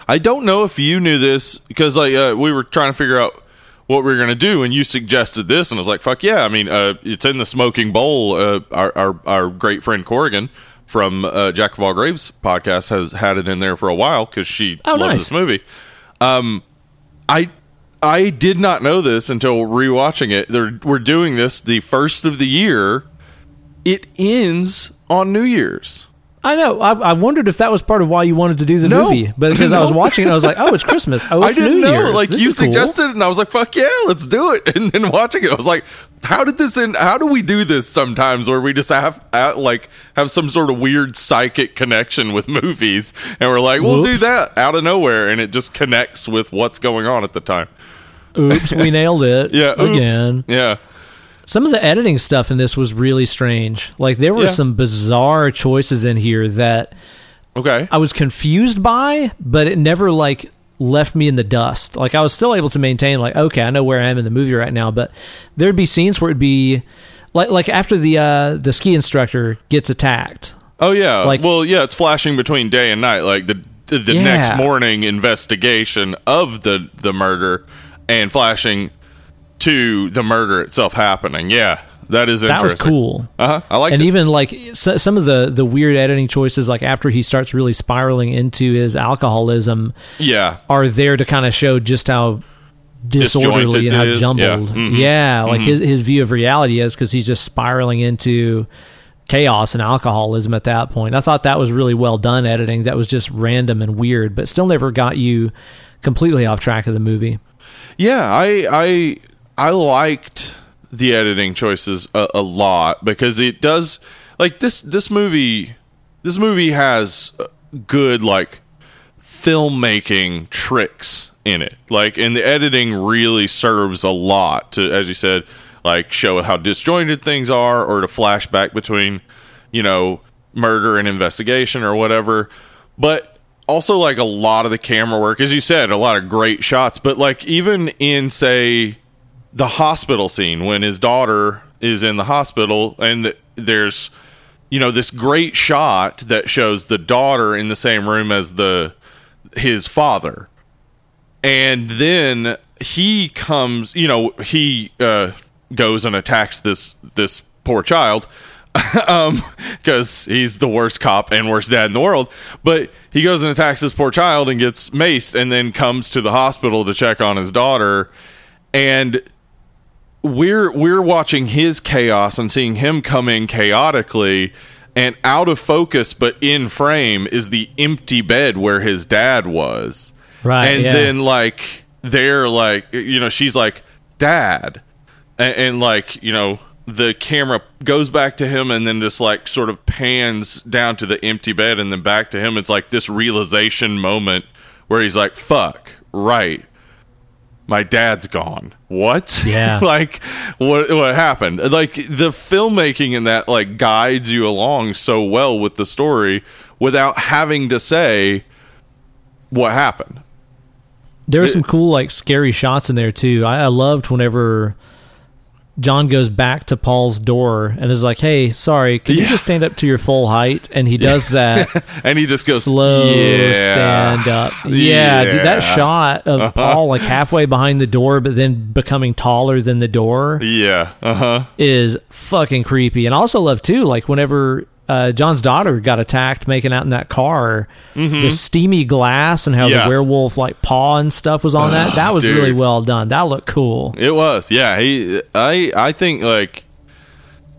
I don't know if you knew this because like uh, we were trying to figure out what we were gonna do, and you suggested this, and I was like, "Fuck yeah!" I mean, uh, it's in the smoking bowl. Uh, our, our our great friend Corrigan from uh, Jack of All Graves podcast has had it in there for a while because she Oh, loves nice. this movie. Um, I I did not know this until rewatching it. They're, we're doing this the first of the year. It ends on New Year's. I know. I, I wondered if that was part of why you wanted to do the No. movie, but because I was watching it, I was like, "Oh, it's Christmas. Oh, I it's didn't New know. Year's. Like This you is cool." suggested, and I was like, "Fuck yeah, let's do it!" And then watching it, I was like, "How did this end? How do we do this sometimes, where we just have uh, like have some sort of weird psychic connection with movies, and we're like, we'll do that out of nowhere, and it just connects with what's going on at the time." Oops, we nailed it. Yeah, oops. again. Yeah, Some of the editing stuff in this was really strange. Like there were Yeah. some bizarre choices in here that okay, I was confused by, but it never like left me in the dust. Like I was still able to maintain like okay, I know where I am in the movie right now, but there'd be scenes where it'd be like like after the uh the ski instructor gets attacked. oh yeah. like- well, yeah, it's flashing between day and night, like the the Yeah. next morning investigation of the the murder, and flashing to the murder itself happening. Yeah, that is That was cool. Uh huh. I like and it. even like s- some of the the weird editing choices like after he starts really spiraling into his alcoholism yeah, are there to kind of show just how disorderly and how jumbled. Yeah. Mhm. Yeah, like his his view of reality is because he's just spiraling into chaos and alcoholism at that point. I thought that was really well done editing. That was just random and weird, but still never got you completely off track of the movie. yeah. I I I liked the editing choices a, a lot because it does like this this movie. This movie has uh, good like filmmaking tricks in it. Like, and the editing really serves a lot to, as you said, like show how disjointed things are or to flashback between, you know, murder and investigation or whatever. But also, like, a lot of the camera work, as you said, a lot of great shots. But, like, even in, say, the hospital scene when his daughter is in the hospital and th- there's you know this great shot that shows the daughter in the same room as the his father. And then he comes you know he uh goes and attacks this this poor child um because he's the worst cop and worst dad in the world. But he goes and attacks this poor child and gets maced and then comes to the hospital to check on his daughter. And we're we're watching his chaos and seeing him come in chaotically and out of focus but in frame is the empty bed where his dad was Right, and yeah. then like they're like you know she's like dad and, and like you know the camera goes back to him and then just like sort of pans down to the empty bed and then back to him it's like this realization moment where he's like fuck right my dad's gone. What? Yeah. like what what happened? Like the filmmaking in that like guides you along so well with the story without having to say what happened. There were some cool, like, scary shots in there too. I, I loved whenever John goes back to Paul's door and is like, "Hey, sorry, can you just stand up to your full height?" And he does that and he just goes slow yeah. stand up. Yeah, dude, that shot of Uh-huh. Paul like halfway behind the door, but then becoming taller than the door Yeah. Uh huh. is fucking creepy. And I also love too, like whenever uh, John's daughter got attacked making out in that car, the steamy glass and how Mm-hmm. Yeah. the werewolf like paw and stuff was on that. That was dude. really well done. That looked cool. It was, yeah. He, I, I think like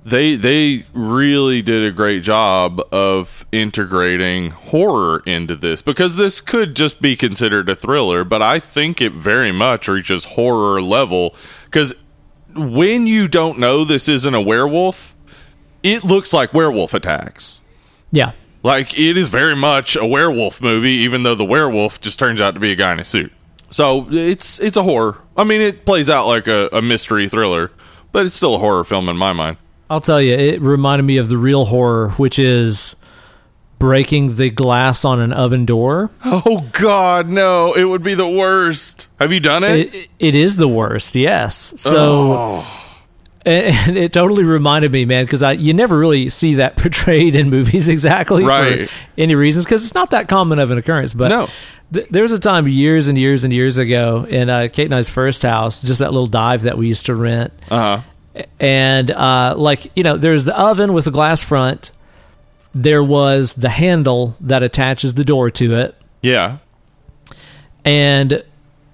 they, they really did a great job of integrating horror into this because this could just be considered a thriller, but I think it very much reaches horror level because when you don't know this isn't a werewolf, it looks like werewolf attacks. Yeah. Like it is very much a werewolf movie, even though the werewolf just turns out to be a guy in a suit. So it's it's a horror. I mean, it plays out like a, a mystery thriller, but it's still a horror film in my mind. I'll tell you, it reminded me of the real horror, which is breaking the glass on an oven door. Oh God, no! It would be the worst. Have you done it? It, it is the worst, yes. So, Oh. And, and it totally reminded me, man, because I you never really see that portrayed in movies exactly Right. for any reasons, because it's not that common of an occurrence. But No. th- there was a time years and years and years ago in uh, Kate and I's first house, just that little dive that we used to rent, Uh huh. and uh, like you know, there's the oven with the glass front. There was the handle that attaches the door to it Yeah. and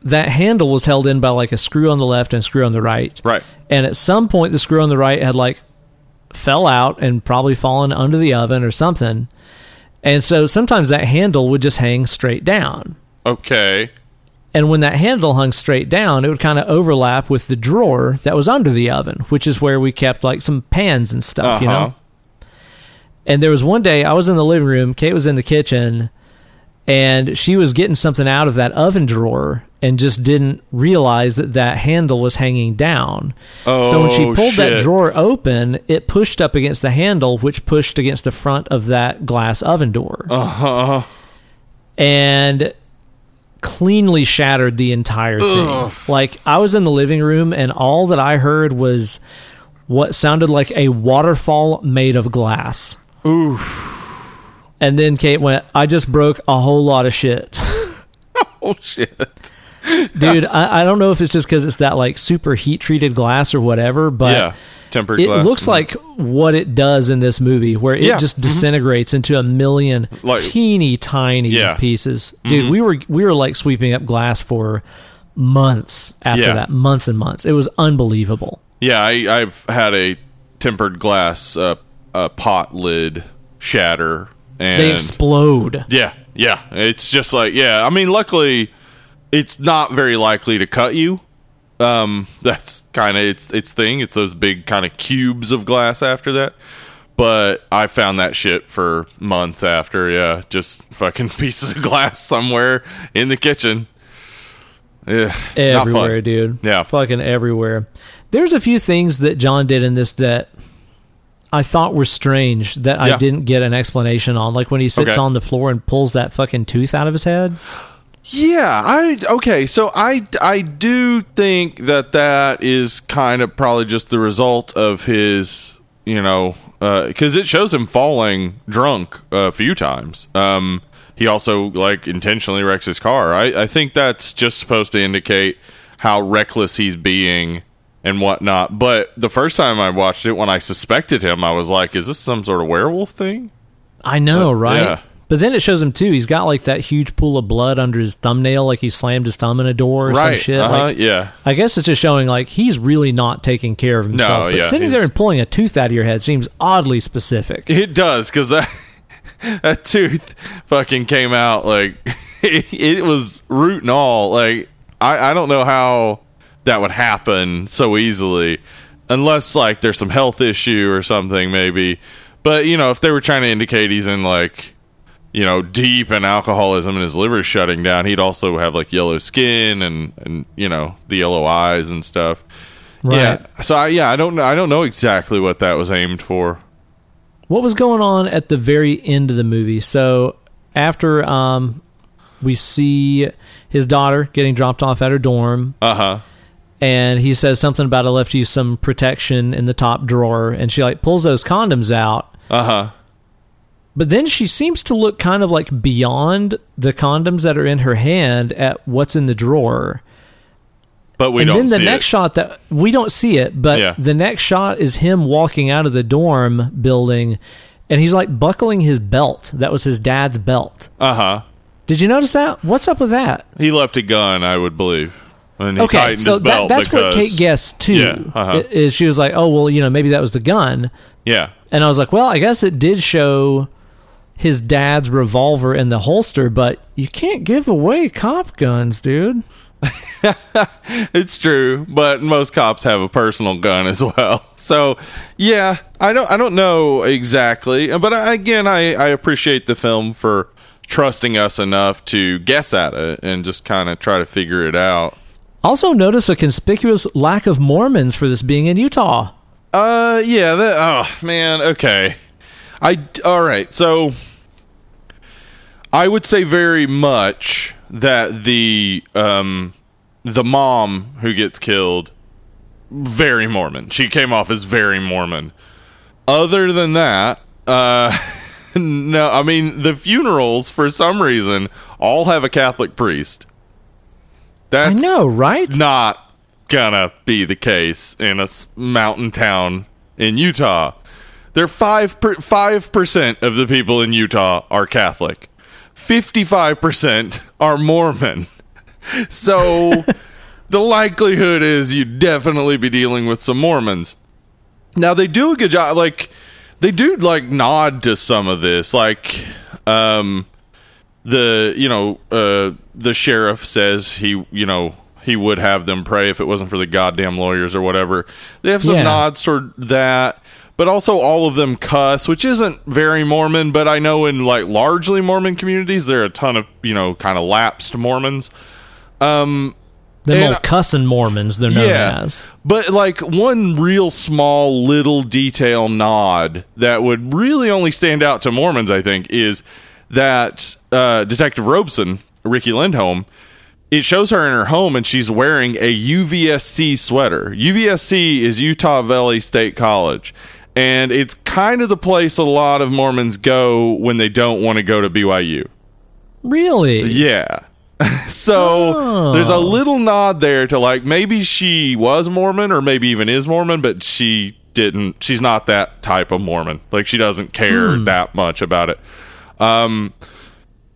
that handle was held in by like a screw on the left and a screw on the right. Right. And at some point, the screw on the right had like fell out and probably fallen under the oven or something. And so sometimes that handle would just hang straight down. Okay. And when that handle hung straight down, it would kind of overlap with the drawer that was under the oven, which is where we kept like some pans and stuff, Uh you know? And there was one day I was in the living room, Kate was in the kitchen, and she was getting something out of that oven drawer and just didn't realize that that handle was hanging down. Oh, so when she pulled that drawer open, it pushed up against the handle, which pushed against the front of that glass oven door. Uh huh. And cleanly shattered the entire thing. Ugh. Like I was in the living room and all that I heard was what sounded like a waterfall made of glass. Oof. And then Kate went, I just broke a whole lot of shit. Oh shit. Dude, I, I don't know if it's just because it's that like super heat treated glass or whatever, but yeah. Tempered it glass. looks like what it does in this movie, where it Yeah. just disintegrates into a million Like- teeny tiny Yeah. Mm-hmm. pieces. Dude, we were we were like sweeping up glass for months after that, months and months. It was unbelievable. Yeah, I, I've had a tempered glass uh, uh, pot lid shatter, and They explode. yeah, yeah, it's just like yeah. I mean, luckily, it's not very likely to cut you. Um, that's kind of its its thing. It's those big kind of cubes of glass after that. But I found that shit for months after. Yeah, just fucking pieces of glass somewhere in the kitchen. Yeah, everywhere, dude. Yeah. Fucking everywhere. There's a few things that John did in this that I thought were strange that I didn't get an explanation on. Like when he sits Okay. on the floor and pulls that fucking tooth out of his head. Yeah, I okay. So I I do think that that is kind of probably just the result of his, you know, because it shows him falling drunk a few times. Um, he also like intentionally wrecks his car. I I think that's just supposed to indicate how reckless he's being and whatnot. But the first time I watched it, when I suspected him, I was like, "Is this some sort of werewolf thing?" I know, Uh, right? yeah. But then it shows him too. He's got like that huge pool of blood under his thumbnail, like he slammed his thumb in a door or some shit. uh-huh, Like, yeah. I guess it's just showing like he's really not taking care of himself. but yeah, sitting there and pulling a tooth out of your head seems oddly specific. It does because that that tooth fucking came out like it, it was root and all. Like I I don't know how that would happen so easily unless like there's some health issue or something maybe. But you know if they were trying to indicate he's in like you know deep in alcoholism and his liver's shutting down, he'd also have like yellow skin and and you know the yellow eyes and stuff. Right. Yeah. So I, yeah, I don't know. I don't know exactly what that was aimed for. What was going on at the very end of the movie? So after um, we see his daughter getting dropped off at her dorm, Uh huh. And he says something about I left you some protection in the top drawer, and she like pulls those condoms out. Uh huh. But then she seems to look kind of like beyond the condoms that are in her hand at what's in the drawer. But we and don't And then the next it. shot that we don't see it, but Yeah. the next shot is him walking out of the dorm building and he's like buckling his belt. That was his dad's belt. Uh huh. Did you notice that? What's up with that? He left a gun, I would believe. And he okay, tightened so his belt that, that's what Kate guessed too. Yeah, uh-huh. Is she was like, "Oh, well, you know, maybe that was the gun." Yeah. And I was like, "Well, I guess it did show his dad's revolver in the holster, but you can't give away cop guns, dude." It's true, but most cops have a personal gun as well. So, yeah, I don't I don't know exactly, but I, again, I I appreciate the film for trusting us enough to guess at it and just kind of try to figure it out. Also, notice a conspicuous lack of Mormons for this being in Utah. Uh, yeah. That, oh man. Okay. I all right. So I would say very much that the um the mom who gets killed very Mormon. She came off as very Mormon. Other than that, uh no, I mean the funerals for some reason all have a Catholic priest. I That's know, right? not gonna be the case in a mountain town in Utah. there five five percent of the people in Utah are Catholic. Fifty five percent are Mormon. So the likelihood is you'd definitely be dealing with some Mormons. Now they do a good job. Like they do like nod to some of this. Like um the you know uh the sheriff says he you know he would have them pray if it wasn't for the goddamn lawyers or whatever they have some Yeah. nods toward that but also all of them cuss which isn't very mormon but i know in like largely mormon communities there are a ton of you know kind of lapsed mormons Them And- old cussing Mormons, they're known as. But like one real small little detail nod that would really only stand out to Mormons, I think, is that uh, Detective Robeson, Riki Lindhome, it shows her in her home and she's wearing a UVSC sweater. UVSC is Utah Valley State College. And it's kind of the place a lot of Mormons go when they don't want to go to BYU. Really? Yeah. so Oh. there's a little nod there to like maybe she was Mormon or maybe even is Mormon, but she didn't. She's not that type of Mormon. Like she doesn't care that much about it. Um,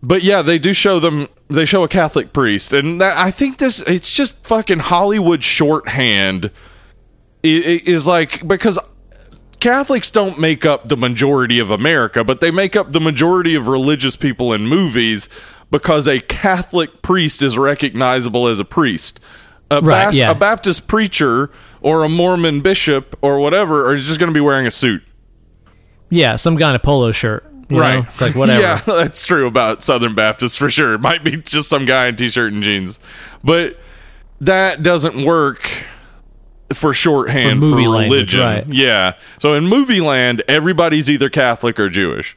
but yeah, they do show them. They show a Catholic priest, and that, I think this it's just fucking Hollywood shorthand. i- i- Is like because Catholics don't make up the majority of America, but they make up the majority of religious people in movies because a Catholic priest is recognizable as a priest. A, Right, Bas- yeah. a Baptist preacher or a Mormon bishop or whatever are just going to be wearing a suit. Yeah, some guy in a polo shirt. You know? It's like whatever. yeah, that's true about Southern Baptists for sure. It might be just some guy in t-shirt and jeans, but that doesn't work for shorthand For for, movie language, religion. right. Yeah. So in movie land, everybody's either Catholic or Jewish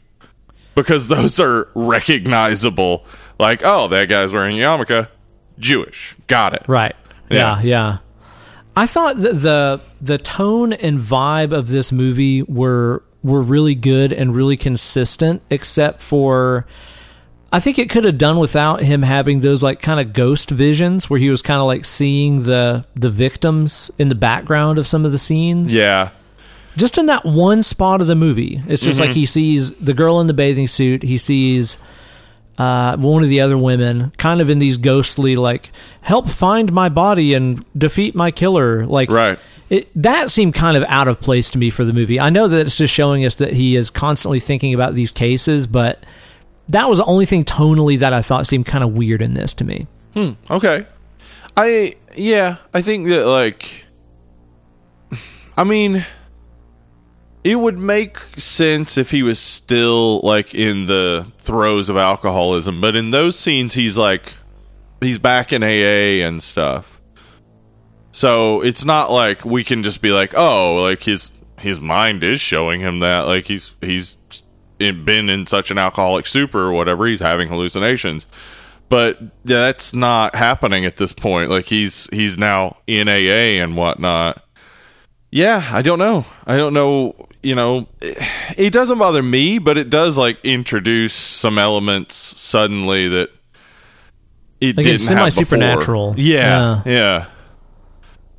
because those are recognizable. Like, oh, that guy's wearing a yarmulke, Jewish. Got it. Right. Yeah. Yeah, yeah. I thought the the tone and vibe of this movie were were really good and really consistent, except for I think it could have done without him having those like kind of ghost visions where he was kind of like seeing the the victims in the background of some of the scenes. Yeah. Just in that one spot of the movie. It's just Mm-hmm. like he sees the girl in the bathing suit, he sees uh, one of the other women kind of in these ghostly like help find my body and defeat my killer like Right. It, that seemed kind of out of place to me for the movie i know that it's just showing us that he is constantly thinking about these cases but that was the only thing tonally that i thought seemed kind of weird in this to me hmm, Okay. I yeah, I think that like I mean it would make sense if he was still like in the throes of alcoholism, but in those scenes he's like he's back in AA and stuff. So it's not like we can just be like, "Oh, like his his mind is showing him that like he's he's been in such an alcoholic stupor or whatever, he's having hallucinations." but that's not happening at this point. Like he's he's now in AA and whatnot. Yeah, I don't know. I don't know. You know, it doesn't bother me, but it does like introduce some elements suddenly that it Like, didn't it's have semi-supernatural. before. Yeah, yeah.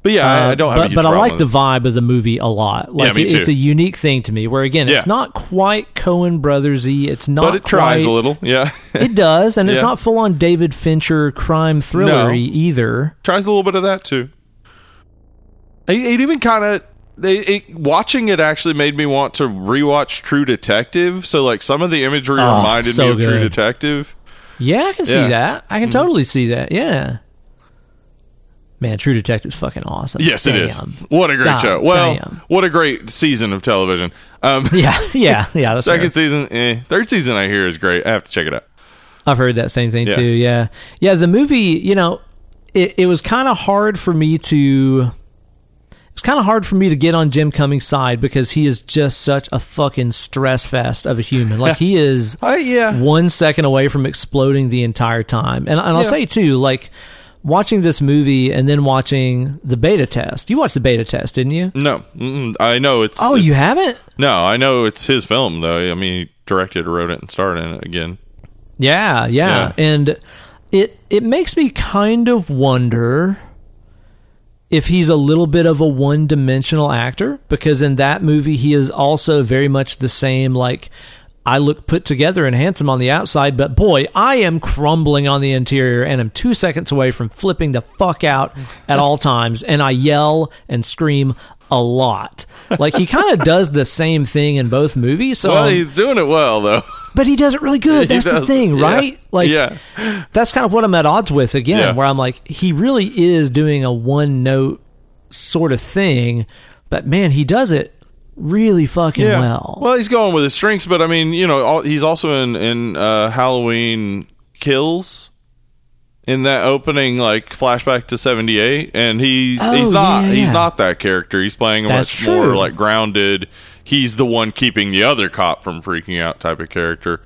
But yeah, I, I don't have. Uh, but, but I like the vibe of the movie a lot. Like me it- too. it's a unique thing to me. Where again, Yeah. it's not quite Coen Brothersy. It's not. but it tries a little. Yeah, It does, and it's not full on David Fincher crime thriller No. either. tries a little bit of that too. It, it even kind of they it, watching it actually made me want to rewatch True Detective. So like some of the imagery Oh, reminded so me of True. Detective. Yeah, I can see Yeah. Mm-hmm. that. I can totally see that. Yeah. Man, True Detective's fucking awesome. Yes, it Damn. is. What a great God show. Well, damn. what a great season of television. Um, Yeah, yeah, yeah. That's second fair. season, eh. Third season, I hear is great. I have to check it out. I've heard that same thing Yeah. too. Yeah, yeah. The movie, you know, it, it was kind of hard for me to. It's kind of hard for me to get on Jim Cummings' side because he is just such a fucking stress fest of a human. Like he is I yeah. one second away from exploding the entire time. And, and I'll Yeah. say too, like watching this movie and then watching the beta test. You watched the beta test, didn't you? No, mm-mm. I know it's. Oh, you haven't? No, I know it's his film though. I mean, he directed, wrote it, and starred in it again. Yeah, yeah, Yeah. and it it makes me kind of wonder if he's a little bit of a one-dimensional actor because in that movie he is also very much the same like I look put together and handsome on the outside, but boy, I am crumbling on the interior and I'm 2 seconds away from flipping the fuck out at all times and I yell and scream a lot. Like he kind of does the same thing in both movies. So Well, he's doing it well though. but he does it really good. That's the thing, Yeah. right? Like, Yeah. that's kind of what I'm at odds with again, Yeah. where I'm like, he really is doing a one note sort of thing, but man, he does it really fucking well. Well, he's going with his strengths, but I mean, you know, all, he's also in in uh, Halloween Kills. In that opening, like flashback to '78, and he's Oh, he's not yeah, he's not that character. He's playing a That's much more like grounded. He's the one keeping the other cop from freaking out type of character.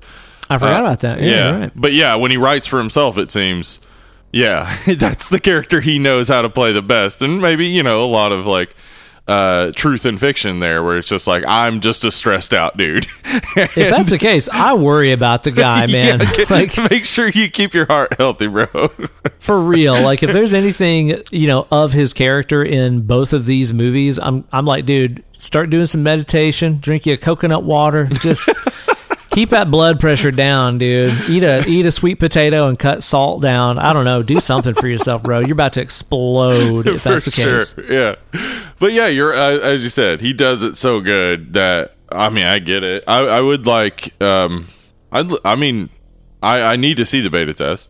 I forgot Uh, about that. Yeah, you're right. But yeah, when he writes for himself, it seems, yeah, that's the character he knows how to play the best. And maybe, you know, a lot of like uh, truth and fiction there where it's just like, I'm just a stressed out dude. If that's the case, I worry about the guy, man. Yeah, like make sure you keep your heart healthy, bro. for real. Like if there's anything, you know, of his character in both of these movies, I'm I'm like, dude, start doing some meditation, drink you a coconut water, just keep that blood pressure down, dude. Eat a eat a sweet potato and cut salt down. I don't know, do something for yourself, bro. You're about to explode if that's the case. Yeah, but yeah, you're uh, as you said, he does it so good that I mean, I get it. I, I would like, um, I I mean, I I need to see the beta test.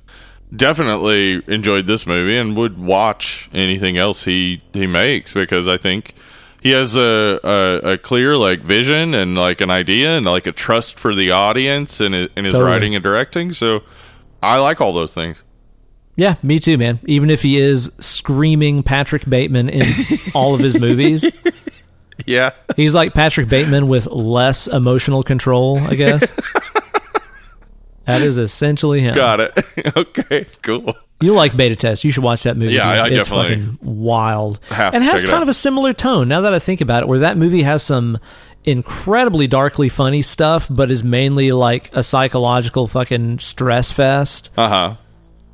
Definitely enjoyed this movie and would watch anything else he he makes because I think he has a, a, a clear like vision and like an idea and like a trust for the audience and in, in his Totally. writing and directing. So I like all those things. Yeah, me too, man. Even if he is screaming Patrick Bateman in all of his movies. Yeah. He's like Patrick Bateman with less emotional control, I guess. that is essentially him. Got it. okay, cool. You like Beta Test. You should watch that movie. Yeah, I- I it's definitely fucking wild. have and to has check it kind out. of a similar tone now that I think about it, where that movie has some incredibly darkly funny stuff, but is mainly like a psychological fucking stress fest. Uh huh.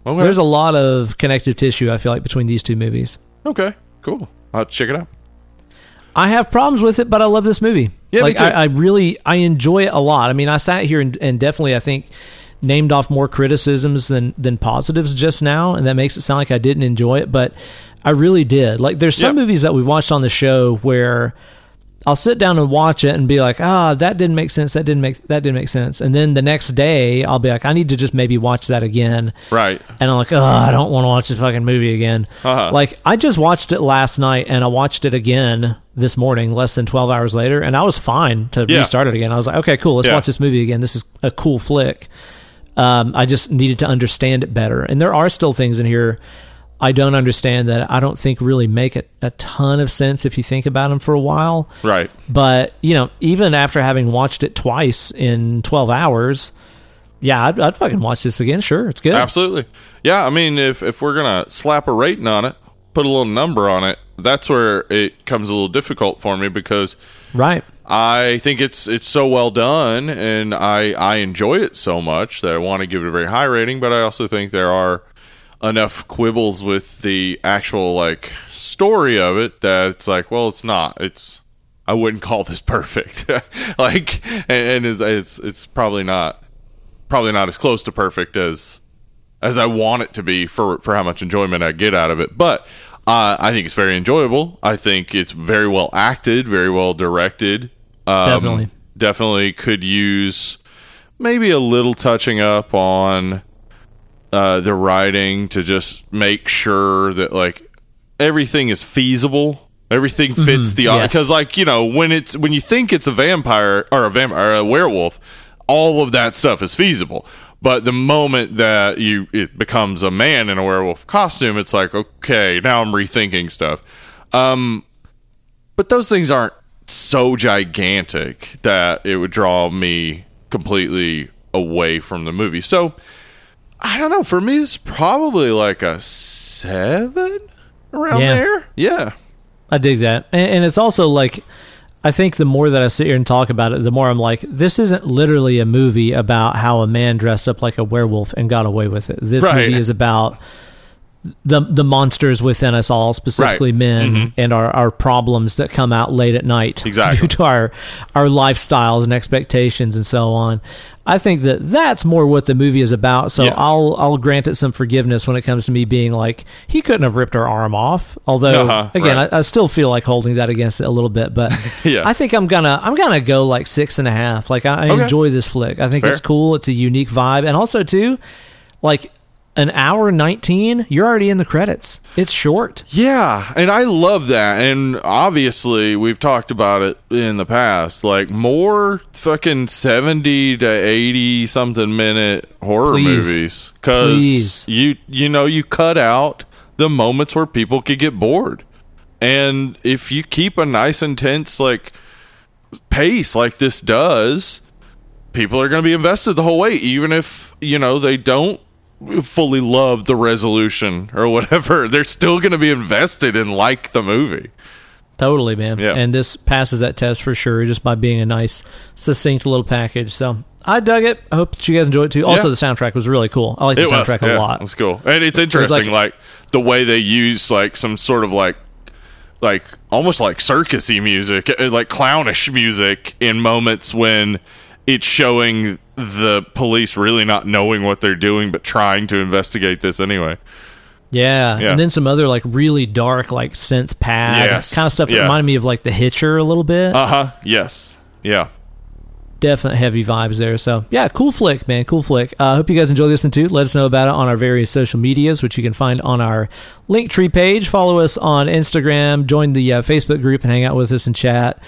Okay. There's a lot of connective tissue, I feel like, between these two movies. okay, cool. I'll check it out. I have problems with it, but I love this movie. Yeah, me too. I, I really I enjoy it a lot. I mean, I sat here and, and definitely I think named off more criticisms than than positives just now, and that makes it sound like I didn't enjoy it, but I really did. Like there's some Yeah. movies that we watched on the show where I'll sit down and watch it and be like, ah, that didn't make sense. That didn't make that didn't make sense. And then the next day, I'll be like, I need to just maybe watch that again. Right. And I'm like, oh, I don't want to watch this fucking movie again. Uh-huh. Like, I just watched it last night and I watched it again this morning, less than 12 hours later, and I was fine to Yeah. restart it again. I was like, okay, cool, let's Yeah. watch this movie again. This is a cool flick. Um, I just needed to understand it better. And there are still things in here I don't understand that I don't think really make a, a ton of sense if you think about them for a while. Right. But, you know, even after having watched it twice in 12 hours, yeah, I'd, I'd fucking watch this again. Sure, it's good. Absolutely. Yeah, I mean, if if we're gonna slap a rating on it, put a little number on it, that's where it comes a little difficult for me because Right. I think it's it's so well done, and I I enjoy it so much that I want to give it a very high rating. But I also think there are enough quibbles with the actual like story of it that it's like, well, it's not. It's I wouldn't call this perfect. like, and, and it's, it's it's probably not probably not as close to perfect as as I want it to be for for how much enjoyment I get out of it. But uh, I think it's very enjoyable. I think it's very well acted, very well directed. Um, Definitely. definitely could use maybe a little touching up on uh, the writing to just make sure that like everything is feasible. Everything fits the yes. because like you know when it's when you think it's a vampire or a vampire a werewolf, all of that stuff is feasible. But the moment that you it becomes a man in a werewolf costume, it's like okay, now I'm rethinking stuff. Um, but those things aren't so gigantic that it would draw me completely away from the movie. So I don't know. For me, it's probably like a seven around Yeah. there. Yeah. I dig that, and, and it's also like, I think the more that I sit here and talk about it, the more I'm like, this isn't literally a movie about how a man dressed up like a werewolf and got away with it. This Right. movie is about the the monsters within us all, specifically Right. men, and our, our problems that come out late at night Exactly. due to our our lifestyles and expectations and so on. I think that that's more what the movie is about. So Yes. I'll I'll grant it some forgiveness when it comes to me being like he couldn't have ripped her arm off. Although Uh-huh, again, right. I, I still feel like holding that against it a little bit, but Yeah. I think I'm gonna I'm gonna go like six and a half. Like I, I Okay. enjoy this flick. I think Fair. it's cool. It's a unique vibe, and also too, like an hour nineteen, you're already in the credits. It's short. Yeah, and I love that. And obviously, we've talked about it in the past. Like more fucking seventy to eighty something minute horror Please. movies, because you you know you cut out the moments where people could get bored, and if you keep a nice intense like pace like this does, people are going to be invested the whole way, even if you know they don't fully love the resolution or whatever. They're still going to be invested in like the movie. Totally, man. Yeah. And this passes that test for sure, just by being a nice, succinct little package. So I dug it. I hope that you guys enjoyed it too. Also, Yeah. the soundtrack was really cool. I like the It was, soundtrack yeah, a lot. It's cool, and it's interesting, like- like, the way they use like some sort of like, like almost like circusy music, uh, like clownish music in moments when it's showing the police really not knowing what they're doing, but trying to investigate this anyway. Yeah. Yeah. and then some other like really dark like synth pad Yes. kind of stuff that Yeah. reminded me of like The Hitcher a little bit. Uh huh. Yes. Yeah. Definite heavy vibes there. So yeah, cool flick, man, cool flick. I uh, hope you guys enjoy listening to. Let us know about it on our various social medias, which you can find on our Linktree page. Follow us on Instagram. Join the uh, Facebook group and hang out with us and chat.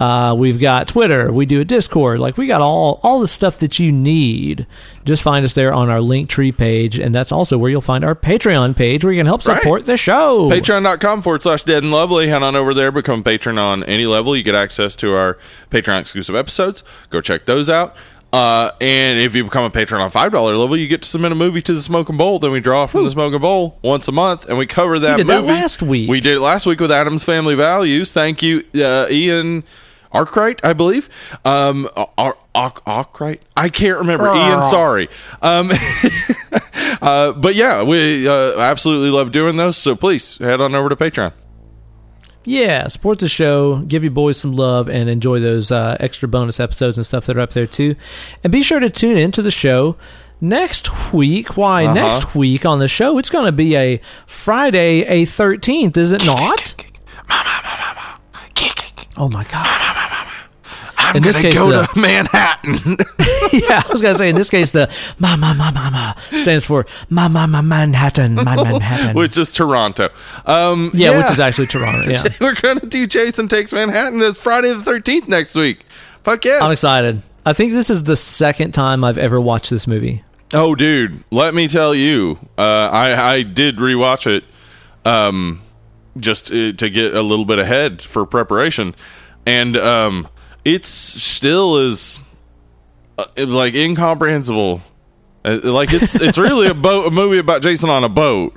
Uh, we've got Twitter. We do a Discord. Like we got all all the stuff that you need. Just find us there on our Linktree page, and that's also where you'll find our Patreon page, where you can help Right. support the show. Patreon.com forward slash dead and lovely. Head on over there, become a patron on any level. You get access to our Patreon exclusive episodes. Go check those out. Uh, and if you become a patron on $5 level, you get to submit a movie to the Smoking Bowl. Then we draw from the Smoking Bowl once a month, and we cover that that movie. last week. We did it last week with Addams Family Values. Thank you, uh, Ian Arkwright, I believe. Um, Ar- Ar- Arkwright? I can't remember. Ian, sorry. Um, uh, but yeah, we uh, absolutely love doing those. So please head on over to Patreon. Yeah, support the show, give you boys some love, and enjoy those uh, extra bonus episodes and stuff that are up there too. And be sure to tune into the show next week. Why Uh-huh. next week on the show? It's going to be a Friday, a thirteenth, is it not? Oh my god! I'm In this gonna case, go the- to Manhattan. yeah, I was gonna say in this case the ma ma ma ma ma stands for ma ma ma Manhattan, ma Manhattan. which is Toronto. Um, yeah, which is actually Toronto. Yeah, We're gonna do Jason Takes Manhattan as Friday the thirteenth next week. Fuck yes! I'm excited. I think this is the second time I've ever watched this movie. Oh, dude, let me tell you, uh, I I did rewatch it, um, just uh, to get a little bit ahead for preparation, and um, it's still is uh, like incomprehensible. Uh, Like it's it's really a boat a movie about Jason on a boat,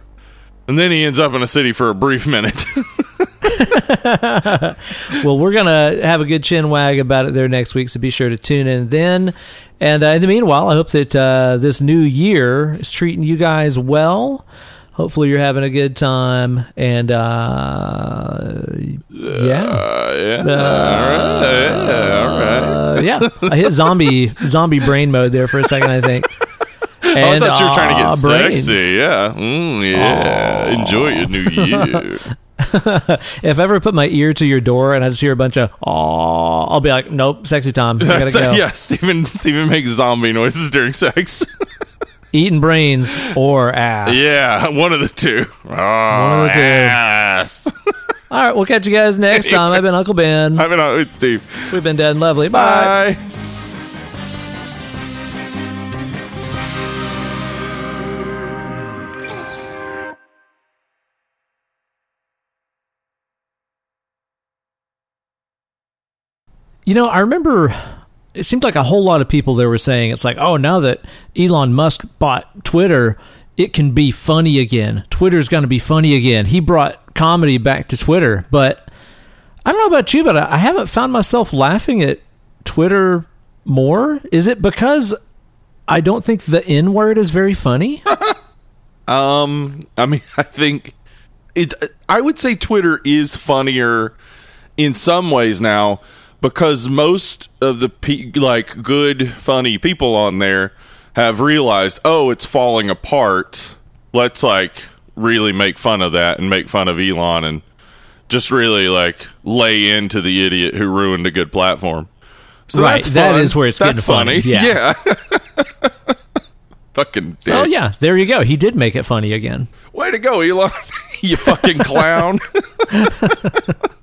and then he ends up in a city for a brief minute. well, we're gonna have a good chin wag about it there next week, so be sure to tune in then. And uh, in the meanwhile, I hope that uh, this new year is treating you guys well. Hopefully, you're having a good time, and uh, yeah, Uh, yeah, all right, yeah, all right. Uh, yeah. I hit zombie zombie brain mode there for a second. I think. Oh, I thought you were trying to get brains. sexy. Yeah, mm, yeah. Enjoy your new year. If I ever put my ear to your door and I just hear a bunch of "aw," I'll be like, "Nope, sexy time. I gotta go." yeah, Steven, Steven makes zombie noises during sex. Eating brains or ass. yeah, one of the two. Oh, One of the oh, two. ass. All right, we'll catch you guys next time. I've been Uncle Ben. I've been it's Steve. We've been dead and lovely. Bye. Bye. You know, I remember it seemed like a whole lot of people there were saying it's like, oh, now that Elon Musk bought Twitter, it can be funny again. Twitter's going to be funny again. He brought comedy back to Twitter, but I don't know about you, but I haven't found myself laughing at Twitter more. Is it because I don't think the N word is very funny? Um, I mean, I think it. I would say Twitter is funnier in some ways now because most of the pe- like good, funny people on there have realized, oh, it's falling apart. Let's like really make fun of that and make fun of Elon and just really like lay into the idiot who ruined a good platform. So Right, that's that is where it's that's getting funny. funny. Yeah. yeah. Fucking dick. oh, yeah, there you go. He did make it funny again. Way to go, Elon. you fucking clown.